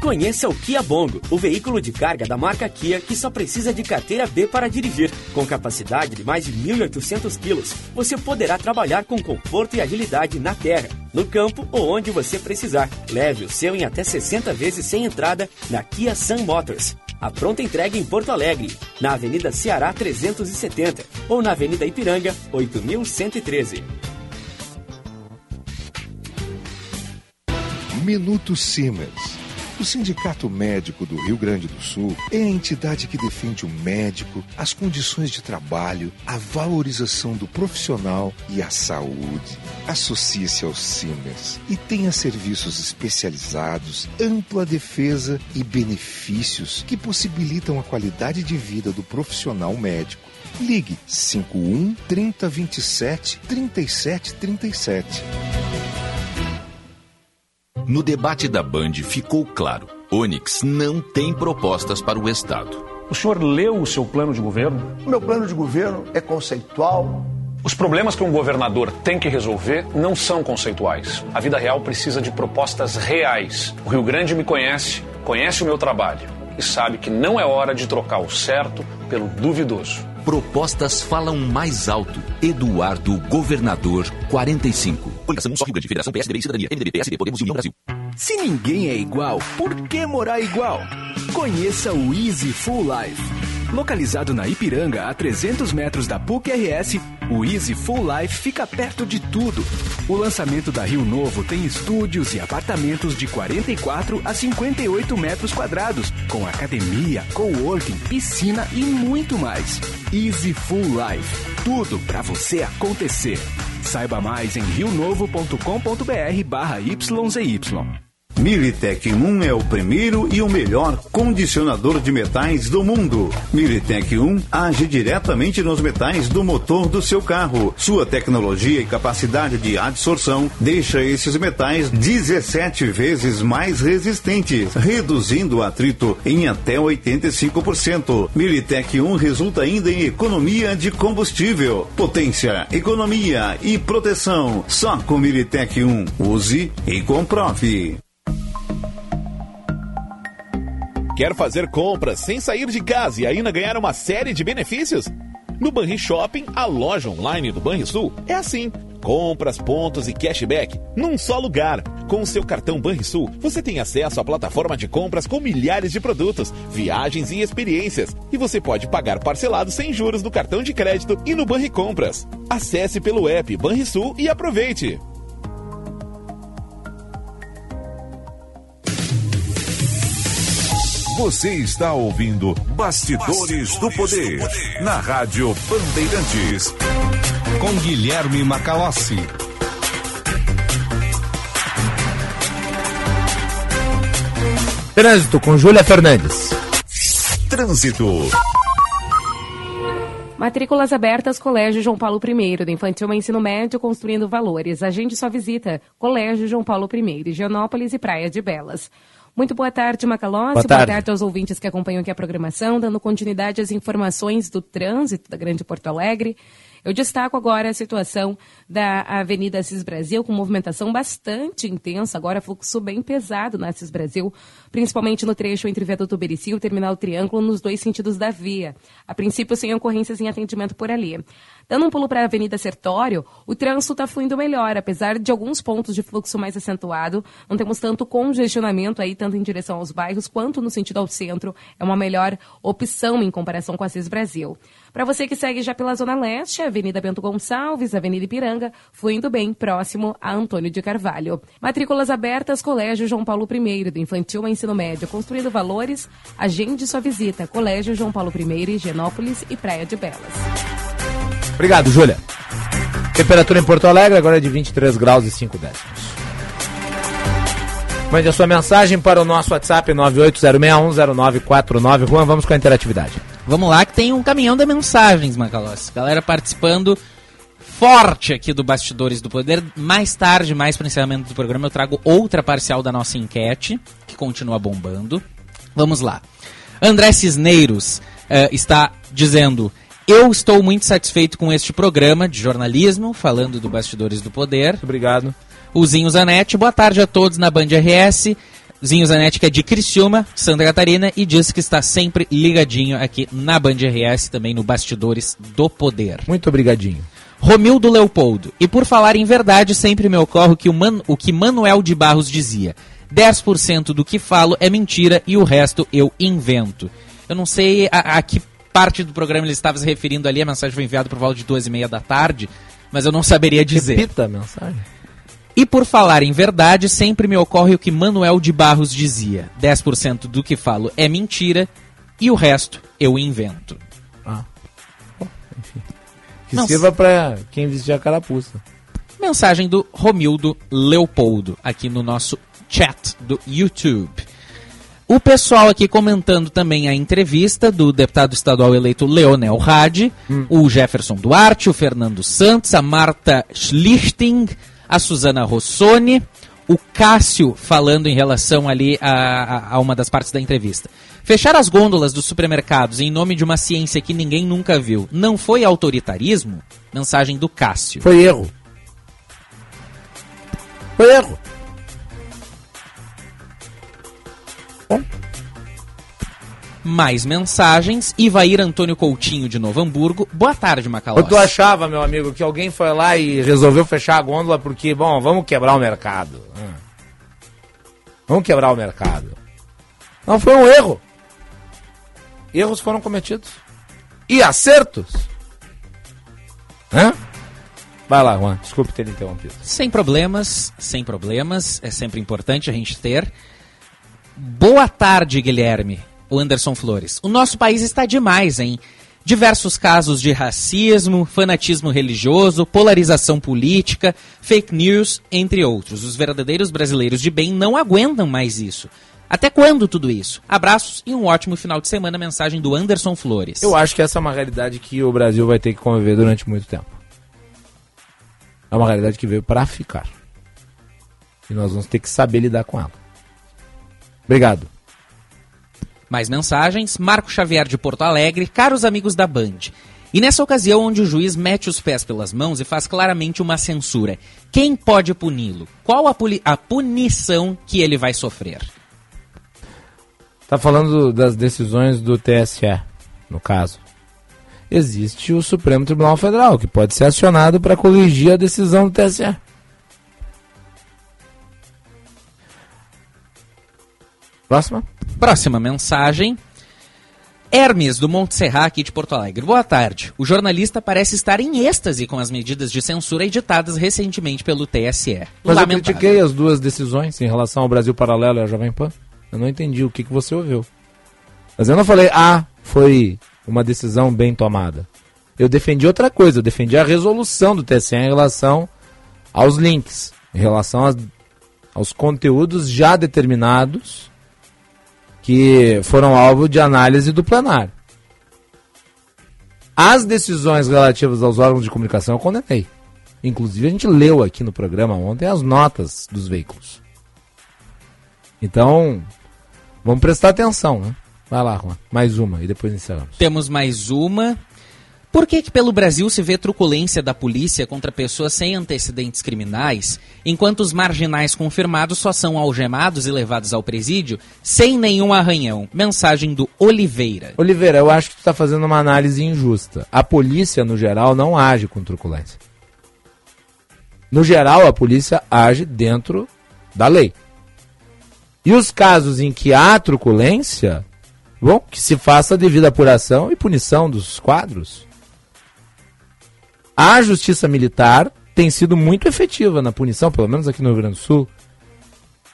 Conheça o Kia Bongo, o veículo de carga da marca Kia que só precisa de carteira B para dirigir. Com capacidade de mais de 1.800 quilos, você poderá trabalhar com conforto e agilidade na terra, no campo ou onde você precisar. Leve o seu em até 60 vezes sem entrada na Kia Sun Motors. A pronta entrega em Porto Alegre, na Avenida Ceará 370 ou na Avenida Ipiranga 8113. Minuto Siemens. O Sindicato Médico do Rio Grande do Sul é a entidade que defende o médico, as condições de trabalho, a valorização do profissional e a saúde. Associe-se ao Siemens e tenha serviços especializados, ampla defesa e benefícios que possibilitam a qualidade de vida do profissional médico. Ligue 51 3027 3737. No debate da Band ficou claro: Onix não tem propostas para o Estado. O senhor leu o seu plano de governo? O meu plano de governo é conceitual. Os problemas que um governador tem que resolver não são conceituais. A vida real precisa de propostas reais. O Rio Grande me conhece, conhece o meu trabalho e sabe que não é hora de trocar o certo pelo duvidoso. Propostas falam mais alto. Eduardo Governador 45. Coligação Só Rio Grande, Federação PSDB e Cidadania. MDB, PSD, Podemos União Brasil. Se ninguém é igual, por que morar igual? Conheça o Easy Full Life. Localizado na Ipiranga, a 300 metros da PUC-RS, o Easy Full Life fica perto de tudo. O lançamento da Rio Novo tem estúdios e apartamentos de 44 a 58 metros quadrados, com academia, coworking, piscina e muito mais. Easy Full Life. Tudo para você acontecer. Saiba mais em rionovo.com.br barra YZY. Militec 1 é o primeiro e o melhor condicionador de metais do mundo. Militec 1 age diretamente nos metais do motor do seu carro. Sua tecnologia e capacidade de adsorção deixa esses metais 17 vezes mais resistentes, reduzindo o atrito em até 85%. Militec 1 resulta ainda em economia de combustível, potência, economia e proteção. Só com Militec 1. Use e comprove. Quer fazer compras sem sair de casa e ainda ganhar uma série de benefícios? No Banri Shopping, a loja online do Banrisul, é assim. Compras, pontos e cashback num só lugar. Com o seu cartão Banrisul, você tem acesso à plataforma de compras com milhares de produtos, viagens e experiências. E você pode pagar parcelado sem juros no cartão de crédito e no Banri Compras. Acesse pelo app Banrisul e aproveite. Você está ouvindo Bastidores, do, Poder, na Rádio Bandeirantes. Com Guilherme Macalossi. Trânsito com Júlia Fernandes. Trânsito. Matrículas abertas Colégio João Paulo I, do infantil ao ensino médio, construindo valores. Agende sua visita. Colégio João Paulo I, Higienópolis e Praia de Belas. Muito boa tarde, Macalossi. Boa tarde. boa tarde aos ouvintes que acompanham aqui a programação, dando continuidade às informações do trânsito da Grande Porto Alegre. Eu destaco agora a situação da Avenida Assis Brasil, com movimentação bastante intensa, agora fluxo bem pesado na Assis Brasil, principalmente no trecho entre Viaduto Berici e o Terminal Triângulo, nos dois sentidos da via. A princípio, sem ocorrências em atendimento por ali. Dando um pulo para a Avenida Sertório, o trânsito está fluindo melhor, apesar de alguns pontos de fluxo mais acentuado. Não temos tanto congestionamento aí, tanto em direção aos bairros quanto no sentido ao centro. É uma melhor opção em comparação com a Assis Brasil. Para você que segue já pela Zona Leste, Avenida Bento Gonçalves, Avenida Ipiranga, fluindo bem próximo a Antônio de Carvalho. Matrículas abertas, Colégio João Paulo I, do infantil ao ensino médio, construindo valores. Agende sua visita, Colégio João Paulo I, Higienópolis e Praia de Belas. Obrigado, Júlia. Temperatura em Porto Alegre agora é de 23 graus e 5 décimos. Mande a sua mensagem para o nosso WhatsApp 980610949. Juan, vamos com a interatividade. Vamos lá que tem um caminhão de mensagens, Macalossi. Galera participando. forte aqui do Bastidores do Poder. Mais tarde, mais para o encerramento do programa, eu trago outra parcial da nossa enquete, que continua bombando. Vamos lá. André Cisneiros eh, está dizendo: Eu estou muito satisfeito com este programa de jornalismo, falando do Bastidores do Poder. Obrigado. O Zinho Zanetti, boa tarde a todos na Band RS. Zinho Zanetti, que é de Criciúma, Santa Catarina, e diz que está sempre ligadinho aqui na Band RS, também no Bastidores do Poder. Muito obrigadinho. Romildo Leopoldo. E por falar em verdade, sempre me ocorre que o, Man- o que Manuel de Barros dizia: 10% do que falo é mentira e o resto eu invento. Eu não sei a, a que parte do programa ele estava se referindo ali, a mensagem foi enviada por volta de duas e meia da tarde, mas eu não saberia dizer. Repita a mensagem. E por falar em verdade, sempre me ocorre o que Manuel de Barros dizia: 10% do que falo é mentira e o resto eu invento. Que Não, sirva pra quem vestir a carapuça. Mensagem do Romildo Leopoldo aqui no nosso chat do YouTube. O pessoal aqui comentando também a entrevista do deputado estadual eleito Leonel Hadi, o Jefferson Duarte, o Fernando Santos, a Marta Schlichting, a Suzana Rossoni, o Cássio falando em relação ali a, a- a uma das partes da entrevista. Fechar as gôndolas dos supermercados em nome de uma ciência que ninguém nunca viu não foi autoritarismo? Mensagem do Cássio. Foi erro. Foi erro. Mais mensagens. Ivair Antônio Coutinho de Novo Hamburgo. Boa tarde, Macalós. Ou tu achava, meu amigo, que alguém foi lá e resolveu fechar a gôndola porque, bom, vamos quebrar o mercado. Hum. Vamos quebrar o mercado. Não, foi um erro. Erros foram cometidos. E acertos. Hã? Vai lá, Juan. Desculpe ter interrompido. Sem problemas, sem problemas. É sempre importante a gente ter. Boa tarde, Guilherme. O Anderson Flores. O nosso país está demais, hein? Diversos casos de racismo, fanatismo religioso, polarização política, fake news, entre outros. Os verdadeiros brasileiros de bem não aguentam mais isso. Até quando tudo isso? Abraços e um ótimo final de semana. Mensagem do Anderson Flores. Eu acho que essa é uma realidade que o Brasil vai ter que conviver durante muito tempo. É uma realidade que veio para ficar. E nós vamos ter que saber lidar com ela. Obrigado. Mais mensagens. Marco Xavier de Porto Alegre, caros amigos da Band. E nessa ocasião onde o juiz mete os pés pelas mãos e faz claramente uma censura, quem pode puni-lo? Qual a, a punição que ele vai sofrer? Tá falando das decisões do TSE, no caso. Existe o Supremo Tribunal Federal, que pode ser acionado para corrigir a decisão do TSE. Próxima. Próxima mensagem. Hermes, do Monte Serra, aqui de Porto Alegre. Boa tarde. O jornalista parece estar em êxtase com as medidas de censura editadas recentemente pelo TSE. Mas eu Lamentável. critiquei as duas decisões em relação ao Brasil Paralelo e à Jovem Pan. Eu não entendi o que, que você ouviu. Mas eu não falei, ah, foi uma decisão bem tomada. Eu defendi outra coisa, eu defendi a resolução do TSE em relação aos links, em relação às- aos conteúdos já determinados que foram alvo de análise do plenário. As decisões relativas aos órgãos de comunicação eu condenei. Inclusive, a gente leu aqui no programa ontem as notas dos veículos. Então, vamos prestar atenção, né? Vai lá, Juan. Mais uma e depois encerramos. Temos mais uma. Por que, que pelo Brasil se vê truculência da polícia contra pessoas sem antecedentes criminais, enquanto os marginais confirmados só são algemados e levados ao presídio sem nenhum arranhão? Mensagem do Oliveira. Oliveira, eu acho que tu está fazendo uma análise injusta. A polícia, no geral, não age com truculência. No geral, a polícia age dentro da lei. E os casos em que há truculência, bom, que se faça a devida apuração e punição dos quadros. A justiça militar tem sido muito efetiva na punição, pelo menos aqui no Rio Grande do Sul,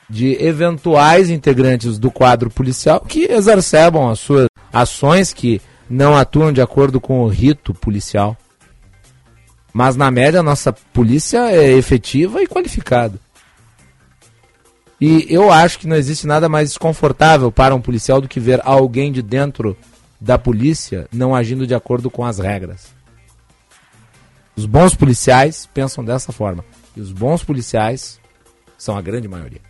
de eventuais integrantes do quadro policial que exacerbam as suas ações que não atuam de acordo com o rito policial. Mas na média a nossa polícia é efetiva e qualificada. E eu acho que não existe nada mais desconfortável para um policial do que ver alguém de dentro da polícia não agindo de acordo com as regras. Os bons policiais pensam dessa forma. E os bons policiais são a grande maioria.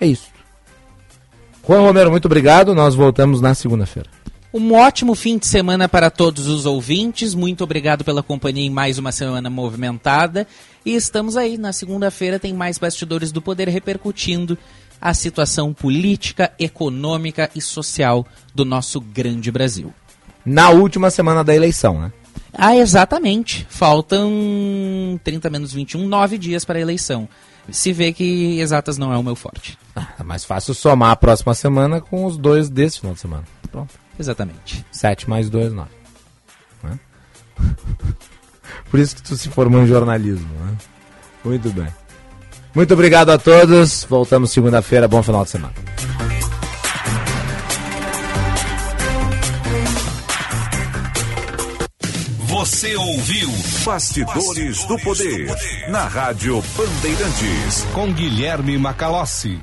É isso. Juan Romero, muito obrigado. Nós voltamos na segunda-feira. Um ótimo fim de semana para todos os ouvintes. Muito obrigado pela companhia em mais uma semana movimentada. E estamos aí. Na segunda-feira tem mais bastidores do poder repercutindo a situação política, econômica e social do nosso grande Brasil. Na última semana da eleição, né? Ah, exatamente. Faltam 30 menos 21, 9 dias para a eleição. Se vê que exatas não é o meu forte. É mais fácil somar a próxima semana com os dois desse final de semana. Pronto. Exatamente. 7 mais 2, 9. Né? Por isso que tu se formou em jornalismo. Né? Muito bem. Muito obrigado a todos. Voltamos segunda-feira. Bom final de semana. Você ouviu Bastidores, do, Poder, na Rádio Bandeirantes, com Guilherme Macalossi.